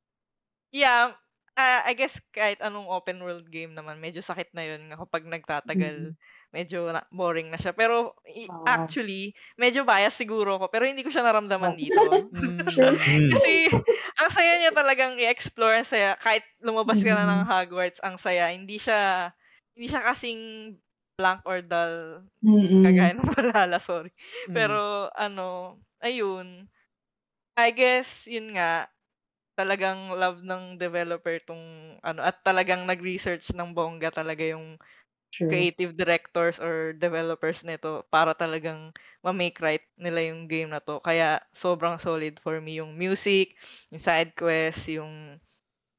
Yeah, ah, I guess kahit anong open world game naman, medyo sakit na yun kapag nagtatagal. Medyo na, boring na siya. Pero i-
Ah.
actually, medyo bias siguro ako. Pero hindi ko siya naramdaman dito.
Mm.
Kasi, ang saya niya talagang i-explore. Ang saya. Kahit lumabas ka na ng
Mhm.
Hogwarts, ang saya. Hindi siya, hindi siya kasing blank or dull.
Mm-mm.
Kagaya ng Valhalla, sorry.
Mm.
Pero, ano, ayun. I guess, yun nga, talagang love ng developer tong, ano, at talagang nag-research ng bongga talaga yung
Sure.
creative directors or developers nito para talagang ma-make right nila yung game na to. Kaya sobrang solid for me yung music, yung side quest, yung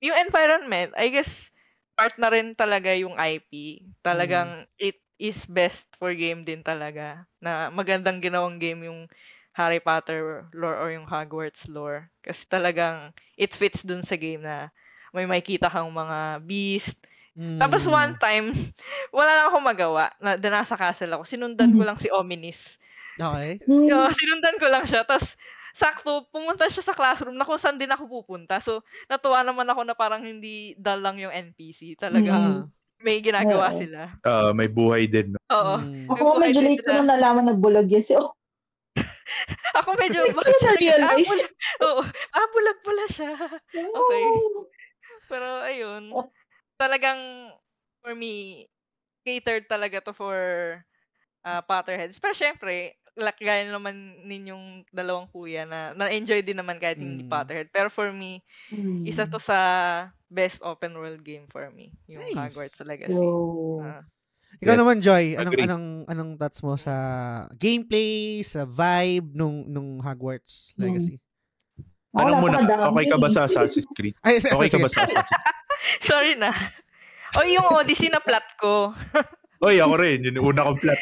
yung environment. I guess part na rin talaga yung IP. Talagang it is best for game din talaga. Na magandang ginawang game yung Harry Potter lore or yung Hogwarts lore. Kasi talagang it fits dun sa game na may makita kang mga beast,
Mm.
tapos one time, wala lang ako magawa. Na, na nasa castle ako. Sinundan ko lang si Ominis.
Okay.
Mm.
Yo, sinundan ko lang siya. Tapos, sakto, pumunta siya sa classroom na kung saan din ako pupunta. So, natuwa naman ako na parang hindi dull lang yung NPC. Talaga,
Mm.
may ginagawa
Oo.
sila.
Ah, may buhay din. No?
Oo.
Mm.
Ako
buhay
medyo late ko nung nalaman nagbulag yan. Si, oh,
Ako medyo, bakit siya
na-realize.
Ah, bulag, oo. Ah, bulag pala siya. Okay. Pero, ayun. Talagang, for me, catered talaga to for uh, Potterheads. Pero syempre, like, gaya naman ninyong dalawang kuya na na-enjoy din naman kahit hindi
Mm.
Potterhead. Pero for me,
Mm.
isa to sa best open world game for me. Yung
Nice.
Hogwarts Legacy.
So,
Ah.
Ikaw
Yes,
naman, Joy, anong,
agree.
anong, anong thoughts mo sa gameplay, sa vibe nung, nung Hogwarts Legacy?
Ako
Anong muna? Okay ka ba sa Assassin's Creed?
Ay,
Okay ka ba sa Assassin's Creed?
Sorry na. o yung Odyssey na plot ko.
Oy, ako rin. Yun yung una kong plot.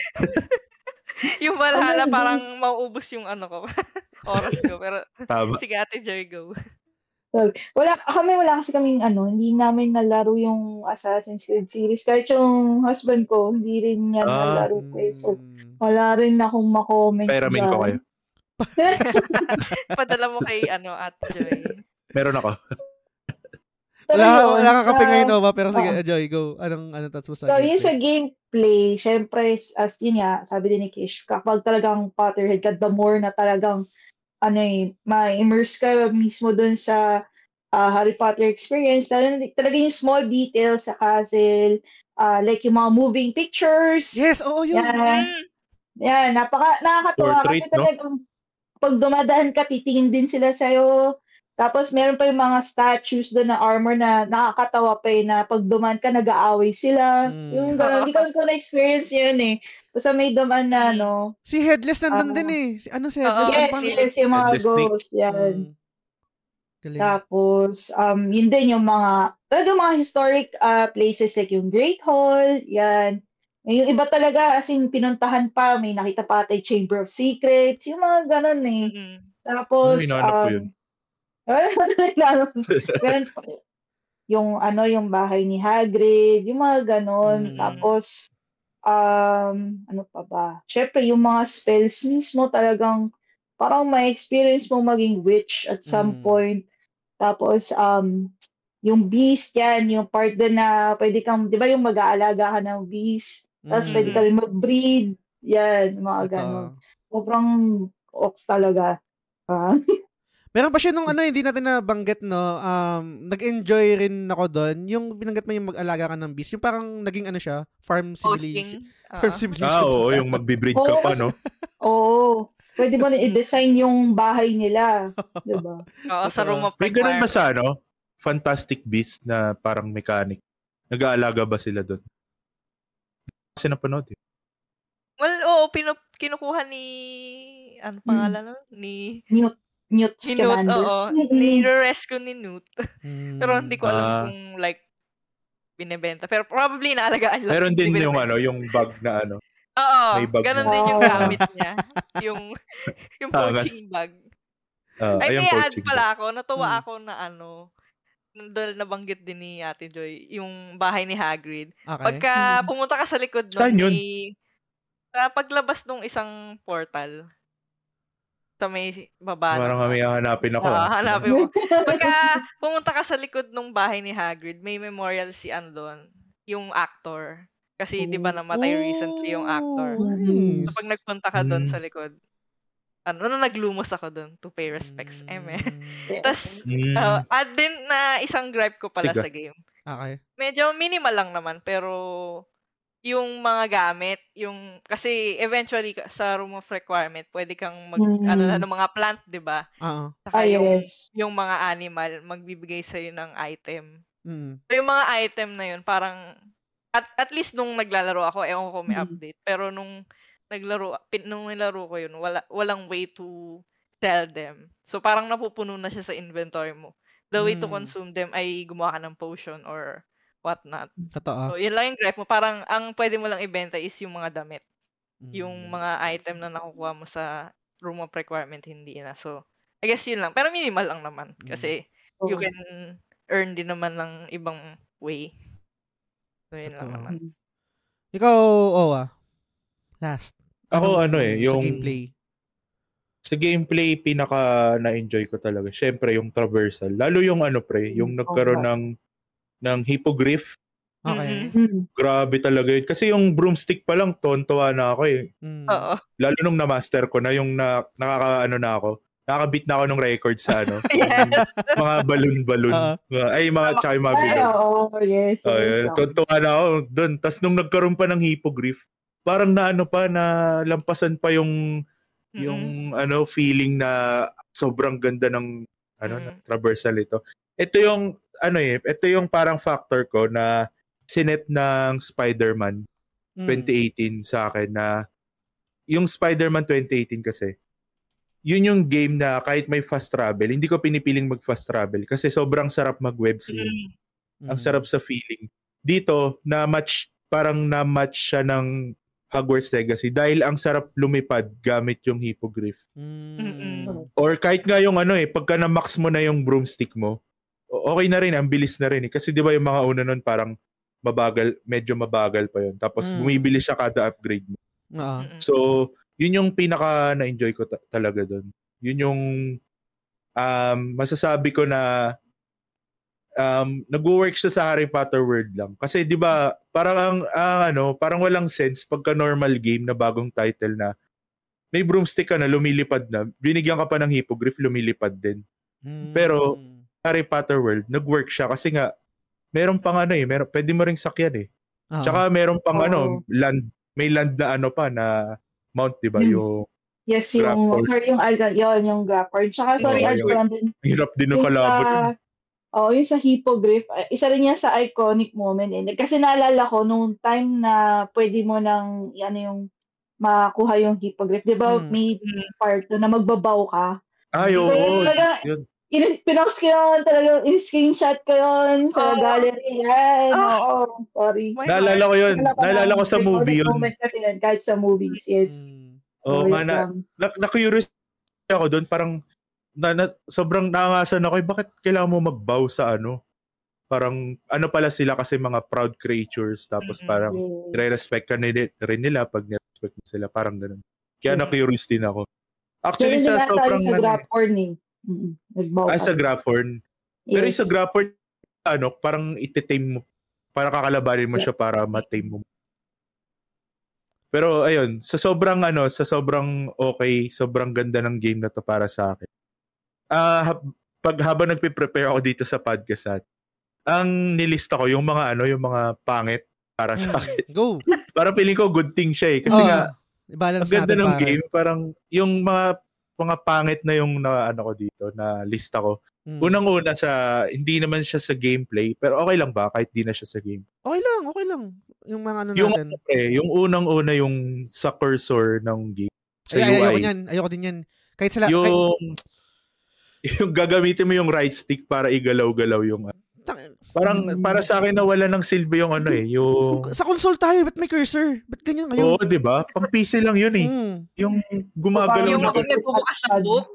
yung Valhalla
Oh
parang mauubos yung ano ko. oras ko. Pero
Tama.
sige ate Joy, go.
Wala, kami wala kasi kaming ano, hindi namin nalaro yung Assassin's Creed series. Kahit yung husband ko, hindi rin niya
Ah.
nalaro eh. So,
Mm.
wala rin akong makomment
Peramin ko kayo.
Padala mo kay ano ate Joy.
Meron ako.
Wala, wala kang kape ngayon, Ova, pero sige,
Oo.
Joy, go. Anong, anong thoughts mo sa
So, yun
gameplay?
sa gameplay, syempre, as yun nga, sabi din ni Kish, kapag talagang Potterhead ka, the more na talagang, ano eh, ma-immerse ka mismo dun sa ah, Harry Potter experience. Talaga, talaga yung small details sa castle, ah, like yung mga moving pictures.
Yes, oo, yun.
Yeah.
Mm.
Yan, napaka, nakakatuwa
Portrait,
kasi talagang pag dumadaan ka, titingin din sila sa'yo. Tapos meron pa yung mga statues doon na armor na nakakatawa pa eh, na pag dumaan ka, nag-aaway sila.
Mm.
Yung gano'n, hindi ko ko na-experience yun eh. Basta may dumaan na, no.
Si Headless nandun
Ah.
din eh. Si, ano si Headless?
yes,
Ang pang-
yes, yung mga
Headless
ghosts, yan.
Mm. Galing.
Tapos, um, yun din yung mga, talaga mga historic uh, places like yung Great Hall, yan. Yung iba talaga, as in, pinuntahan pa, may nakita pa tayo Chamber of Secrets, yung mga ganun eh.
Mm.
Tapos,
Ano, yun.
um, ganun pa. yung ano, yung bahay ni Hagrid, yung mga ganon.
Mm.
Tapos, um, ano pa ba? Syempre, yung mga spells mismo talagang parang may experience mo maging witch at some
Mm.
point. Tapos, um, yung beast yan, yung part doon na pwede kang, di ba yung mag-aalaga ka ng beast, tapos
Mm.
pwede ka rin mag-breed, yan, mga ganon. Sobrang ox talaga.
Meron pa siya nung ano, hindi natin nabanggit, no? Um, nag-enjoy rin ako doon. Yung binanggit mo yung mag-alaga ka ng beast. Yung parang naging ano siya, farm simulation.
Oo.
Farm simulation.
Ah, oo,
sa-
yung magbe-breed ka pa, no?
Oo. Pwede mo na i-design yung bahay nila. Di ba?
Oo, sa room of
May ganun ba sa, ano? Fantastic Beast na parang mechanic. Nag-aalaga ba sila doon? Kasi napanood eh.
Well, oo, pinu- kinukuha ni, ano pangalan nun? Ni,
Newt, Newt's
ni Newt, oo.
Mm-mm.
Ni-rescue ni Newt.
Mm.
Pero hindi ko alam
Ah.
kung like, binebenta. Pero probably naalagaan lang.
Meron din yung ano, yung bug na ano.
Oo,
may bag
ganun
na.
din yung gamit niya. yung, yung poaching bag.
Uh,
Ay,
ayun,
may add
coaching.
pala ako. Natuwa
Hmm.
ako na ano, dahil nabanggit din ni Ate Joy, yung bahay ni Hagrid.
Okay.
Pagka
Mm.
pumunta ka sa likod nun,
Saan yun?
may- sa paglabas nung isang portal, sa may baba.
Parang
ng-
kami hanapin ako.
Ah,
ah.
hanapin mo. Pagka pumunta ka sa likod ng bahay ni Hagrid, may memorial si Andon, yung actor. Kasi 'di ba namatay recently yung actor.
Nice.
So, pag nagpunta ka doon
Mm.
sa likod, ano, ano naglumos ako doon to pay respects. Eh,
Mm.
me. Tapos,
Mm.
uh, add din na isang gripe ko pala
Tiga.
sa game.
Okay.
Medyo minimal lang naman, pero yung mga gamit, yung, kasi eventually sa room of requirement, pwede kang mag,
Mm.
ano na, ng mga plant, di ba?
Oo.
Saka
Ah,
yung,
yes.
yung mga animal, magbibigay sa'yo ng item.
Mm.
So, yung mga item na yun, parang, at, at least nung naglalaro ako, ewan ko may
Mm.
update. Pero nung naglaro, pin, nung nilaro ko yun, wala, walang way to sell them. So, parang napupuno na siya sa inventory mo. The way to
Mm.
consume them ay gumawa ka ng potion or whatnot.
Totoo.
So, yun lang yung gripe mo. Parang, ang pwede mo lang ibenta is yung mga damit. Yung
Mm.
mga item na nakukuha mo sa room of requirement, hindi na. So, I guess yun lang. Pero minimal lang naman. Kasi, you
Oo.
can earn din naman ng ibang way. So, yun lang
Totoo.
naman.
Ikaw, Owa. Last.
Ako ano eh,
sa
yung
gameplay.
sa gameplay pinaka na-enjoy ko talaga. Syempre yung traversal. Lalo yung ano pre, yung
Mm,
nagkaroon
oo.
ng ng hippogriff.
Okay.
Mhm.
Mm.
Grabe talaga yun. Kasi yung broomstick pa lang, tontuwa na ako eh.
Mm.
Oo.
Lalo nung na-master ko na yung na, nakaka ano na ako. Nakakabit na ako ng record sa ano.
Yes.
mga balloon-balloon.
Oo.
Ay, mga tsaka yung mga bilog.
oo, yes.
Oh,
yes,
yun.
oo.
Tuntua na ako doon. Tapos nung nagkaroon pa ng hippogriff, parang na ano pa, na lampasan pa yung yung ano feeling na sobrang ganda ng ano na
Mm.
traversal ito. Ito yung ano eh, ito yung parang factor ko na sinet ng Spider-Man
Mm.
2018 sa akin na yung Spider-Man 2018 kasi yun yung game na kahit may fast travel, hindi ko pinipiling mag fast travel kasi sobrang sarap mag web
Mm.
slinging.
Mm.
Ang sarap sa feeling. Dito, na match parang na match siya ng Hogwarts Legacy dahil ang sarap lumipad gamit yung hippogriff.
Mm.
Mm-mm.
Or kahit nga yung ano eh, pagka na-max mo na yung broomstick mo, o- okay na rin, ang bilis na rin eh. Kasi di ba yung mga una nun parang mabagal, medyo mabagal pa yun. Tapos
Mm.
bumibili siya kada upgrade mo.
Oo.
Mm-mm.
So, yun yung pinaka na-enjoy ko ta- talaga doon. Yun yung um, masasabi ko na um, nag-work siya sa Harry Potter world lang. Kasi 'di ba, parang ang ang ano, parang walang sense pagka normal game na bagong title na may broomstick ka na lumilipad na, binigyan ka pa ng hippogriff lumilipad din.
Mm.
Pero, Harry Potter world, nag-work siya kasi nga meron pang ano eh, meron pwede mo ring sakyan eh.
Oo.
Tsaka meron pang
Oo.
ano, land, may land na ano pa na mount, 'di ba?
Hmm.
Yung
Yes, yung,
Grapple.
sorry, yung, alga, yun, yung Grapple. Tsaka, sorry,
Oo,
add
yun.
din.
hirap din ng
Yung
kalaban.
sa, oh, yung sa hippogriff, ah, isa rin yan sa iconic moment. Eh. Kasi naalala ko, nung time na pwede mo nang, ano yung, makuha yung hippogriff. Di ba,
Hmm.
may part na magbabaw ka.
Ay, oo.
So, yun talaga,
yun.
in- pinost ko yun, talaga, in-screenshot ko yun sa
Oo.
gallery. Yan,
Ah.
oo, sorry.
Naalala ko yun. Naalala ko sa movie yun.
moment kasi yan, kahit sa movies, yes.
Mm.
Oo
So, yun
na, na, na-curious ako doon. Parang, na, na, sobrang naangasan ako. eh, Bakit kailangan mo magbow sa ano? Parang, ano pala sila kasi mga proud creatures. Tapos
Mm-mm.
parang,
Yes.
re-respect ka nila, rin nila pag nirespect mo sila. Parang ganun. Kaya
Mm.
na-curious din ako.
Pero
Actually, sa sobrang...
sa
ano eh,
Graphorn eh. Mm-mm. Nagbaw
Ay,
ka.
sa Graphorn. Pero yung
Yes.
sa Graphorn, ano, parang ititame mo. Para kakalabanin mo
Yeah.
siya para matame mo. Pero ayun, sa sobrang ano, sa sobrang okay, sobrang ganda ng game na to para sa akin. Ah, hab- pag habang nagpe-prepare ako dito sa podcast natin, ang nilista ko yung mga ano, yung mga pangit para sa akin.
Mm. Go.
Para feeling ko good thing siya eh. Kasi
Oo.
nga,
I-balance
ang ganda ng
pare.
game, parang yung mga mga pangit na yung na ano ko dito, na lista ko.
Mm.
Unang-una sa hindi naman siya sa gameplay, pero okay lang ba kahit di na siya sa game.
Okay lang, okay lang. Yung mga ano
Yung
natin.
eh, yung unang-una yung sa cursor ng game. Sa
Ay, ay, ayoko
UI.
niyan. Ayoko din yan. Kahit sila, kahit,
Yung yung gagamitin mo yung right stick para igalaw-galaw yung ano. parang
Mm.
para sa akin nawala ng silbi yung ano eh, yung
sa console tayo, ba't may cursor? Ba't ganyan ngayon?
Oo, 'di ba? Pang PC lang yun eh.
Mm.
yung gumagalaw
Yung
na
ako nagbubukas ng book.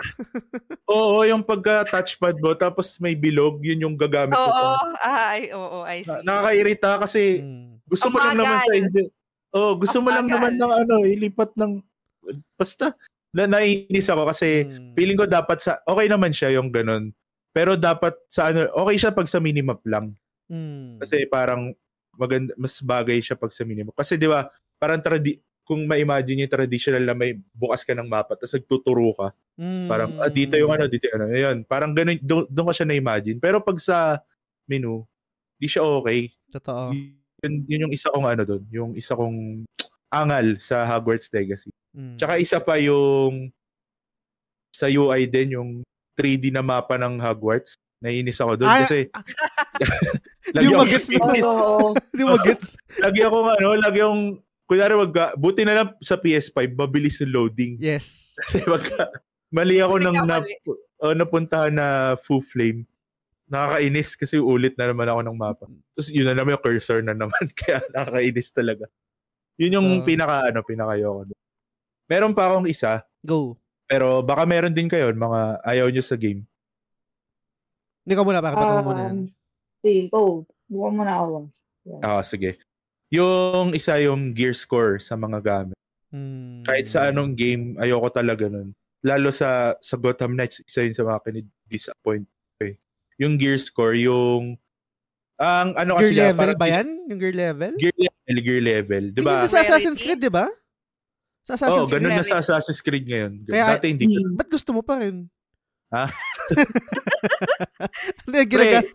Oo, yung pagka touchpad mo tapos may bilog, yun yung gagamit
Oo,
mo.
ah, ay, oo, I see.
Na- nakakairita kasi
Mm.
gusto mo lang
Ang
naman sa hindi. Oh, gusto mo lang
Ang
naman ng ano, ilipat ng basta na naiinis ako kasi
Mm.
feeling ko dapat sa okay naman siya yung ganun. Pero dapat sa ano, okay siya pag sa minimap lang.
Mm.
Kasi parang maganda mas bagay siya pag sa minimap. Kasi 'di ba, parang tradi kung ma-imagine yung traditional na may bukas ka ng mapa tapos nagtuturo ka.
Mm.
Parang ah, dito yung ano, dito yung ano. Ayun, parang ganun doon, doon ko siya na-imagine. Pero pag sa menu, di siya okay.
Totoo.
Yun, yun yung isa kong ano doon, yung isa kong angal sa Hogwarts Legacy.
Mm.
Tsaka isa pa yung sa UI din yung 3D na mapa ng Hogwarts. Naiinis ako doon
Ah,
kasi
Di mo magets
Oo,
inis.
oo.
Di mo gets?
lagi ako ano, lagi yung kunyari wag buti na lang sa PS5 mabilis yung loading.
Yes.
Kasi wagka mali ako nang na, oh, napuntahan na full flame. Nakakainis kasi ulit na naman ako ng mapa. Tapos yun na naman yung cursor na naman. Kaya nakakainis talaga. Yun yung
Oo.
pinaka, ano, pinakayoko. doon. Meron pa akong isa,
Go.
pero baka meron din kayo, mga ayaw nyo sa game.
Hindi ka muna, bakit um, muna yan?
Um, sige, go. Bukan mo na ako.
Ah, sige. Yung isa yung gear score sa mga gamit.
Mm.
Kahit sa anong game, ayoko talaga nun. Lalo sa sa Gotham Knights, isa yun sa mga kinid-disappoint. Okay. Yung gear score, yung ang ano kasi
Gear
yan,
level ba yan? Yung gear level?
Gear level, gear level. Di
Hindi
ba?
na sa Assassin's? Creed, di ba? Sa Assassin's
oh,
Creed.
ganun na sa Assassin's Creed ngayon.
Kaya-
Dati hindi.
Hmm.
Ba't gusto mo pa rin?
Ha?
Hindi, ginaga.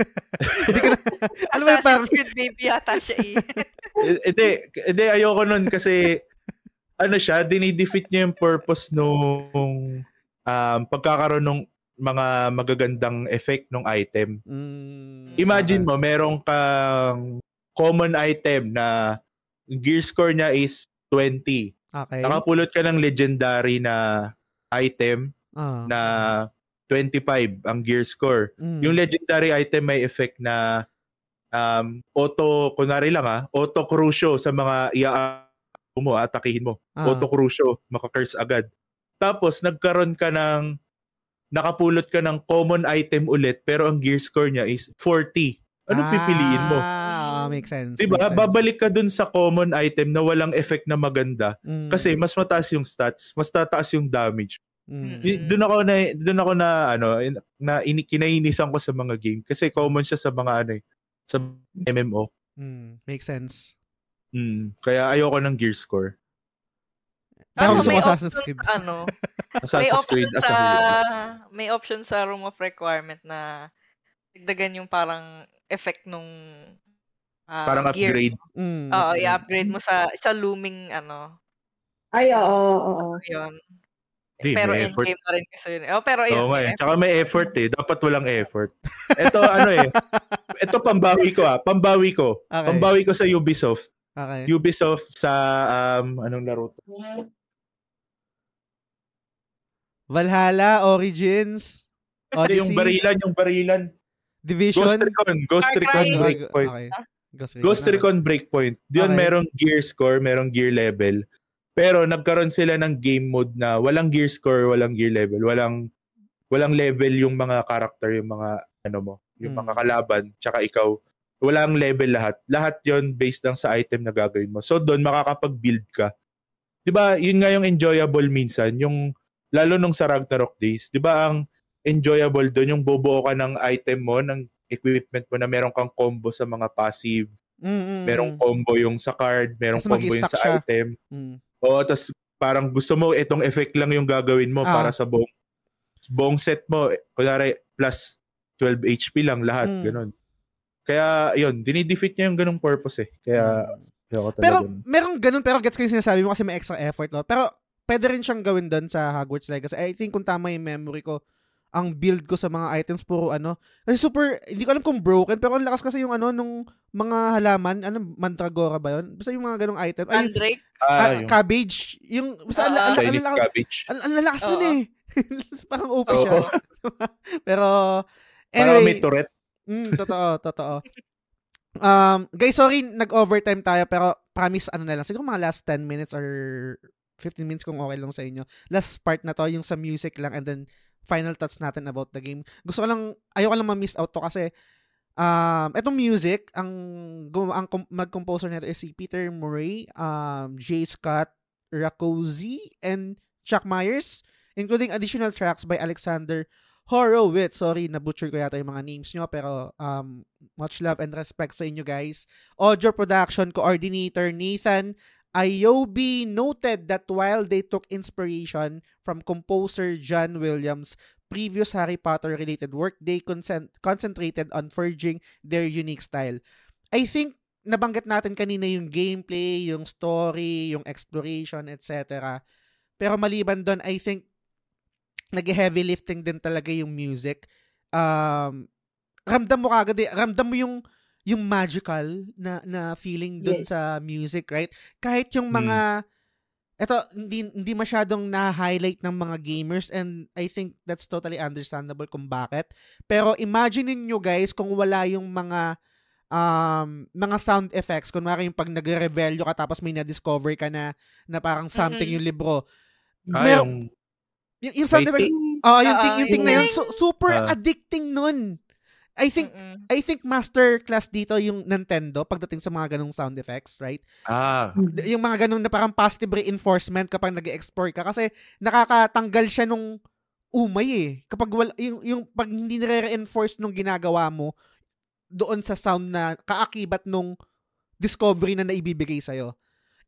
Hindi ka na. Alam mo yung parang,
Assassin's Creed baby yata siya eh.
Eh, Hindi, hindi ayoko nun kasi ano siya, dinidefeat niya yung purpose nung um, pagkakaroon ng mga magagandang effect ng item.
mm,
Imagine
okay.
mo, merong kang common item na gear score niya is 20.
Okay.
Nakapulot ka ng legendary na item
Ah.
na 25 ang gear score.
Mm.
Yung legendary item may effect na um, auto, kunwari lang ha, auto crucio sa mga ia mo, atakihin mo.
Ah.
Auto crucio, makakurse agad. Tapos nagkaroon ka ng nakapulot ka ng common item ulit pero ang gear score niya is 40. Anong pipiliin mo?
Ah, makes sense.
Diba?
makes sense.
Babalik ka dun sa common item na walang effect na maganda
Mm,
kasi mas mataas yung stats, mas tataas yung damage.
mm,
Doon ako na doon ako na ano in- na ini, kinainisan ko sa mga game kasi common siya sa mga ano eh, sa MMO.
mm, makes sense.
Mm, kaya ayoko ng gear score.
Pero
Tama,
gusto
may
Assassin's
option
Creed.
sa Ano, may
Assassin's
option
Creed as a
may option sa room of requirement na dagdagan yung parang effect nung ah,
Parang
gear.
upgrade.
Mm,
Oo,
okay.
i-upgrade mo sa sa looming ano,
Ay, oo, oo, oo.
yun.
Hey,
pero
may effort.
in-game na rin kasi yun. Oh, pero yun.
Oo nga
may
eh. Tsaka may effort eh. Dapat walang effort. Ito ano eh. Ito pambawi ko ah. Pambawi ko.
Okay.
Pambawi ko sa Ubisoft.
Okay.
Ubisoft sa um anong laro to?
Valhalla, Origins,
Hindi, yung
Odyssey,
barilan, yung barilan.
Division.
Ghost Recon, Ghost Recon Breakpoint.
Okay. Ghost Recon.
Ghost. Recon Breakpoint. Diyon
Okay.
merong gear score, merong gear level. Pero nagkaroon sila ng game mode na walang gear score, walang gear level, walang walang level yung mga character, yung mga ano mo, yung
Hmm.
mga kalaban, tsaka ikaw. Walang level lahat. Lahat 'yon based lang sa item na gagawin mo. So doon makakapag-build ka. 'Di ba? Yun nga yung enjoyable minsan, yung lalo nung sa Ragnarok days, 'di ba ang enjoyable doon yung bobuo ka ng item mo, ng equipment mo na meron kang combo sa mga passive,
Mm, mm,
merong
mm.
combo yung sa card, merong
Tapos
combo yung sa
siya.
item.
Mm.
Oo, tapos parang gusto mo itong effect lang yung gagawin mo
Ah.
para sa buong buong set mo. Kunwari, plus 12 HP lang lahat,
Mm.
ganun. Kaya, yun, dinidefeat niya yung ganung purpose eh. Kaya, talaga.
Pero merong ganun, pero gets ko yung sinasabi mo kasi may extra effort, no? Pero pwede rin siyang gawin doon sa Hogwarts Legacy. I think kung tama yung memory ko, ang build ko sa mga items puro ano. Kasi super, hindi ko alam kung broken, pero ang lakas kasi yung ano, nung mga halaman, ano, mandragora ba yun? Basta yung mga ganong item. Ay, yung,
Mandrake.
ah, yung
cabbage. Yung, basta ang,
Chinese
ang,
cabbage.
ang, ang lalakas nun eh. Parang OP siya. pero,
Parang may
anyway,
turret.
Mm, totoo, totoo. Um, guys, sorry, nag-overtime tayo pero promise ano na lang, siguro mga last 10 minutes or 15 minutes kung okay lang sa inyo. Last part na to, yung sa music lang and then final thoughts natin about the game. Gusto ko lang, ayoko lang ma-miss out to kasi um, itong music, ang, ang mag-composer nito is si Peter Murray, um, J. Scott Rakozy, and Chuck Myers, including additional tracks by Alexander Horowitz. Sorry, na-butcher ko yata yung mga names nyo, pero um, much love and respect sa inyo guys. Audio production coordinator Nathan Iobi noted that while they took inspiration from composer John Williams' previous Harry Potter related work, they concent- concentrated on forging their unique style. I think nabanggit natin kanina yung gameplay, yung story, yung exploration, etc. Pero maliban doon, I think nag-heavy lifting din talaga yung music. Um, ramdam mo kagad, eh, ramdam mo yung yung magical na na feeling doon
Yes.
sa music, right? Kahit yung mga eto hindi hindi masyadong na-highlight ng mga gamers and I think that's totally understandable kung bakit. Pero imagine niyo guys kung wala yung mga um mga sound effects kunwari yung pag nagre-rebelyo ka tapos may na-discover ka na na parang something
Mm-mm.
yung libro.
Ah,
Meron-
yung
yung, yung sound effect, oh, yung,
Ah,
ting, yung ting na yun, su- super
Ah.
addicting nun. I think
Mm-mm.
I think master class dito yung Nintendo pagdating sa mga ganong sound effects, right?
Ah,
Yung mga ganong na parang positive reinforcement kapag nag-explore ka kasi nakakatanggal siya nung umay eh. Kapag wala, yung, yung pag hindi nire-reinforce nung ginagawa mo doon sa sound na kaakibat nung discovery na naibibigay sa'yo.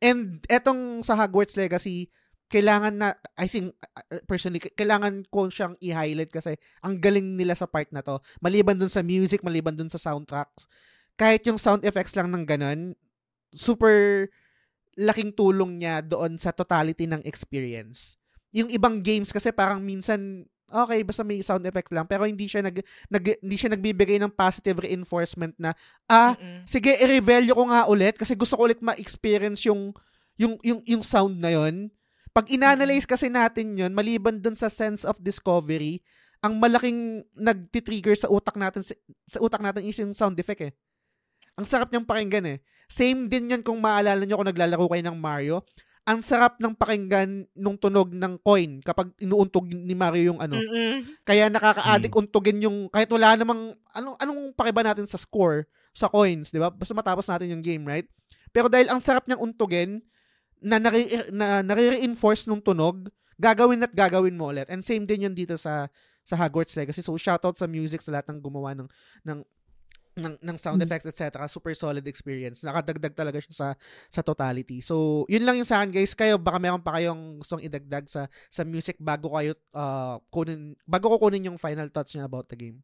And etong sa Hogwarts Legacy, kailangan na, I think, uh, personally, k- kailangan ko siyang i-highlight kasi ang galing nila sa part na to. Maliban dun sa music, maliban dun sa soundtracks, kahit yung sound effects lang ng ganun, super laking tulong niya doon sa totality ng experience. Yung ibang games kasi parang minsan okay basta may sound effect lang pero hindi siya nag, nag hindi siya nagbibigay ng positive reinforcement na ah
Mm-mm.
sige i-revelyo ko nga ulit kasi gusto ko ulit ma-experience yung yung yung yung sound na yon. Pag inanalyze kasi natin yon maliban dun sa sense of discovery, ang malaking nagti-trigger sa utak natin sa, sa utak natin is yung sound effect eh. Ang sarap niyang pakinggan eh. Same din yan kung maalala niyo kung naglalaro kayo ng Mario. Ang sarap ng pakinggan nung tunog ng coin kapag inuuntog ni Mario yung ano.
Mm-mm.
Kaya nakaka-addict untugin yung kahit wala namang anong anong pakiba natin sa score sa coins, 'di ba? Basta matapos natin yung game, right? Pero dahil ang sarap niyang untugin na nare, na nare-reinforce nung tunog, gagawin at gagawin mo ulit. And same din yun dito sa sa Hogwarts Legacy. So shoutout sa music sa lahat ng gumawa ng ng ng, ng sound
Mm.
effects etc. Super solid experience. Nakadagdag talaga siya sa sa totality. So, yun lang yung sa akin guys. Kayo baka meron pa kayong gustong idagdag sa sa music bago kayo uh, kunin bago ko kunin yung final thoughts niya about the game.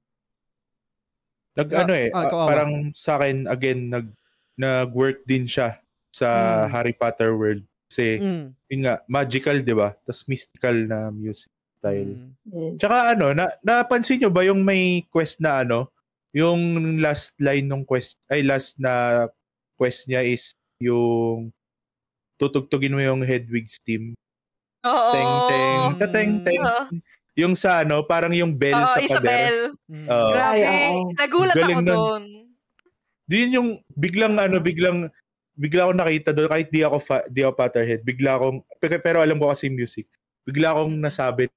nag
Ah,
ano eh,
ah, ikaw,
ah,
Awa.
parang sa akin again nag nag-work din siya sa
Mm.
Harry Potter world kasi
Mm.
yun nga magical 'di ba? Tapos mystical na music style.
Mm.
Yes.
Tsaka ano, na, napansin nyo ba yung may quest na ano, yung last line ng quest, ay last na quest niya is yung tutugtugin mo yung Hedwig's theme.
Oo.
Teng, teng, tateng, teng.
Oo.
Yung sa ano, parang yung bell
Oo,
sa pader.
Isabel.
Mm.
Oo.
Grabe. Nagulat
Galing
ako doon.
Din yung biglang ano, biglang bigla akong nakita doon kahit di ako fa- di ako Potterhead, bigla akong pero, pero alam ko kasi music. Bigla akong nasabi,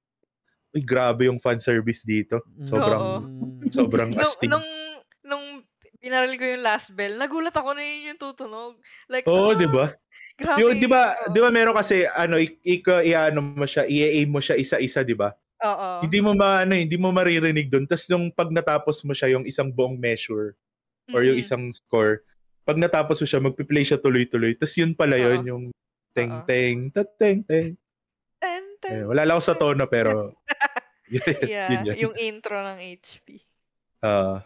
uy, grabe yung fan service dito. Sobrang
Mm.
sobrang
Nung,
astig.
nung, nung pinaril ko yung last bell, nagulat ako na yun yung tutunog. Like,
Oo,
ah,
'di ba?
Grabe.
Yung 'di ba,
Oo.
'di ba meron kasi ano ik, ik iano mo siya, i-aim mo siya isa-isa, 'di ba?
Oo.
Hindi mo maano, hindi mo maririnig doon. Tapos nung pag natapos mo siya yung isang buong measure or yung
Mm.
isang score, pag natapos mo siya, magpi-play siya tuloy-tuloy. Tapos yun pala yun,
Oo.
yung teng
Oo.
teng tateng teng.
Ten, ten,
Eh, wala lang ako sa tono pero yun,
yeah,
yun, yun.
yung intro ng HP.
Ah,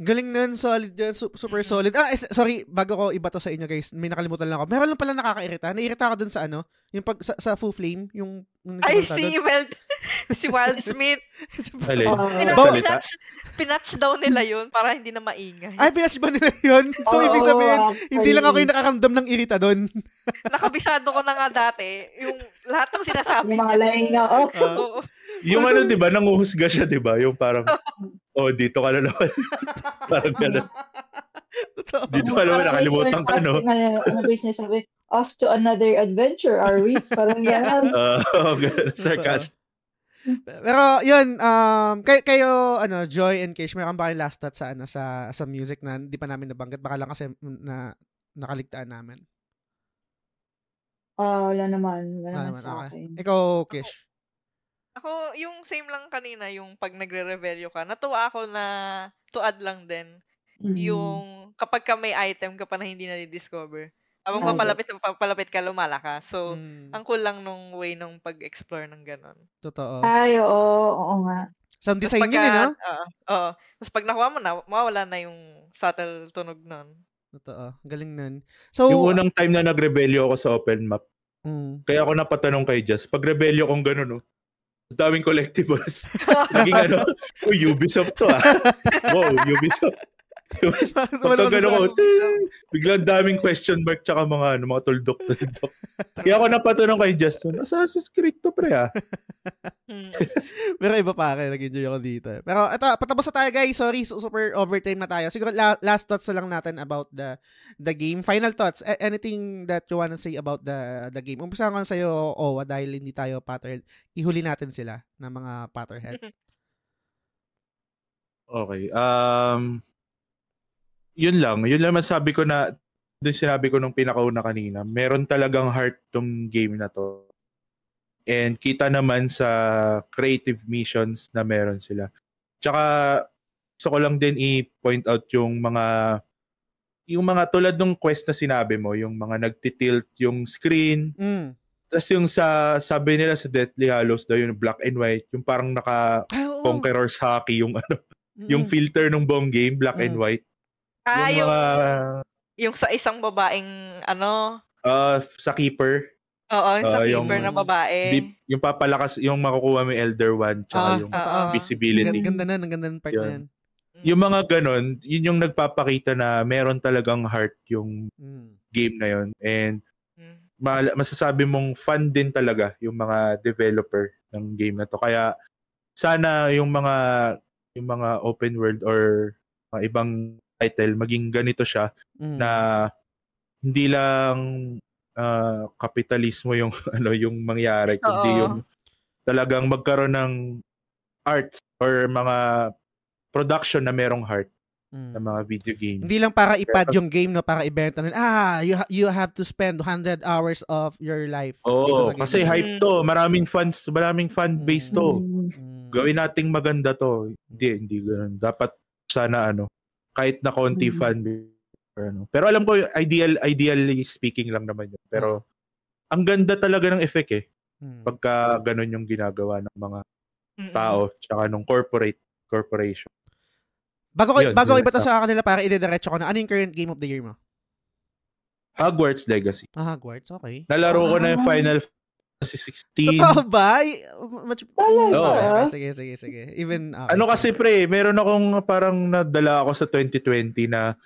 Galing nun, solid su- super solid. Ah, eh, sorry, bago ko iba to sa inyo guys, may nakalimutan lang ako. Meron lang pala nakakairita. Nairita ako dun sa ano, yung pag sa, sa full flame, yung, yung
Ay, si
dun.
Wild, si Wild Smith.
alin?
Oo.
Pinatch, pinatch, pinatch daw nila yun para hindi na maingay.
Ay, pinatch ba nila yun? So,
Oo,
ibig sabihin, hindi lang ako yung nakaramdam ng irita dun.
Nakabisado ko na nga dati, yung lahat ng sinasabi
Yung mga na, oh.
Oo.
Yung ano, 'di ba, nanguhusga siya, 'di ba? Yung parang oh, dito ka na naman. parang ganun.
Totoo.
Dito ka naman nakalimutan ka, no?
ano ba yung sinasabi? off to another adventure, are we? Parang ganon.
Uh, sarcastic.
Pero yun, um, kay, kayo, ano, Joy and Kish, meron ba kayong last thought sa, ano, sa, sa music na hindi pa namin nabanggit? Baka lang kasi mm, na nakaligtaan namin.
Ah, wala naman. Wala
Wala
naman
naman,
sa
okay.
akin.
Ikaw, Kish.
Ako, yung same lang kanina, yung pag nagre-revelyo ka, natuwa ako na to add lang din,
Mhm.
yung kapag ka may item ka pa na hindi na-discover, habang
Ah,
papalapit,
yes.
papalapit ka, lumalakas. So,
Mm,
ang cool lang nung way nung pag-explore ng ganon.
totoo.
Ay, oo, oo nga.
Sound design yun, eh, no?
Oo. oo. Tapos pag nakuha mo na, mawawala na yung subtle tunog nun.
Totoo. Galing nun. So,
Yung unang time na nagrebelyo ako sa open map,
mm,
kaya ako napatanong kay Jess, pag rebelyo kong gano'n, no, ang daming collectibles. Naging ano, oh, Ubisoft to ah. wow, Ubisoft. Pagka gano'n ko, ting, biglang daming question mark tsaka mga, ano, mga tuldok-tuldok. Kaya ako napatanong kay Justin, Assassin's Creed to pre ah.
Hmm.
Pero iba pa akin, nag-enjoy ako dito. Pero ito, patapos na tayo guys. Sorry, su- super overtime na tayo. Siguro la- last thoughts na lang natin about the the game. Final thoughts. A- anything that you wanna say about the the game? Umpisa ko na sa'yo, Owa, dahil hindi tayo Potterhead. Ihuli natin sila na mga Potterhead.
Okay. Um, yun lang. Yun lang masabi ko na, doon sinabi ko nung pinakauna kanina, meron talagang heart tong game na to. And kita naman sa creative missions na meron sila. Tsaka, gusto ko lang din i-point out yung mga yung mga tulad ng quest na sinabi mo, yung mga nagtitilt yung screen,
Mm.
tapos yung sa, sabi nila sa Deathly Hallows daw, yung black and white, yung parang naka. Conqueror's Hockey, yung ano,
Mm-mm.
yung filter ng buong game, black and
Mm.
white.
Ah,
yung
yung,
mga
yung sa isang babaeng, ano,
uh, sa keeper,
oo, yung sa
Ah, yung-
keeper na babae.
di- yung papalakas, yung makukuha mo yung Elder One, tsaka
Ah,
yung
ah, ah.
visibility.
Ang ganda na, ang ganda ng part na
Yun.
yan.
Mm.
Yung mga ganon, yun yung nagpapakita na meron talagang heart yung
Mm.
game na yun. And
Mm.
ma- masasabi mong fun din talaga yung mga developer ng game na to. Kaya sana yung mga yung mga open world or mga ibang title maging ganito siya
Mm.
na hindi lang ah, kapitalismo yung ano yung mangyari kundi
Oo.
yung talagang magkaroon ng arts or mga production na merong heart
Mm.
na mga video games.
Hindi lang para ipad yung game, no? Para ibenta nun. Ah, you, ha- you have to spend 100 hours of your life.
Oo,
game
kasi
to.
hype to. Maraming fans, maraming fan base to.
Mm.
Mm.
Gawin nating maganda to. Hindi, hindi ganun. Dapat sana ano, kahit na konti
Mm.
fan or ano. Pero alam ko, ideal, ideally speaking lang naman yun. Pero, ang ganda talaga ng effect eh.
Mm.
Pagka ganun yung ginagawa ng mga
Mm-mm.
tao, tsaka nung corporate, corporation.
Bago ko,
Yun,
bago ko
yun,
iba to
sa-
kanila para idediretso ko na, ano yung current game of the year mo?
Hogwarts Legacy.
Ah, Hogwarts, okay.
Nalaro ko na yung
Ah.
Final Fantasy 16.
Totoo ba? Much...
Talaga?
Okay,
Ah.
sige, sige, sige. Even, okay,
Ano
sige.
kasi pre, meron akong parang nadala ako sa 2020 na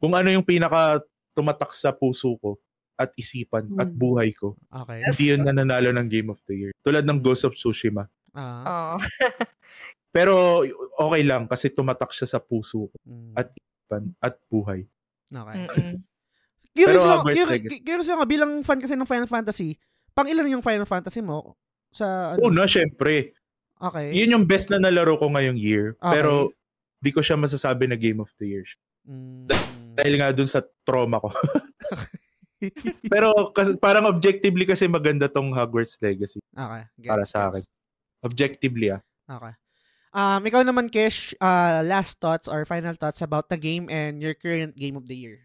kung ano yung pinaka tumatak sa puso ko at isipan at
Hmm.
buhay ko.
Okay.
Hindi yun nananalo ng Game of the Year. Tulad ng Ghost of Tsushima.
Ah,
Oo.
Pero okay lang kasi tumatak siya sa puso ko
mm,
at isipan at buhay.
okay. Curious lang, curious, curious lang, bilang fan kasi ng Final Fantasy, pang ilan yung Final Fantasy mo? Sa, ano?
Una, syempre.
Okay.
Yun yung best na nalaro ko ngayong year.
Okay.
Pero di ko siya masasabi na Game of the Year.
Mm,
Dahil nga dun sa trauma ko. Pero kasi, parang objectively kasi maganda tong Hogwarts Legacy
okay. Gets,
para sa akin. Objectively ah.
Okay. Um, ikaw naman, Kesh, uh, last thoughts or final thoughts about the game and your current game of the year.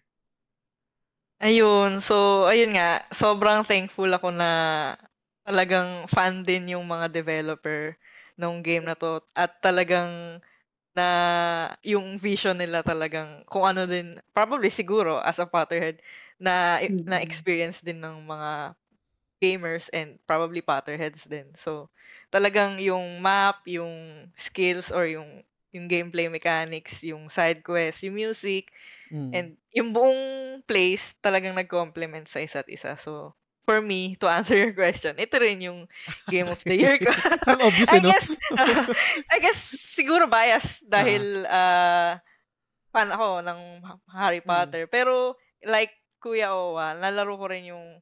Ayun, so ayun nga, sobrang thankful ako na talagang fan din yung mga developer ng game na to at talagang na yung vision nila talagang kung ano din probably siguro as a Potterhead na na experience din ng mga gamers and probably Potterheads din. So talagang yung map, yung skills or yung yung gameplay mechanics, yung side quest, yung music,
Mm.
And yung buong place talagang nag-complement sa isa't isa. So, for me, to answer your question, ito rin yung game of the year ko.
Obvious,
I
eh, no?
guess, I guess, siguro bias dahil ah fan ako ng Harry
Mm.
Potter. Pero, like, Kuya Owa, nalaro ko rin yung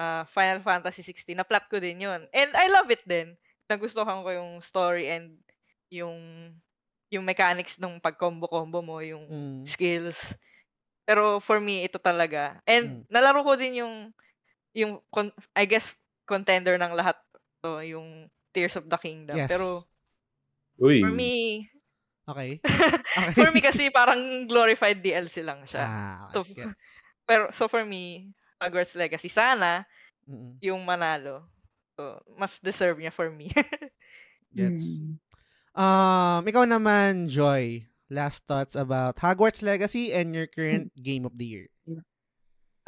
ah, Final Fantasy 16. Na-plot ko din yun. And I love it din. Nagustuhan ko yung story and yung yung mechanics ng pag-combo-combo mo, yung
Mm.
skills. Pero for me, ito talaga. And nalaro ko din yung yung con- I guess contender ng lahat to, yung Tears of the Kingdom.
Yes.
Pero
Uy.
for me,
Okay. Okay.
for me kasi parang glorified DLC lang siya.
ah,
So. Pero so for me, Hogwarts Legacy sana
Mm-mm.
yung manalo. So, mas deserve niya for me.
Gets.
Mm.
Um, ikaw naman, Joy. Last thoughts about Hogwarts Legacy and your current
Hmm.
game of the year.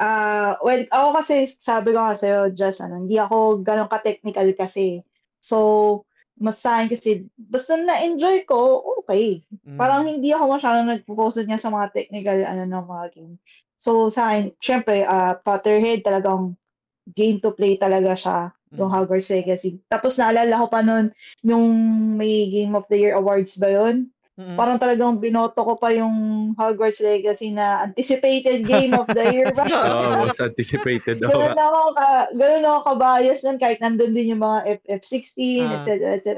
Ah, well, ako kasi, sabi ko nga sa'yo, just, ano, hindi ako ganun ka-technical kasi. So, mas sa kasi, basta na-enjoy ko, okay.
Mm.
Parang hindi ako masyadong nag-focus niya sa mga technical, ano, ng mga game. So, sa akin, syempre, ah, Potterhead, talagang game to play talaga siya, yung
Mm.
Hogwarts Legacy. Tapos, naalala ko pa nun, yung may Game of the Year awards ba yun?
Mm-mm.
Parang talagang binoto ko pa yung Hogwarts Legacy na anticipated game of the year.
Oh, was anticipated.
Ganun
Oh.
ako ka, ganun ako ka-bias nun kahit nandun din yung mga FF16,
Ah.
etc. etc.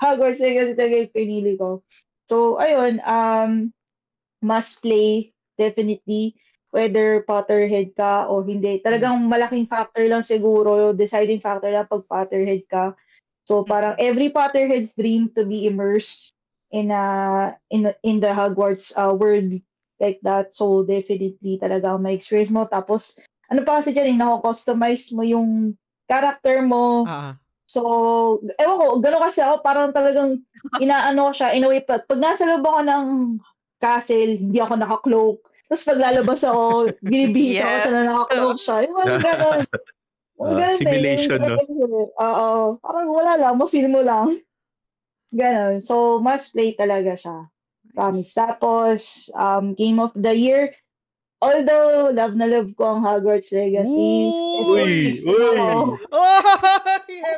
Hogwarts Legacy talaga yung pinili ko. So, ayun, um, must play, definitely, whether Potterhead ka o hindi. Talagang malaking factor lang siguro, deciding factor lang pag Potterhead ka. So, parang every Potterhead's dream to be immersed in a in in the Hogwarts uh, world like that. So definitely talaga may experience mo. Tapos ano pa kasi dyan, eh, nako-customize mo yung character mo.
Ah.
So, ewan ko, gano'n kasi ako, parang talagang inaano ko siya, in a way, pag, pag nasa loob ako ng castle, hindi ako naka-cloak. Tapos pag lalabas ako, binibihis ako
Yeah.
siya na naka-cloak siya. Yung mga gano'n. Yung
Ah,
ganun eh,
simulation,
yung
no?
eh. Oo, parang wala lang, ma-feel mo lang. Ganon. So, must play talaga siya. Promise. Tapos, um, Game of the Year, although love na love ko ang Hogwarts Legacy,
Uy!
FF16
Uy!
ako.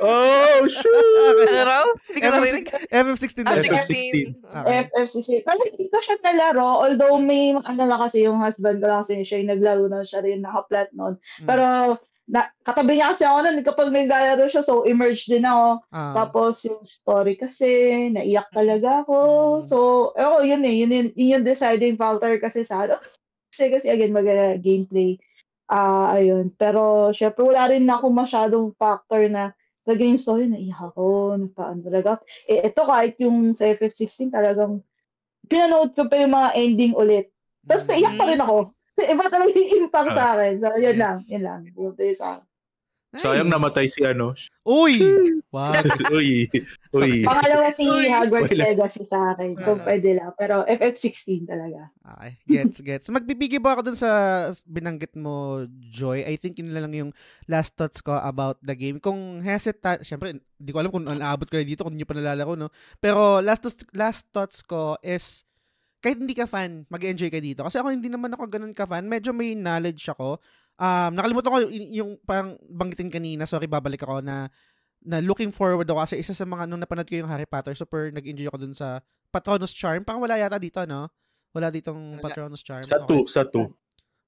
Oh!
Oh, shoot!
ano raw? Hindi ko narinig.
FF16
Ah,
na
sige,
FF16.
Finn.
Okay.
FF16. Pero hindi ko siya nalaro, although may, ano lang kasi yung husband ko lang kasi siya yung naglaro na siya rin, naka-plat noon.
Mm.
Pero, na, katabi niya kasi ako nun, kapag naglalaro siya, so immersed din ako.
Ah.
Tapos yung story kasi, naiyak talaga ako.
Mm.
So, ako yun eh, yun, yun, yun yung deciding factor kasi sa ano. Kasi, kasi again, mag uh, gameplay. Ah, ayun. Pero, syempre, wala rin ako masyadong factor na talaga yung story, naiyak ako, nagpaan talaga. Eh, ito kahit yung sa FF16 talagang pinanood ko pa yung mga ending ulit. Tapos naiyak pa rin ako. Iba talaga yung impact sa akin. So, yun
Yes.
lang. Yun lang. Yung sa akin.
Sayang
Nice.
namatay si ano.
Uy! Wow.
Uy. Uy.
Pangalawa si
Uy.
Hogwarts
Wala.
Legacy sa akin. Kung pwede lang. Pero FF16 talaga.
Okay, gets, gets. Magbibigay ba ako dun sa binanggit mo, Joy? I think yun lang yung last thoughts ko about the game. Kung hesitant, syempre, hindi ko alam kung naabot ko na dito, kung hindi nyo pa nalalaro, no? Pero last, thoughts- last thoughts ko is, kahit hindi ka fan, mag-enjoy ka dito. Kasi ako hindi naman ako ganun ka fan. Medyo may knowledge ako. Um, nakalimutan ko yung, yung parang banggitin kanina, sorry, babalik ako na na looking forward ako kasi isa sa mga nung napanood ko yung Harry Potter, super nag-enjoy ako dun sa Patronus Charm. Parang wala yata dito, no? Wala ditong. Patronus Charm.
Sa
Okay.
two, sa two.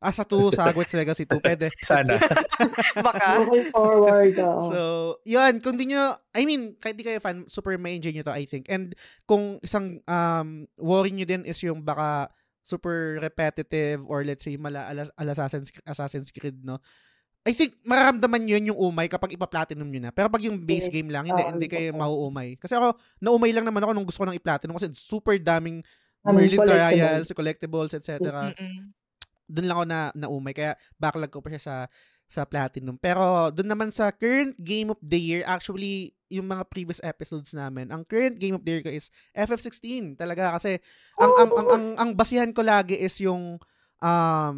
Ah, sa 2, sa Hogwarts Legacy 2, pwede.
Sana.
Baka.
Looking forward. oo.
Ah. So, yun, kung di nyo, I mean, kahit di kayo fan, super may enjoy nyo to, I think. And kung isang um, worry nyo din is yung baka super repetitive or let's say mala ala, ala Assassin's, Assassin's Creed, no? I think mararamdaman yun yung umay kapag ipa-platinum nyo na. Pero pag yung base
Yes.
game lang, hindi,
Oo,
hindi kayo mauumay. Kasi ako, naumay lang naman ako nung gusto ko nang i-platinum kasi super daming
Daming
Merlin. Trials, collectibles, etc.
Mm-mm.
doon lang ako na naumay kaya backlog ko pa siya sa sa platinum. Pero doon naman sa current game of the year, actually yung mga previous episodes namin, ang current game of the year ko is FF16 talaga kasi ang ang ang, ang, ang basihan ko lagi is yung um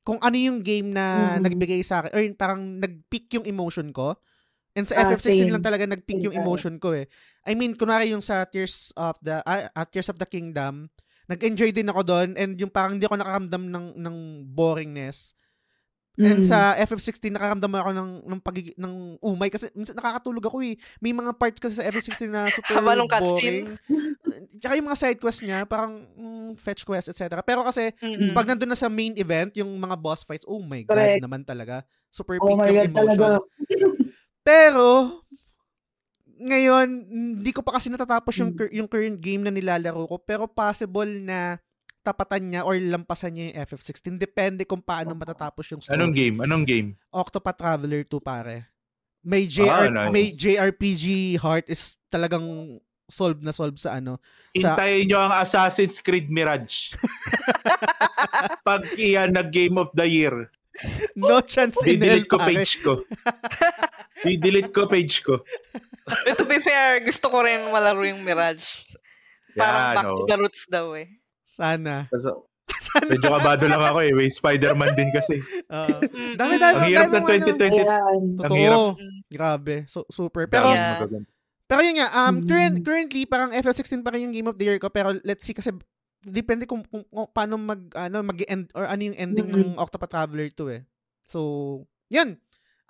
kung ano yung game na
Mhm.
nagbigay sa akin or parang nag-peak yung emotion ko. And sa
Ah,
FF16
same.
lang talaga
Same
yung
tayo.
emotion ko eh. I mean, kunwari yung sa Tears of the ah, ah, Tears of the Kingdom, nag-enjoy din ako doon and yung parang hindi ako nakakamdam ng ng boringness. And
Mm.
sa FF16 nakaramdam ako ng ng pagig ng umay kasi minsan nakakatulog ako eh. May mga parts kasi sa FF16 na super boring.
cutscene.
Tsaka yung mga side quest niya, parang mm, fetch quest, etc. Pero kasi,
Mm-mm.
pag nandun na sa main event, yung mga boss fights, oh my God
Correct.
naman talaga. Super
Oh
peak
my
yung
God,
emotion.
talaga.
Pero, ngayon, hindi ko pa kasi natatapos yung,
Mm.
yung current game na nilalaro ko. Pero possible na tapatan niya or lampasan niya yung FF16. Depende kung paano matatapos yung story.
Anong game? Anong game?
Octopath Traveler 2 pare. May JR,
Ah, nice.
may JRPG heart is talagang solve na solve sa ano. Sa-
Hintayin nyo ang Assassin's Creed Mirage. Pag iyan na Game of the Year,
No chance in hell,
ko
pare.
page ko. I-delete ko page ko.
But to be fair, gusto ko rin malaro yung Mirage. Parang
Yan,
back to
oh.
the roots daw eh.
Sana.
Kaso,
Sana.
medyo kabado lang ako eh. May Spider-Man din kasi.
Oo.
Mm,
dami, dami.
Ang hirap ng
mo, ano.
2020.
Ayan.
Totoo.
Ang hirap.
Grabe. So, super. Pero,
Yeah.
pero yun nga, um,
Mm.
current, currently, parang FF16 pa rin yung game of the year ko. Pero let's see kasi depende kung, kung, kung paano mag, ano, mag-end, or ano yung ending ng Octopath Traveler 2 eh. So, yun.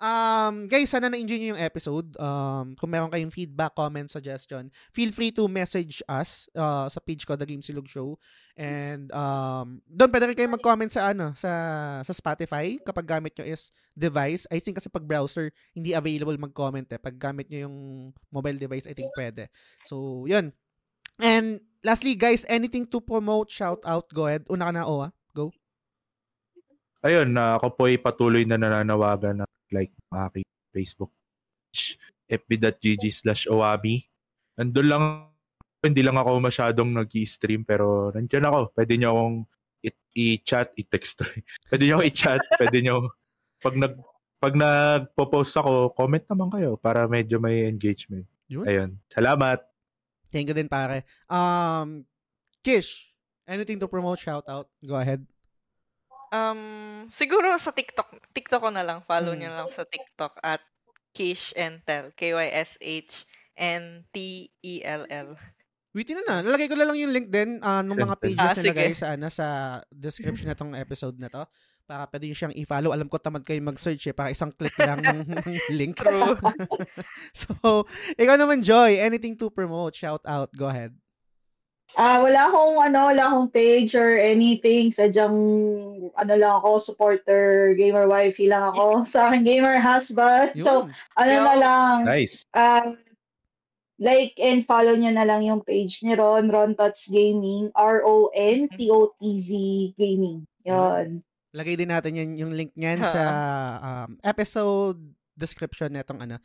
Um, guys, sana na-enjoy nyo yung episode. Um, kung meron kayong feedback, comment, suggestion, feel free to message us uh, sa page ko, The Game Silog Show. And um, doon pwede rin kayo mag-comment sa ano, sa sa Spotify kapag gamit nyo is device. I think kasi pag browser, hindi available mag-comment eh. Pag gamit nyo yung mobile device, I think pwede. So, yun. And lastly, guys, anything to promote, shout out, go ahead. Una ka na, Owa. Go.
Ayun, na ako po ay patuloy na nananawagan na like aking Facebook page, fb.gg slash owabi. Nandun lang, hindi lang ako masyadong nag-stream pero nandiyan ako. Pwede nyo akong i- i-chat, i-text. pwede nyo akong i-chat, pwede nyo, pag nag pag nagpo-post ako, comment naman kayo para medyo may engagement.
Yun.
Ayun. Salamat.
Thank you din, pare. Um, Kish, anything to promote, shout out, go ahead.
Um, siguro sa TikTok, TikTok ko na lang. Follow
Mm.
niyo lang sa TikTok at Kish Entel. K-Y-S-H-N-T-E-L-L.
Waitin na na. Lalagay ko na lang yung link din uh, ng mga
Ah,
pages na
sige.
guys sa, ano, sa description na tong episode na to. Para pwede nyo siyang i-follow. Alam ko tamad kayo mag-search eh. Para isang click lang ng, link. So, ikaw naman, Joy. Anything to promote, shout out, go ahead.
Ah, wala akong ano, wala akong page or anything. Sadyang ano lang ako, supporter, gamer wifey lang ako sa aking gamer husband. So,
Yun.
ano
Yo.
na lang,
Nice.
um, like and follow nyo na lang yung page ni Ron, Ron Tots Gaming, R-O-N-T-O-T-Z Gaming. Yun.
Lagay din natin yan, yung link niyan sa um, episode description netong ano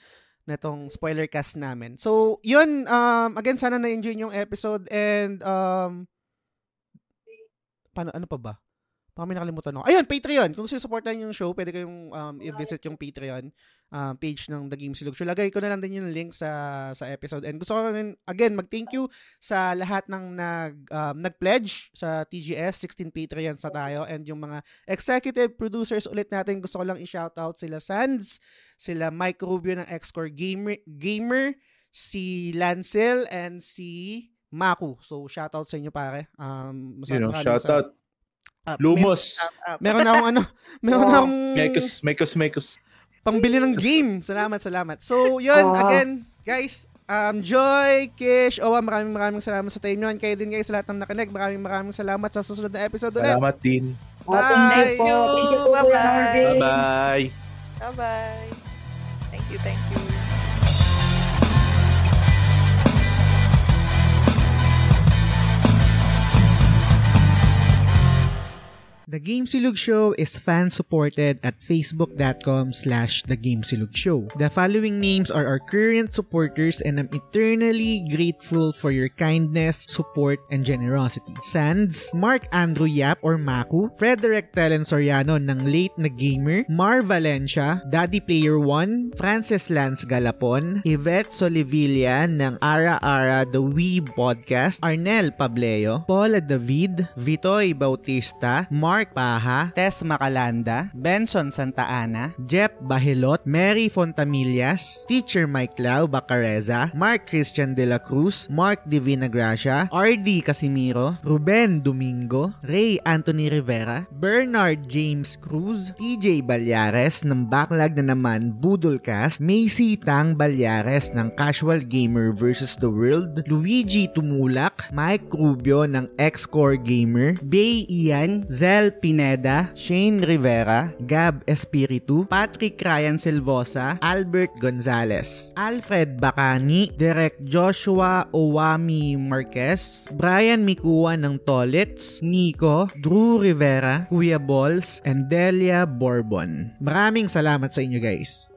netong spoiler cast namin. So, yun, um, again, sana na-enjoy yung episode and, um, paano, ano pa ba? Baka may nakalimutan ako. Ayun, Patreon. Kung susuportahan yung show, pwede kayong um, i-visit yung Patreon um, page ng The Game Silog Show. Lagay ko na lang din yung link sa sa episode. And gusto ko rin, again, mag-thank you sa lahat ng nag, um, nag-pledge sa TGS. 16 Patreons sa tayo. And yung mga executive producers ulit natin, gusto ko lang i-shoutout sila Sands, sila Mike Rubio ng Xcore Gamer, Gamer si Lancel, and si Maku. So, shoutout sa inyo pare. Um,
You know,
maraming
shout
sa-
out.
Ah,
Lumos.
Up, up.
Mer- meron na akong ano, meron na
Wow.
akong
Mekos, mekos, mekos.
pangbili ng game. Salamat, salamat. So, yun,
Wow.
again, guys, um, Joy, Kish, Owa, maraming maraming salamat sa tayo nyon. Kayo din guys, sa lahat ng nakinig, maraming maraming salamat sa susunod na episode ulit.
Salamat din.
Ah, thank you po.
Bye.
Thank you
Bye-bye.
Bye-bye.
Bye-bye. Thank you, thank you.
The Game Silog Show is fan-supported at facebook.com slash The Game Silog Show. The following names are our current supporters and I'm eternally grateful for your kindness, support, and generosity. Sands, Mark Andrew Yap or Maku, Frederick Telen Soriano ng Late na Gamer, Mar Valencia, Daddy Player 1, Francis Lance Galapon, Yvette Solivilla ng Ara Ara The Wee Podcast, Arnel Pableo, Paula David, Vitoy Bautista, Mark Paha, Tess Macalanda, Benson Santa Ana, Jeff Bahilot, Mary Fontamillas, Teacher Mike Lau Bacareza, Mark Christian De La Cruz, Mark Divina Gracia, RD Casimiro, Ruben Domingo, Ray Anthony Rivera, Bernard James Cruz, TJ Balyares ng Backlog na naman Budolcast, Macy Tang Balyares ng Casual Gamer vs. The World, Luigi Tumulak, Mike Rubio ng X-Core Gamer, Bay Ian, Zel Pineda, Shane Rivera, Gab Espiritu, Patrick Ryan Silvosa, Albert Gonzalez, Alfred Bacani, Derek Joshua Owami Marquez, Brian Mikuan ng Tolits, Nico, Drew Rivera, Kuya Balls, and Delia Bourbon. Maraming salamat sa inyo guys.